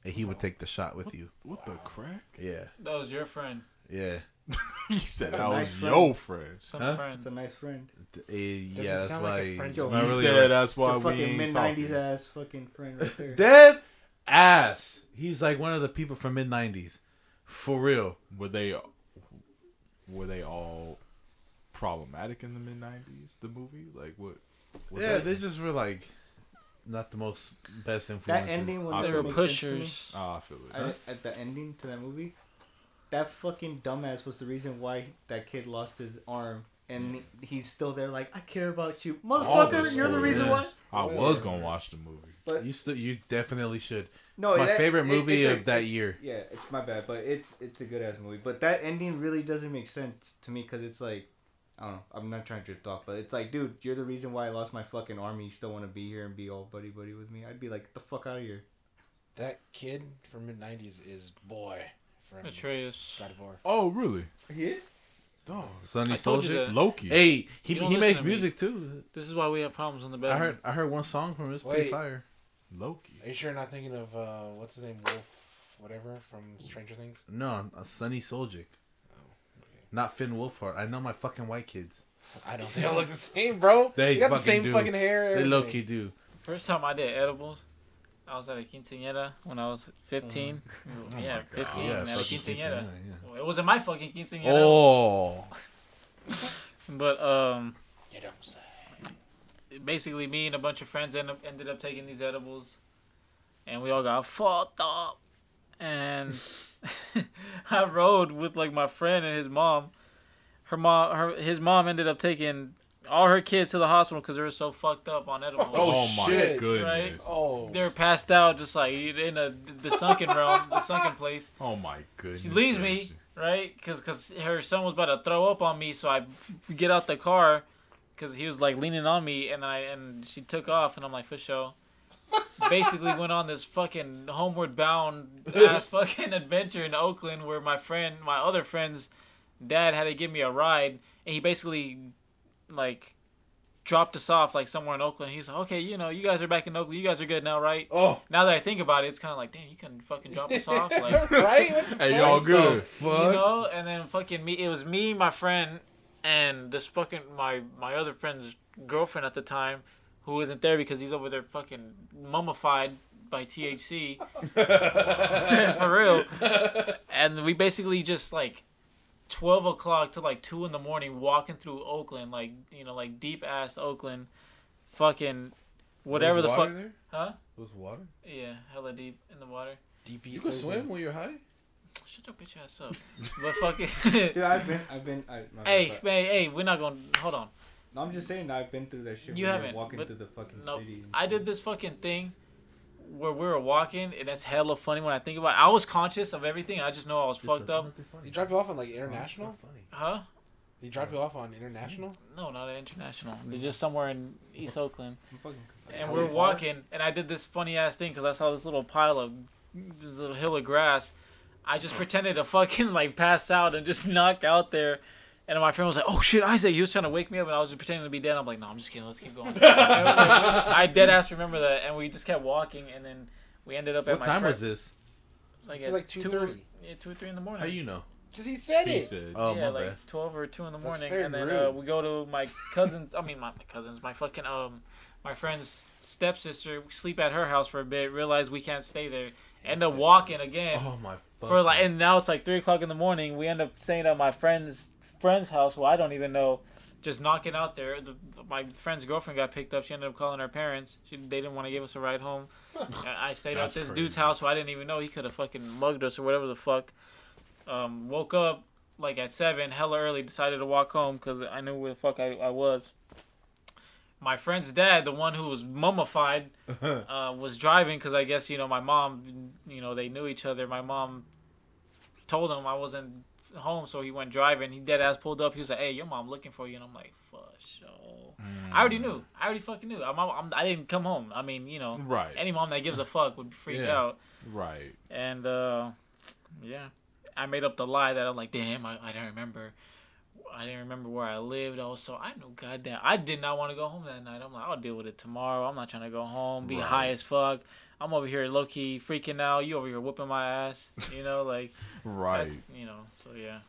and he would take the shot with you. What the crack? Yeah, That was your friend. yeah, He said that nice was friend. your friend. Some Huh? friend. That's a nice friend. D- eh, yeah. That's sound like a why. friend it's not really said that's why Your we fucking ain't mid nineties ass fucking friend right there. dead ass. He's like one of the people from mid '90s, for real. Were they? Were they all problematic in the mid '90s? The movie, like what? was yeah, that? they just were like not the most best that ending when They were made sense to me. pushers. Oh, I feel it. at, at the ending to that movie, that fucking dumbass was the reason why that kid lost his arm, and he's still there like I care about you, motherfucker. You're the reason why. I oh, was gonna watch the movie. But You still, you definitely should. no, my that- favorite it- movie it's a- of that year. Yeah, it's my bad, but it's it's a good ass movie. But that ending really doesn't make sense to me because it's like. I don't know. I'm not trying to drift off, but it's like, dude, you're the reason why I lost my fucking army. You still want to be here and be all buddy buddy with me? I'd be like, get the fuck out of here. That kid from mid '90s is boy from Atreus. God of War. Oh, really? He is. Dog. Sunny I told you Soldier. that. Loki. Hey, he, You don't he listen makes to me. music too. This is why we have problems on the bed. I heard I heard one song from him. It's pretty Wait. fire. Loki. Are you sure you're not thinking of uh, what's his name, Wolf, whatever from Stranger Things? No, a Sunny Suljic. okay. Not Finn Wolfhard. I know my fucking white kids. I don't. They all look the same, bro. They They got the fucking same do. fucking hair. They low everything. key do. First time I did edibles, I was at a quinceañera when I was 15. Oh yeah, my 15 Yeah, at a quinceañera. quinceañera, yeah. It wasn't my fucking quinceañera. Oh, But um, You don't say. basically, me and a bunch of friends end up, ended up taking these edibles, and we all got fucked up. And I rode with like my friend and his mom. Her mom, her his mom ended up taking all her kids to the hospital because they were so fucked up on edibles. Oh, oh my shit. goodness. Oh, They were passed out, just like in a, the sunken realm, the sunken place. Oh my goodness. She leaves me, right? Because cause her son was about to throw up on me, so I get out the car because he was like leaning on me, and I and she took off, and I'm like, for sure. Basically, went on this fucking homeward bound ass fucking adventure in Oakland, where my friend, my other friend's dad, had to give me a ride, and he basically like dropped us off like somewhere in Oakland. He's like, okay, you know, you guys are back in Oakland. You guys are good now, right? Oh, Now that I think about it, it's kind of like, damn, you can fucking drop us off, like. right? What the Hey, y'all the good? you fuck. know and then fucking me it was me my friend and this fucking my my other friend's girlfriend at the time who wasn't there because he's over there fucking mummified by THC for real and we basically just like 12 o'clock to like 2 in the morning walking through Oakland like you know like deep ass Oakland fucking whatever the fuck There? huh It was water. yeah hella deep in the water Deep You East can Oakland. swim when you're high. shut your bitch ass up but fucking Dude, I've been, I've been. I, my Hey, man, hey, we're not gonna hold on. no, I'm just saying, I've been through that shit. You when you're haven't, walking but- through the fucking No, city. I did this fucking thing where we were walking, and it's hella funny when I think about it. I was conscious of everything. I just know I was fucked up. He dropped you off on like international? funny Huh? He dropped you off on international? No, not international. They're just somewhere in East Oakland. Fucking- And How we're far? walking, and I did this funny ass thing because I saw this little pile of this little hill of grass. I just pretended to fucking like pass out and just knock out there. And my friend was like, "Oh shit, Isaac!" He was trying to wake me up, and I was just pretending to be dead. I'm like, "No, I'm just kidding. Let's keep going." Like, I dead ass remember that, and we just kept walking, and then we ended up at What my time friend- was this? Like, It's like two- 2:30. Yeah, two or three in the morning. How you know? Because he said He it. said, Oh, yeah, my like bad. twelve or two in the morning, very and then rude. uh, we go to my cousins. I mean, not my cousins, my fucking um, my friend's stepsister. We sleep at her house for a bit. Realize we can't stay there. End up walking again Oh my. for like, and now it's like three o'clock in the morning. We end up staying at my friend's friend's house. Well, I don't even know. Just knocking out there. The, my friend's girlfriend got picked up. She ended up calling her parents. She, they didn't want to give us a ride home. I I stayed at this crazy. dude's house who I didn't even know he could have fucking mugged us or whatever the fuck. Um, woke up like at seven, hella early. Decided to walk home because I knew where the fuck I, I was. My friend's dad, the one who was mummified, uh, was driving because I guess you know my mom, you know they knew each other. My mom told him I wasn't home, so he went driving. He dead ass pulled up. He was like, "Hey, your mom looking for you," and I'm like, "For sure." I already knew. I already fucking knew. I'm, I'm, I didn't come home. I mean, you know, Right. any mom that gives a fuck would freak Yeah. out. Right. And uh, yeah, I made up the lie that I'm like, damn, I, I didn't remember. I didn't remember where I lived. Also, I know, goddamn, I did not want to go home that night. I'm like, I'll deal with it tomorrow. I'm not trying to go home, be Right. high as fuck. I'm over here low key freaking out. You over here whooping my ass. You know, like Right. you know. So yeah,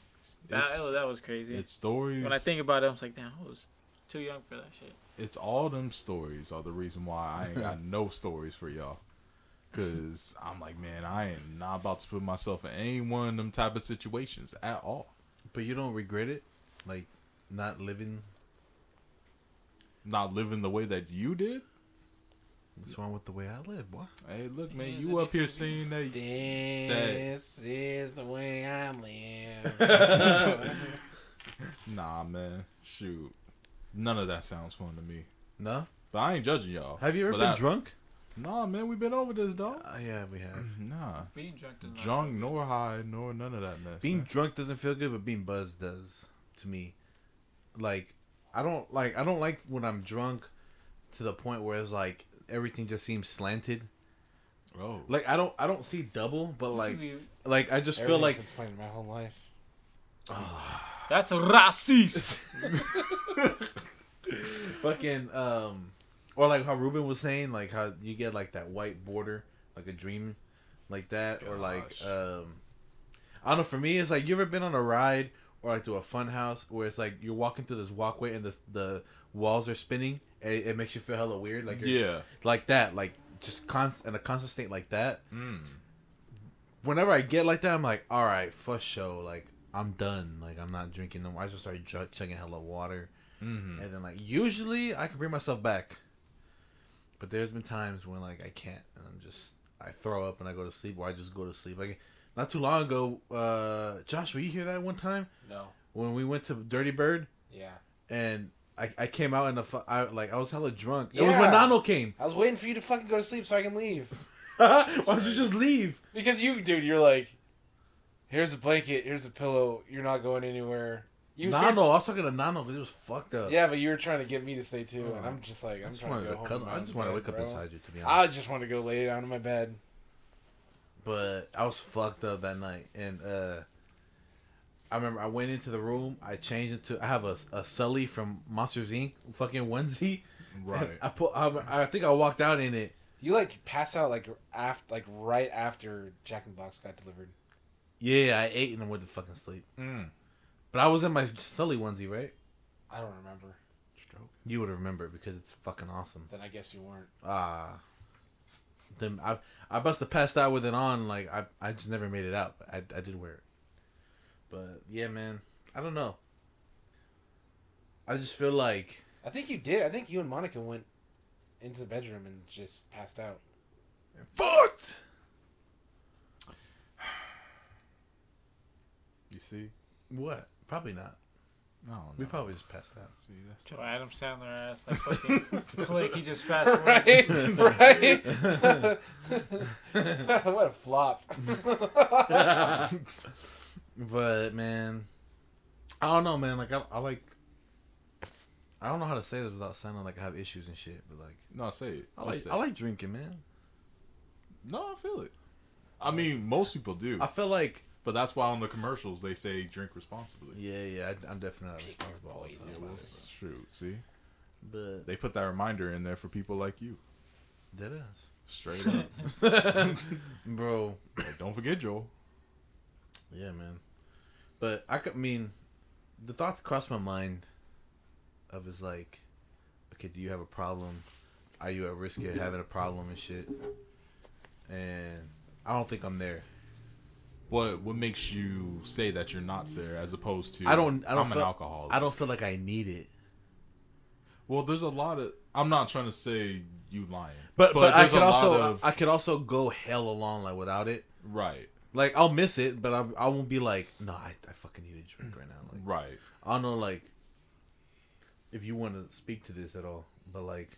that was, oh, that was crazy. It's stories. when I think about it, I was like, damn, I was too young for that shit. it's all them stories are the reason why I ain't got no stories for y'all. Cause I'm like, man, I am not about to put myself in any one of them type of situations at all. But you don't regret it, like not living. Not living the way that you did. What's wrong with the way I live, boy? Hey, look, man, you up here because saying that. This is the way I live. Nah, man, shoot, none of that sounds fun to me. No. But I ain't judging y'all. Have you ever But been that- drunk? Nah, man, we've been over this, dog. Uh, yeah, we have. Nah, Being drunk does not drunk nor high nor none of that mess. Being man. drunk doesn't feel good, but being buzzed does to me. Like, I don't like. I don't like when I'm drunk to the point where it's like everything just seems slanted. oh, Like I don't. I don't see double, but like, You- like I just feel like it's like my whole life. That's racist. fucking um, or like how Ruben was saying, like how you get like that white border, like a dream, like that, or like um, I don't know. For me, it's like you ever been on a ride or like to a fun house where it's like you're walking through this walkway and the the walls are spinning. It, it makes you feel hella weird, like you're- yeah. like that, like just const in a constant state like that. Mm. Whenever I get like that, I'm like, all right, for sure, like I'm done. Like I'm not drinking no more. I just start chug- chugging hella water. hmm And then like usually I can bring myself back. But there's been times when like I can't and I'm just I throw up and I go to sleep or I just go to sleep. Like not too long ago, uh Josh, were you here that one time No. when we went to Dirty Bird Yeah. and I, I came out in the fu- I like I was hella drunk. It was when Yeah. Nano came. I was waiting for you to fucking go to sleep so I can leave. Why don't you just leave? Because you, dude, you're like, here's a blanket, here's a pillow. You're not going anywhere. You Nano, I was talking to Nano because it was fucked up. Yeah, but you were trying to get me to stay too, and I'm just like, I I'm just trying wanted to to go home. cuddle. to I just want to bed, wake up bro. beside you, to be honest. I just want to go lay down in my bed. but I was fucked up that night, and uh, I remember I went into the room. I changed into I have a, a Sully from Monsters Inc. fucking onesie. Right. I put. I, I think I walked out in it. You like pass out like after, like right after Jack and Box got delivered. Yeah, I ate and I went to fucking sleep. Mm. But I was in my Sully onesie, right? I don't remember. You would remember because it's fucking awesome. Then I guess you weren't. Ah. Then I I must have passed out with it on. Like I I just never made it out. But I I did wear it. But yeah, man. I don't know. I just feel like I think you did. I think you and Monica went into the bedroom and just passed out. fucked. You see? What? Probably not. I don't. We probably just passed out. see that's Joe Adam Sandler ass like fucking click. He just fast Right, right. what a flop. But man, I don't know, man. Like I, I like. I don't know how to say this without sounding like I have issues and shit. But like, No, I say it. I Just like say I it. like drinking, man. No, I feel it. I mean, most people do, I feel like but that's why on the commercials they say drink responsibly. yeah, yeah. I, I'm definitely not responsible. all the time Yeah, about it, shoot, see, but they put that reminder in there for people like you. dead ass, Straight up. bro. Like, don't forget, Joel. Yeah, man. But I could I mean, the thoughts crossed my mind. Of is like, okay, do you have a problem? Are you at risk of having a problem and shit? And I don't think I'm there. What what makes you say that you're not there as opposed to I don't. I don't I'm feel. an alcoholic. I don't feel like I need it. Well, there's a lot of. I'm not trying to say you lying, But but, I there's could also of- I could also go hell along like without it. right, Like I'll miss it, but I I won't be like no I, I fucking need a drink right now. Like right. I don't know like if you want to speak to this at all, but like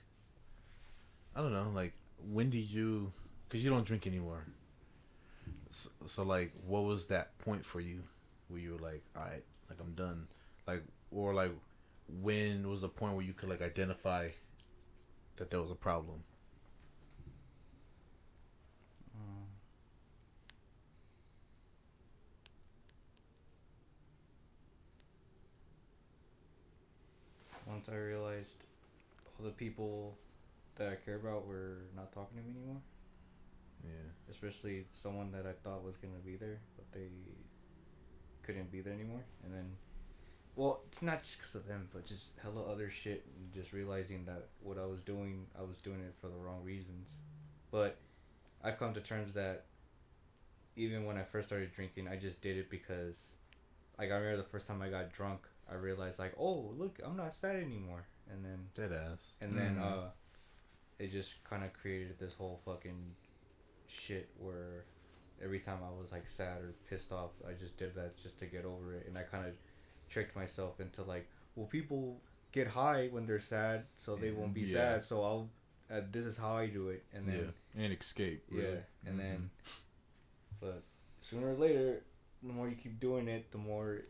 I don't know like when did you because you don't drink anymore. So, so like what was that point for you where you were like all right like I'm done like or like when was the point where you could like identify that there was a problem. Once I realized all the people that I care about were not talking to me anymore, Yeah. especially someone that I thought was gonna be there, but they couldn't be there anymore. And then, well, it's not just because of them, but just hella other shit. And just realizing that what I was doing, I was doing it for the wrong reasons. But I've come to terms that even when I first started drinking, I just did it because, like, I remember the first time I got drunk, I realized like, oh, look, I'm not sad anymore. And then Dead ass. and then Mhm. uh it just kind of created this whole fucking shit where every time I was like sad or pissed off, I just did that just to get over it, and I kind of tricked myself into like, well, people get high when they're sad, so they won't be Yeah. sad. So I'll, uh, this is how I do it, and then And escape. yeah, and then, Mm-hmm. but sooner or later, the more you keep doing it, the more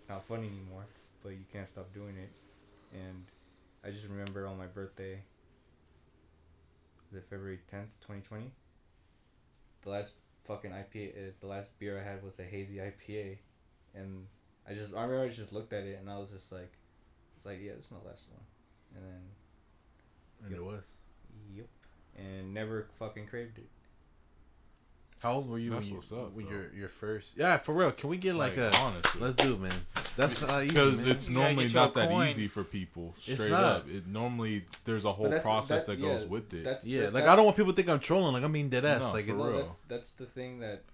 it's not fun anymore. But you can't stop doing it. And I just remember on my birthday, the February tenth, twenty twenty. The last fucking IPA, uh, the last beer I had was a hazy IPA, and I just I remember I just looked at it and I was just like, it's like yeah, this is my last one, and then And it was. yep, and never fucking craved it. How old were you That's when you what's up, when your your first? Yeah, for real. Can we get like, a? honestly. Let's do it, man. That's not easy. because it's normally get you not that coin. easy for people. It's Straight not. up, it normally there's a whole process that- that, goes yeah, with it. That's yeah. the- Like I don't want people to think I'm trolling. Like I'm being dead ass. No, like for it's, real. that's that's the thing that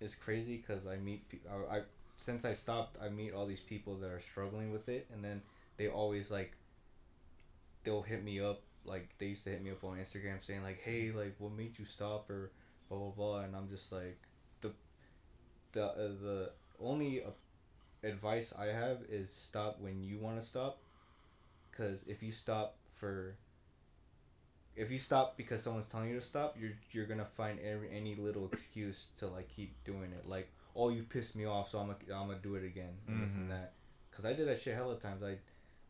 is crazy because I meet pe- I, I since I stopped I meet all these people that are struggling with it and then they always like they'll hit me up like they used to hit me up on Instagram saying like hey like what made you stop or blah blah blah and I'm just like the the uh, the only uh, advice I have is stop when you want to stop because if you stop for if you stop because someone's telling you to stop, you're you're gonna find every any little excuse to like keep doing it. Like, oh you pissed me off so I'm gonna I'm gonna do it again and this Mhm. and that because I did that shit hella times I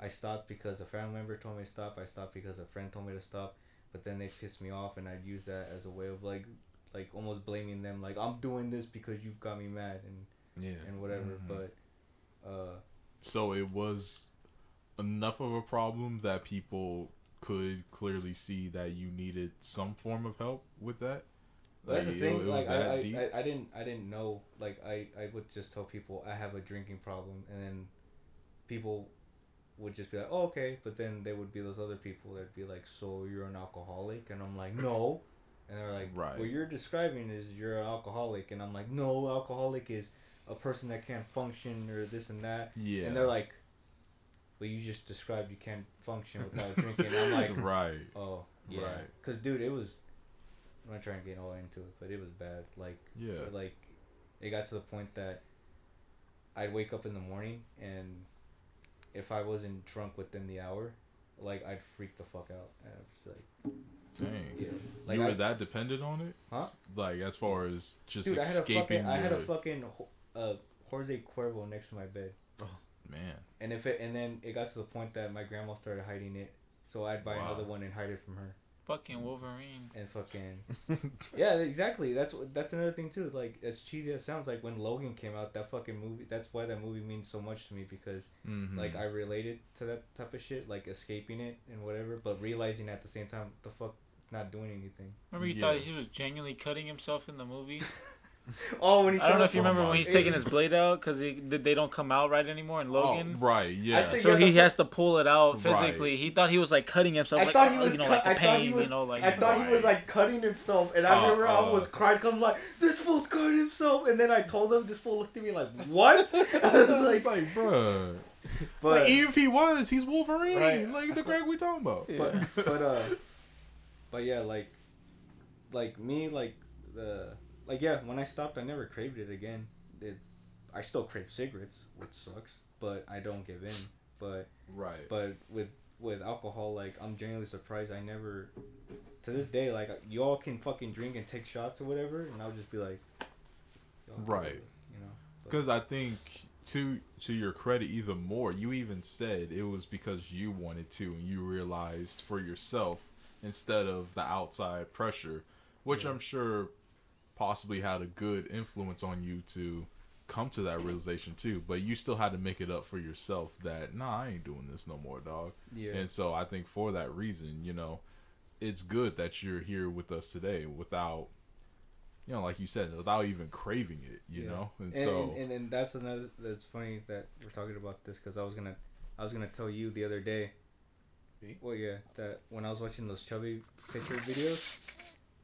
I stopped because a family member told me to stop I stopped because a friend told me to stop but then they pissed me off and I'd use that as a way of like like almost blaming them like I'm doing this because you've got me mad and Yeah. and whatever Mhm. but uh So it was enough of a problem that people could clearly see that you needed some form of help with that. That's the it- thing. it was like that I. I, I, I didn't I didn't know. Like I, I would just tell people I have a drinking problem, and then people would just be like, "Oh, okay." But then there would be those other people that'd be like, "So you're an alcoholic?" And I'm like, "No." And they're like, Right. "What you're describing is you're an alcoholic," and I'm like, "No, alcoholic is a person that can't function or this and that." yeah. And they're like, "Well, you just described you can't function without drinking." I'm like, right. "Oh, yeah." Right. Cause dude, it was. I'm not trying to get all into it, but it was bad. Like Yeah. like it got to the point that I'd wake up in the morning and if I wasn't drunk within the hour, like I'd freak the fuck out. And I'm just like, Dang. yeah, like you were I, that dependent on it? Huh? Like as far as just dude, I had a escaping fucking, I had a fucking uh, Jose Cuervo next to my bed, Oh man. and if it, and then it got to the point that my grandma started hiding it, so I'd buy Wow. another one and hide it from her, Fucking Wolverine. and fucking, yeah, exactly. That's what, that's another thing too. Like as cheesy as it sounds, like when Logan came out, that fucking movie. That's why that movie means so much to me because Mhm. like I related to that type of shit, like escaping it and whatever, but realizing at the same time the fuck not doing anything. Remember you Yeah. thought he was genuinely cutting himself in the movie? Oh, when he I don't know if you Oh remember when he's taking his blade out because they don't come out right anymore in Logan. Oh, right. Yeah. So he the has to pull it out Right. physically. He thought he was like cutting himself. I like, thought he oh, was, you know, cut- like the I thought pain, he was, you know, like. I thought he was like cutting himself, and I Uh, remember I was crying. cried because I'm like, this fool's cutting himself, and then I told him, this fool looked at me like, what? I was like, like, bruh. but, like, even if he was, he's Wolverine. Right. Like the Greg we talking about. but, but, uh, but yeah, like, like me, like the, like yeah, when I stopped, I never craved it again. It, I still crave cigarettes, which sucks, but I don't give in. But Right. but with with alcohol like i'm genuinely surprised i never to this day like y'all can fucking drink and take shots or whatever and i'll just be like Right. you know Because I think to to your credit, even more, you even said it was because you wanted to, and you realized for yourself instead of the outside pressure, which I'm sure possibly had a good influence on you to come to that realization too. But you still had to make it up for yourself that nah, I ain't doing this no more, dog. yeah And so I think for that reason, you know, it's good that you're here with us today without, you know, like you said, without even craving it, you Yeah. know. And, and, so and, and, and that's another that's funny that we're talking about this because i was gonna i was gonna tell you the other day Me? well yeah that when i was watching those chubby picture videos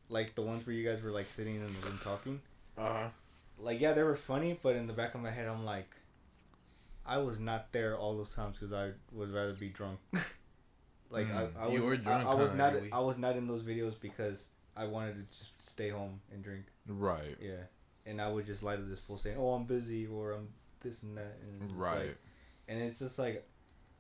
like the ones where you guys were like sitting in the room talking? Uh like yeah they were funny but in the back of my head i'm like i was not there all those times because i would rather be drunk. Like Mm. I, I was drunk, I, I was huh, not i was not in those videos because i wanted to just stay home and drink. Right, yeah. And i would just lie to this fool saying oh i'm busy or i'm this and that and right, like- and it's just like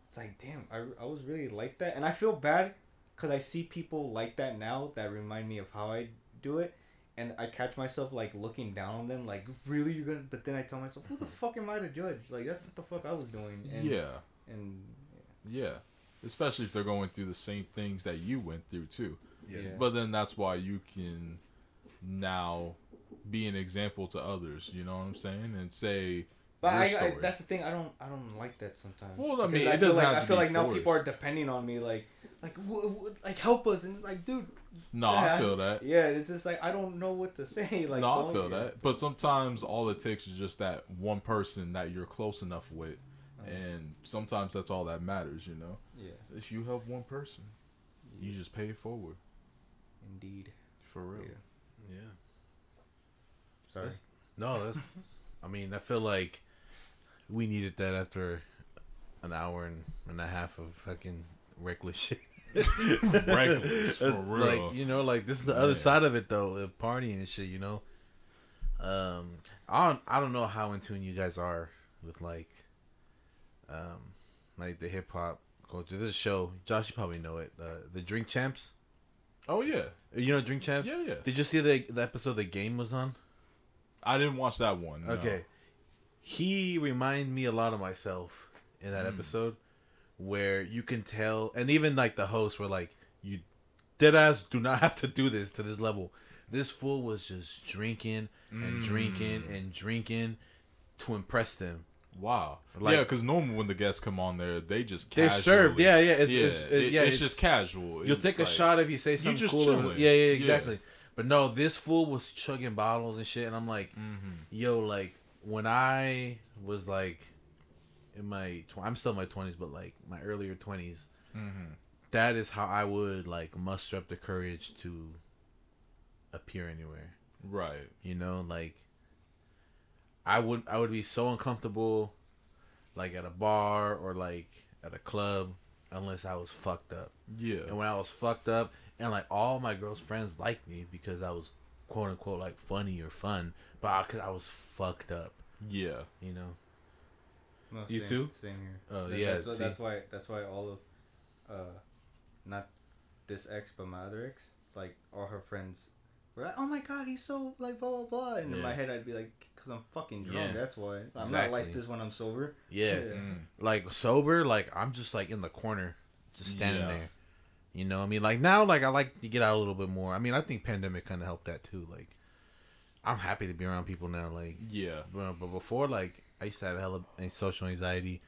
it's like damn I, I was really like that. And i feel bad because i see people like that now that remind me of how i do it and i catch myself like looking down on them like really you're gonna but then i tell myself who the fuck am i to judge like that's what the fuck i was doing and yeah, and yeah. Especially if they're going through the same things that you went through too. yeah. Yeah. But then that's why you can now be an example to others. You know what I'm saying? And say but your I, I, that's the thing i don't i don't like that sometimes Well, I Because mean, it feel doesn't like have i feel be like now people are depending on me like like w- w- like help us and it's like dude no, Yeah, I feel that. Yeah, it's just like I don't know what to say. Like, no, I don't- feel yeah. that. But sometimes all it takes is just that one person that you're close enough with, Uh-huh. and sometimes that's all that matters. You know, Yeah, if you help one person, you just pay it forward indeed. for real. Yeah. yeah. Sorry. That's- No, that's. I mean, I feel like we needed that after an hour and, and a half of fucking reckless shit. Reckless, for real. Like you know, like this is the other Yeah. side of it though, of partying and shit. You know, um, I don't I don't know how in tune you guys are with like, um, like the hip hop culture. This show, Josh, you probably know it. Uh, the Drink Champs. Oh yeah, You know Drink Champs. yeah, yeah. Did you see the the episode the Game was on? I didn't watch that one. no. Okay. He reminded me a lot of myself in that episode where you can tell and even like the hosts were like, You dead ass do not have to do this to this level. This fool was just drinking and drinking Hmm. and drinking to impress them. Wow. Like- yeah, because normally when the guests come on there, they just They're served. Yeah, yeah. It's, yeah, it's, it- it- yeah, it's, just casual. You'll It's take a like- shot if you say something cool. Yeah, yeah, Yeah. exactly. But no, this fool was chugging bottles and shit, and I'm like, Mm-hmm. yo, like when I was like in my, tw- I'm still in my 20s, but like my earlier 20s, Mm-hmm. that is how I would like muster up the courage to appear anywhere. Right. You know, like I would, I would be so uncomfortable, like at a bar or like at a club, unless I was fucked up. Yeah. And when I was fucked up, and like all my girls' friends liked me because I was quote unquote like funny or fun, but because I was fucked up, Yeah. you know. No, You same, too? Same here. Oh, That- yeah, That's, why- see. that's why. That's why all of, uh, not this ex, but my other ex, like all her friends, were like, "Oh my god, he's so like blah blah blah," and in my head I'd be like, "Cause I'm fucking drunk. Yeah. That's why. I'm not like this when I'm sober." Yeah, Yeah. Mm. like sober, like I'm just like in the corner, just standing Yeah. there. You know, what I mean, like now, like I like to get out a little bit more. I mean, I think pandemic kind of helped that too. Like, I'm happy to be around people now. Like, Yeah. but, but before, like I used to have hella a- social anxiety.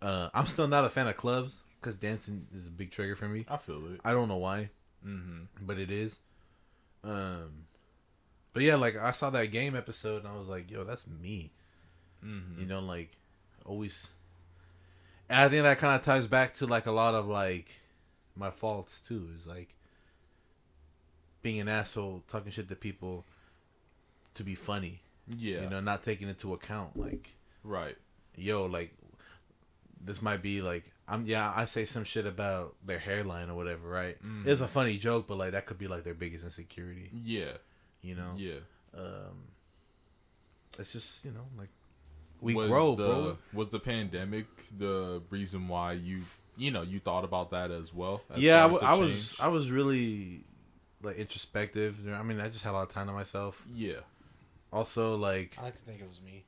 Uh, I'm still not a fan of clubs because dancing is a big trigger for me. I feel it. I don't know why. Mm-hmm. but it is. Um, but yeah, like I saw that game episode and I was like, yo, that's me. Mm-hmm. You know, like always. And I think that kind of ties back to like a lot of like my faults too. Is like being an asshole, talking shit to people to be funny. Yeah. You know, not taking into account like, Right. yo, like this might be like I'm yeah, I say some shit about their hairline or whatever, right? Mhm. It's a funny joke, but like that could be like their biggest insecurity, Yeah. you know? Yeah. Um it's just, you know, like we was grow, the, bro. Was the pandemic the reason why you you know you thought about that as well? as yeah, I, w- I was? I was really like introspective. I mean, I just had a lot of time to myself. Yeah. Also, like I like to think it was me.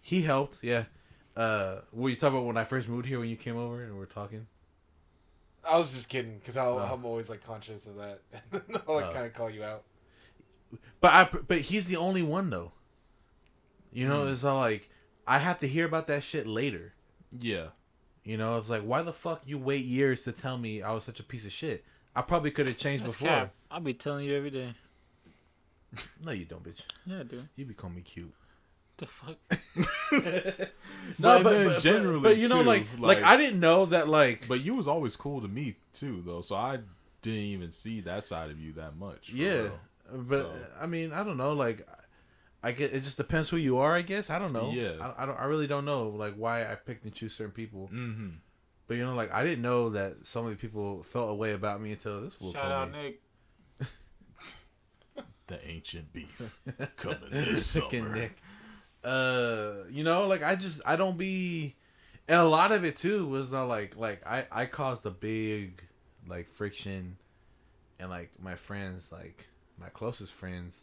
he helped, yeah. Uh, were you talking about when I first moved here when you came over and we were talking? I was just kidding because Oh. I'm always like conscious of that. I'll like Oh. kind of call you out. But I but he's the only one though. You know, it's all like I have to hear about that shit later. Yeah. You know, it's like why the fuck you wait years to tell me I was such a piece of shit? I probably could have changed That's before. cap. I'll be telling you every day. No, you don't, bitch. Yeah, dude. You be calling me cute. The fuck? No, but then generally, but, you know, too, like, like I didn't know that, like, But you was always cool to me too, though. So I didn't even see that side of you that much. yeah, real. but So- I mean, I don't know, like, I get it just depends who you are, I guess. I don't know. Yeah. I, I don't. I really don't know, like, why I picked and choose certain people. Mm-hmm. But you know, like, I didn't know that so many people felt a way about me until this fool Shout told out me. Nick. The ancient beef coming this summer. Nick. Uh, you know, like I just I don't be, and a lot of it too was uh, like like I I caused a big like friction, and like my friends like my closest friends,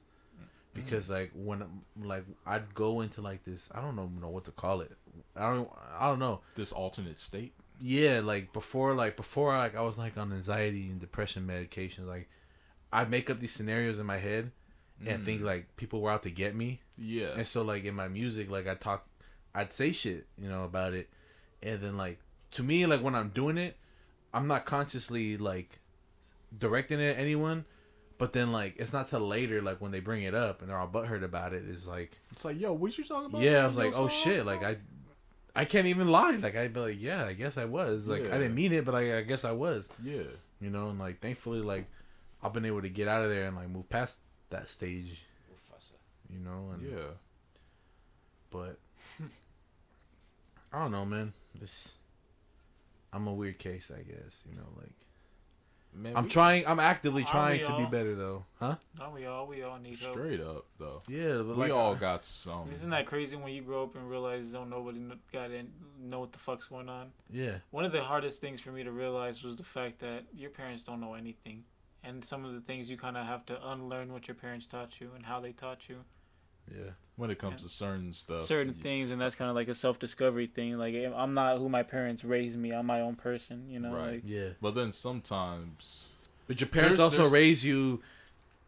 because like when like I'd go into like this I don't know know what to call it I don't I don't know This alternate state. yeah like before like before like I was like on anxiety and depression medications like I'd make up these scenarios in my head and think mm. like people were out to get me Yeah. and so like in my music, like I talk, I'd say shit, you know, about it, and then like to me, like when I'm doing it, I'm not consciously like directing it at anyone, but then like it's not till later, like when they bring it up and they're all butthurt about it, is like It's like, yo, what you talking about? yeah, I was like, oh shit, like? I, I can't even lie, like I'd be like, yeah, I guess I was, like Yeah. I didn't mean it, but I, I guess I was, yeah, you know, and like thankfully, like I've been able to get out of there and like move past that stage, you know, and yeah. but I don't know, man. This I'm a weird case, I guess. You know, like Man, I'm we- trying. I'm actively trying we to be better, though. Huh? No, we all we all need help. straight up though. Yeah, but we like all uh, got some. Isn't that crazy when you grow up and realize don't nobody got in, know what the fuck's going on? Yeah, One of the hardest things for me to realize was the fact that your parents don't know anything, and some of the things you kind of have to unlearn what your parents taught you and how they taught you. Yeah. When it comes to certain stuff. certain y- things, and that's kind of like a self discovery thing. Like I'm not who my parents raised me. I'm my own person. You know, Right. like Yeah. But then sometimes But your parents There's- also there's- raise you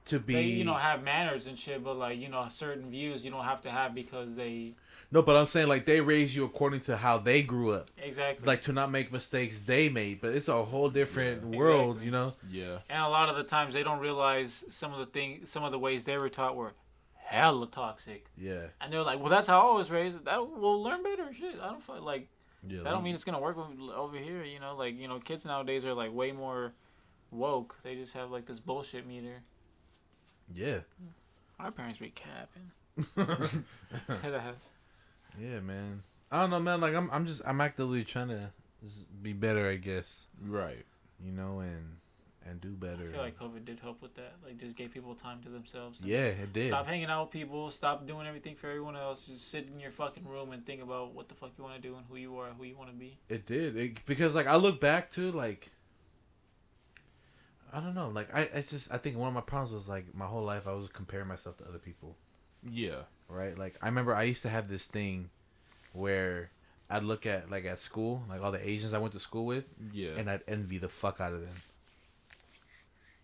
to be they you know have manners and shit, but like you know certain views you don't have to have because they No, but I'm saying like they raise you according to how they grew up. exactly Like to not make mistakes they made, but it's a whole different world, Exactly. you know. yeah. And a lot of the times they don't realize some of the things, some of the ways they were taught were hella toxic. Yeah. And they're like, well, that's how I was raised. That we'll learn better. Shit, I don't feel like Yeah. that. Don't mean it's gonna work over here. You know, like you know, kids nowadays are like way more woke. They just have like this bullshit meter. Yeah. Our parents be capping. Dead ass. Yeah, man. I don't know, man. Like I'm, I'm just, I'm actively trying to be better, I guess. Right. You know, and and do better. I feel like COVID did help with that. Like, just gave people time to themselves. yeah, it did. Stop hanging out with people. Stop doing everything for everyone else. Just sit in your fucking room and think about what the fuck you want to do and who you are, and who you want to be. It did it, because like I look back to like I don't know like I it's just I think one of my problems was like my whole life I was comparing myself to other people Yeah. Right like I remember I used to have this thing where I'd look at like at school like all the Asians I went to school with Yeah. and I'd envy the fuck out of them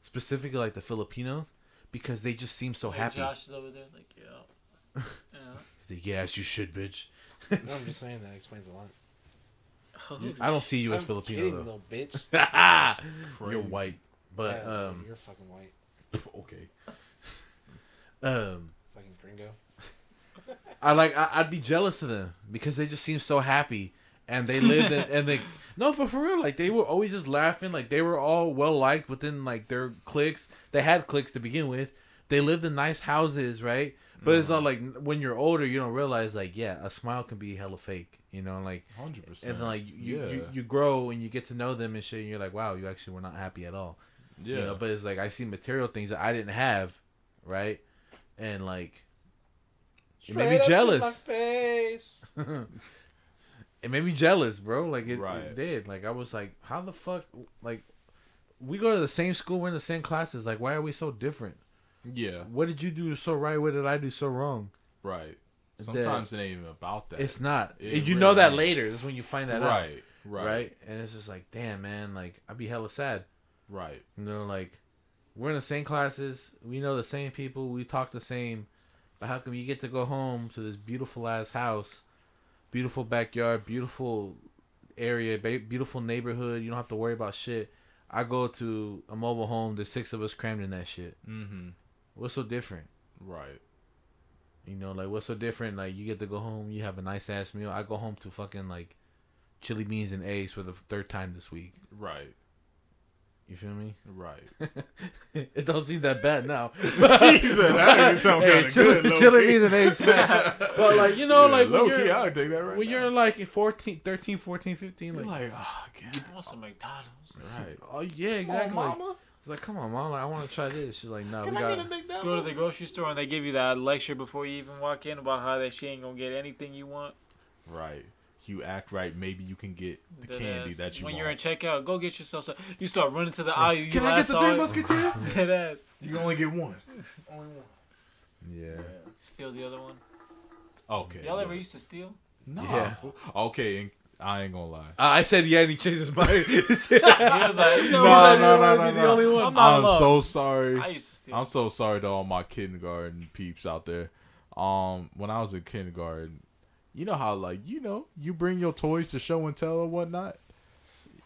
specifically like the Filipinos because they just seem so Like, happy Josh is over there, like, yeah. yeah. He's like, yes you should bitch No, I'm just saying that explains a lot. I don't see you as I'm Filipino kidding, though little bitch. you're white but Yeah, um you're fucking white, okay um fucking gringo. I like I, I'd be jealous of them because they just seem so happy and they lived in, and they no but for real like they were always just laughing like they were all well liked within like their cliques they had cliques to begin with they lived in nice houses right but it's not like when you're older you don't realize like yeah a smile can be hella fake you know like Hundred percent. and then like you, yeah. you you grow and you get to know them and shit and you're like wow you actually were not happy at all yeah. you know but it's like i see material things that i didn't have right and like it made me Straight up to jealous My face. it made me jealous, bro. Like it, Right. it did. Like I was like, how the fuck? Like we go to the same school, we're in the same classes. Like why are we so different? yeah. What did you do so right? What did I do so wrong? Right. That- Sometimes it ain't even about that. It's not. It you know that later. Is when you find that out, right. Right. right? And it's just like, damn, man. Like I'd be hella sad. Right. You know, like we're in the same classes. We know the same people. We talk the same. But how come you get to go home to this beautiful ass house, beautiful backyard, beautiful area, beautiful neighborhood? You don't have to worry about shit. I go to a mobile home. There's six of us crammed in that shit. Mm-hmm. What's so different? Right. You know, like what's so different? Like you get to go home. You have a nice ass meal. I go home to fucking like chili beans and eggs for the third time this week. Right. You feel me? Right. it don't seem that bad now. he said that sound Hey, kinda chili, good, low chili key. beans and man. but like you know, Yeah, like low when key, you're, I would take that right when now. you're like in 14, 13, 14, 15, like, like, oh, God. I want some McDonald's. Right. oh yeah, exactly. Oh, mama. It's like, come on, mom, like, I want to try this. She's like, no, Can we I got. get a big Go to the grocery store and they give you that lecture before you even walk in about how that she ain't gonna get anything you want. Right. You act right. Maybe you can get the Dead candy ass. that you want. when want. you're in checkout, go get yourself some. You start running to the aisle. You Can I get the three musketeers? Dead ass. You can only get one. Only one. Yeah. Steal the other one. Okay. Y'all ever used to steal? Nah. Yeah. Okay, and I ain't gonna lie. I said yeah, and he changed his mind. He was like, you know No, no, no, no, wanna be the no. I'm not I'm alone. so sorry. I used to steal. I'm so sorry to all my kindergarten peeps out there. Um, when I was in kindergarten, you know how like you know you bring your toys to show and tell or whatnot.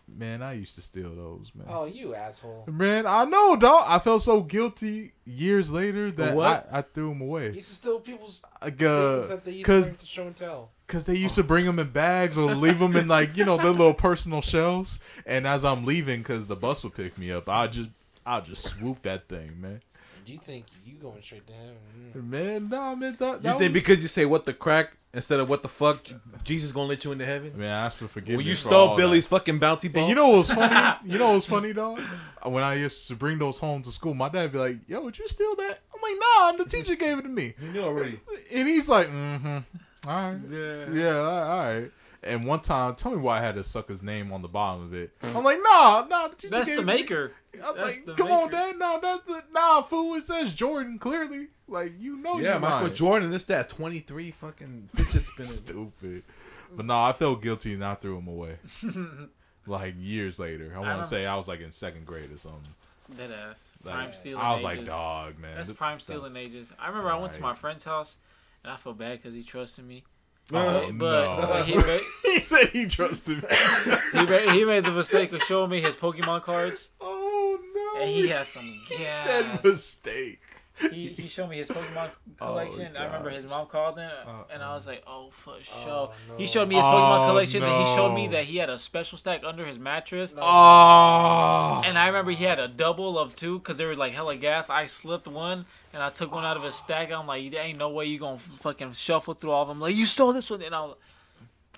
Man, I used to steal those, man. Oh, you asshole. Man, I know, dog. I felt so guilty years later that what? I, I threw them You away. used to steal people's Like, things uh, that they used cause bring to show and tell. Cause they used to bring them in bags or leave them in like you know their little personal shelves. And as I'm leaving, cause the bus would pick me up, I just I just swoop that thing, man. You think you going straight to heaven? Man, nah, man, that, you think was- because you say what the crack instead of what the fuck, Jesus gonna let you into heaven? Man, I asked for forgiveness. When you for stole all Billy's that. fucking bounty ball, And you know what was funny? you know what was funny, dog? When I used to bring those home to school, my dad be like, "Yo, would you steal that?" I'm like, "Nah, the teacher gave it to me." you knew already. And he's like, "Mm-hmm, all right, Yeah. yeah, all right." And one time, tell me why I had a sucker's name on the bottom of it. Mm. I'm like, nah, nah. the That's gave the me- maker. I'm That's like, the come on, maker. dad. No, that's the nah, fool. It says Jordan clearly. Like you know, Yeah, you're Michael lying. Jordan. This that twenty three fucking fidget spinner. Stupid. But no, I felt guilty and I threw him away. like years later, I want to say I was like in second grade or something. Dead ass. Like, Prime stealing. I was like, dog, man. That's prime stealing that's- ages. I remember I went to my friend's house, and I felt bad because he trusted me. Oh, but no. he, made, he said he trusted me. he, made, he made the mistake of showing me his Pokemon cards, oh no. and he has some He gas. said mistake. he, he showed me his Pokemon Oh, collection. I remember his mom called in, Uh-uh. and I uh. was like, "Oh, for sure." Oh, no. He showed me his Pokemon Oh, collection, and he showed me that he had a special stack under his mattress. Oh. And I remember he had a double of two because they were like hella gas. I slipped one and I took one out of his stack. I'm like, there ain't no way you gonna fucking shuffle through all of them. Like you stole this one, and I, was,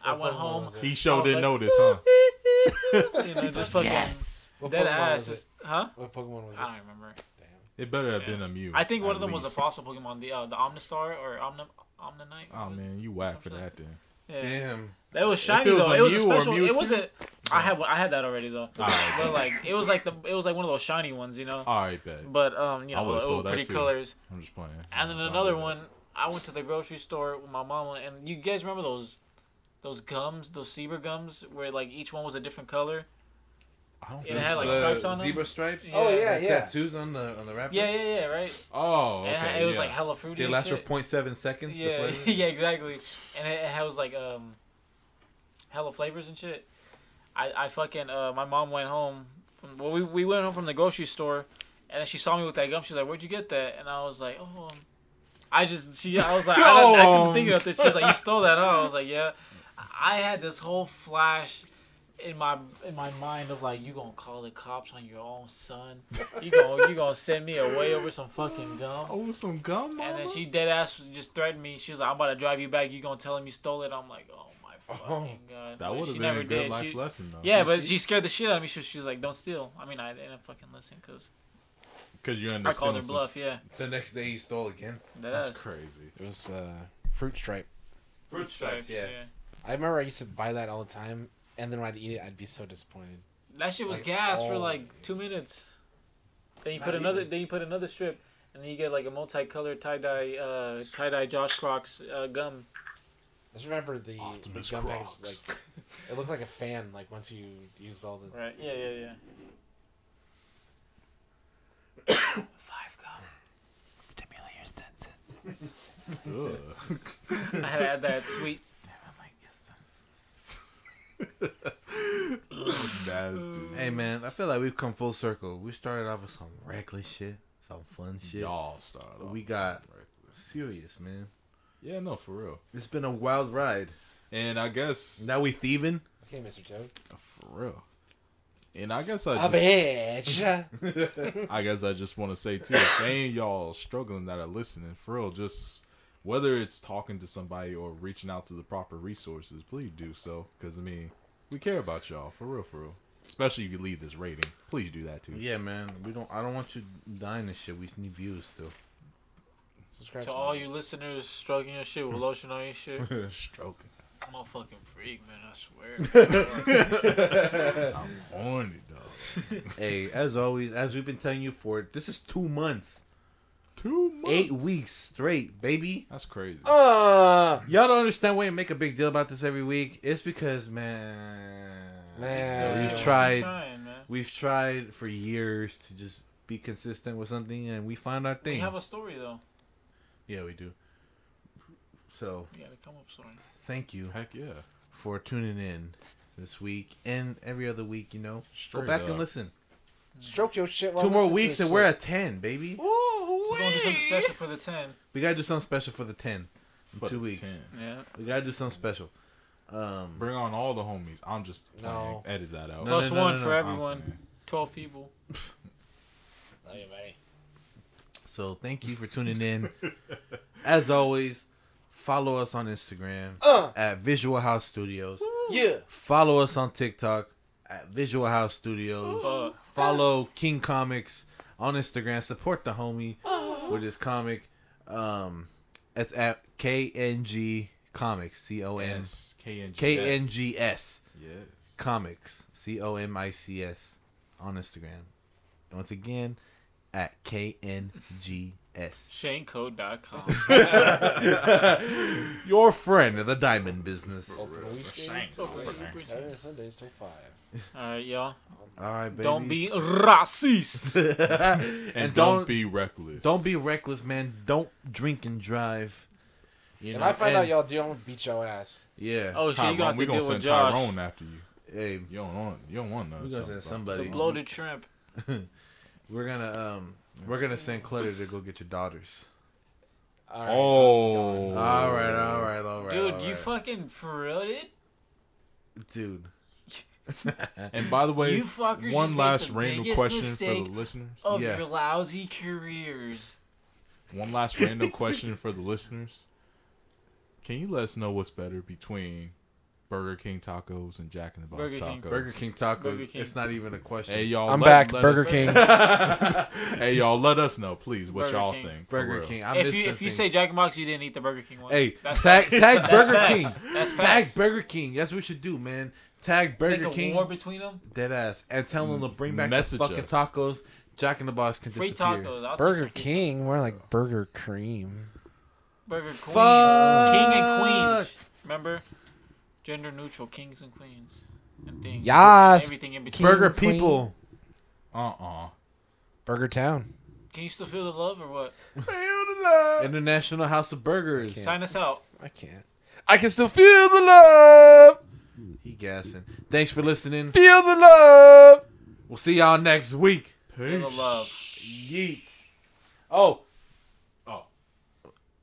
I went home. he sure I didn't like, notice, huh? You know, just fucking What dead Pokemon ass. was it? Huh? What Pokemon was it? I don't remember. Damn. It better have been a Mew. I think one of them was a fossil Pokemon, the uh, the Omastar or Omni Omanyte. Oh man, you whack for that then. Yeah. Damn. That was shiny it was though. It was a special. It wasn't. I had I had that already though. Alright. But like it was like the it was like one of those shiny ones, you know. All right, bet. But um, you know, it was pretty too. colors. I'm just playing. And then another one, I went to the grocery store with my mama, and you guys remember those those gums, those zebra gums, where like each one was a different color. I don't It think had, so. like, The stripes on them? Zebra stripes. Oh yeah, Like yeah. Tattoos on the on the wrapper. Yeah, yeah, yeah, right. Oh, And okay. it was yeah. like hella fruity. They and last for shit. 0.7 seconds. Yeah, yeah, exactly. And it, it had- was like um, hella flavors and shit. I I fucking uh, my mom went home. From, well, we we went home from the grocery store, and then she saw me with that gum. She's like, "Where'd you get that?" And I was like, "Oh." um, I just she I was like I, didn't- I couldn't think about this. She was like, "You stole that?" Huh? I was like, "Yeah." I had this whole flash in my in my mind of like, you gonna call the cops on your own son? You gonna you gonna send me away over some fucking gum? Over some gum. And then she dead ass just threatened me. She was like, "I'm about to drive you back. You gonna tell him you stole it?" I'm like, "Oh my fucking god!" That But would have been never a good did. life She- lesson though. yeah, but she? she scared the shit out of me. She, she was like, "Don't steal." I mean, I didn't fucking listen because Because you understand. I understand. called her some- bluff. Yeah, The next day he stole again. that That's ass. crazy. It was uh, fruit stripe. Fruit stripes. Yeah. I remember I used to buy that all the time, and then when I'd eat it, I'd be so disappointed. That shit was Like, gas for like two minutes. Then you Not put another. even. Then you put another strip, and then you get like a multicolored tie dye, uh, tie dye Josh Crocs uh, gum. I just remember the, the Optimus gum package. Crocs. Like, it looked like a fan. Like once you used all the. Right. Yeah. Yeah. Yeah. Five gum. Stimulate your senses. I had that sweet. Nasty. Hey man, I feel like we've come full circle. We started off with some reckless shit, some fun shit. Y'all started. off We with got- something reckless. Serious man. Yeah, no, for real. It's been a wild ride. And I guess Now we thieving. Okay, Mr. Toad. for real. And I guess I A just, bitch. I guess I just want to say too, if any of y'all struggling that are listening, for real, just whether it's talking to somebody or reaching out to the proper resources, please do so. Because I mean, we care about y'all for real, for real. Especially if you leave this rating, please do that too. Yeah, man. We don't. I don't want you dying and shit. We need views still. Subscribe To to all me. you listeners struggling your shit with lotion on your shit, Stroking. I'm a fucking freak, man. I swear. I'm horny dog. hey, as always, as we've been telling you for this is two months, Two months. eight weeks straight, baby. That's crazy. Uh, Y'all don't understand why you make a big deal about this every week. It's because man, Man. we've tried, trying, man. we've tried for years to just be consistent with something, and we find our thing. We have a story though. yeah, we do. So You gotta come up story. thank you Heck yeah. for tuning in this week and every other week. You know, Straight go back up. and listen. stroke your shit. while Two more weeks this and we're at ten, baby. We're gonna do something special for the ten. We gotta do something special for the ten. In For two the weeks. 10. Yeah. We gotta do something special. Um, Bring on all the homies. I'm just playing. No. Edit that out. No, Plus no, no, one no, for no, everyone. Twelve people. Hey, man. So thank you for tuning in. As always, follow us on Instagram Uh, at Visual House Studios. yeah. Follow us on TikTok at Visual House Studios. Uh, Follow King Comics on Instagram. Support the homie with his comic. Um, it's at KNG comics. C O N S K N G K N G S Yes. comics. C O M I C S on Instagram. Once again, at K N G S. ShaneCode.com. Your friend of the diamond business. Open weekdays, Saturday, Sundays till five. All right, y'all. All right, baby. Don't be racist. And, and don't, don't be reckless. don't be reckless, man. Don't drink and drive. You If know, I find and- out y'all do, I'm gonna beat your ass. Yeah. Oh shit, you got Tyrone, to we deal gonna send Josh. Tyrone after you. Hey, You don't want. You don't want we none. gonna send somebody. The bloated shrimp. We're gonna um, we're gonna send Clutter to go get your daughters. All right, Oh. I'm. All right, all right, all right. Dude, all you fucking for real, dude? dude. And by the way, You fuckers one made last the random biggest question for mistake the listeners. Of Yeah. your lousy careers. One last random question for the listeners. Can you let us know what's better between Burger King tacos and Jack in the Box Burger tacos? King. Burger King tacos. Burger King. It's not even a question. Hey y'all, I'm let- back. let Burger us- King. hey y'all, let us know, please, what Burger y'all King. think. Burger real. King. I if you them if you things. say Jack in the Box, you didn't eat the Burger King one. hey, that's tag facts. tag That's Burger facts. King. That's Tag facts. Burger King. That's what we should do, man. Tag Burger Make a King. war between them. Dead ass. And tell them to bring back Message the fucking us. tacos. Jack in the Box can Free disappear. tacos. Burger some free King, more like Burger Cream. Burger Queen. Fuck. King and Queens. Remember? Gender neutral kings and queens. And things. Yes. Everything in between. Burger Queen. people. Uh-uh. Burger Town. Can you still feel the love or what? Feel the love. International House of Burgers. Sign us out. I can't. I can still feel the love. He gassing. Thanks for listening. Feel the love. We'll see y'all next week. Feel the love. Yeet. Oh. Oh.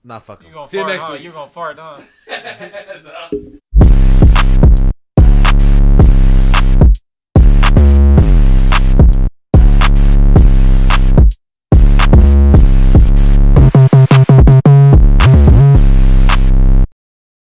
Not fucking. You're gonna See you next huh? week. You're gonna fart, huh?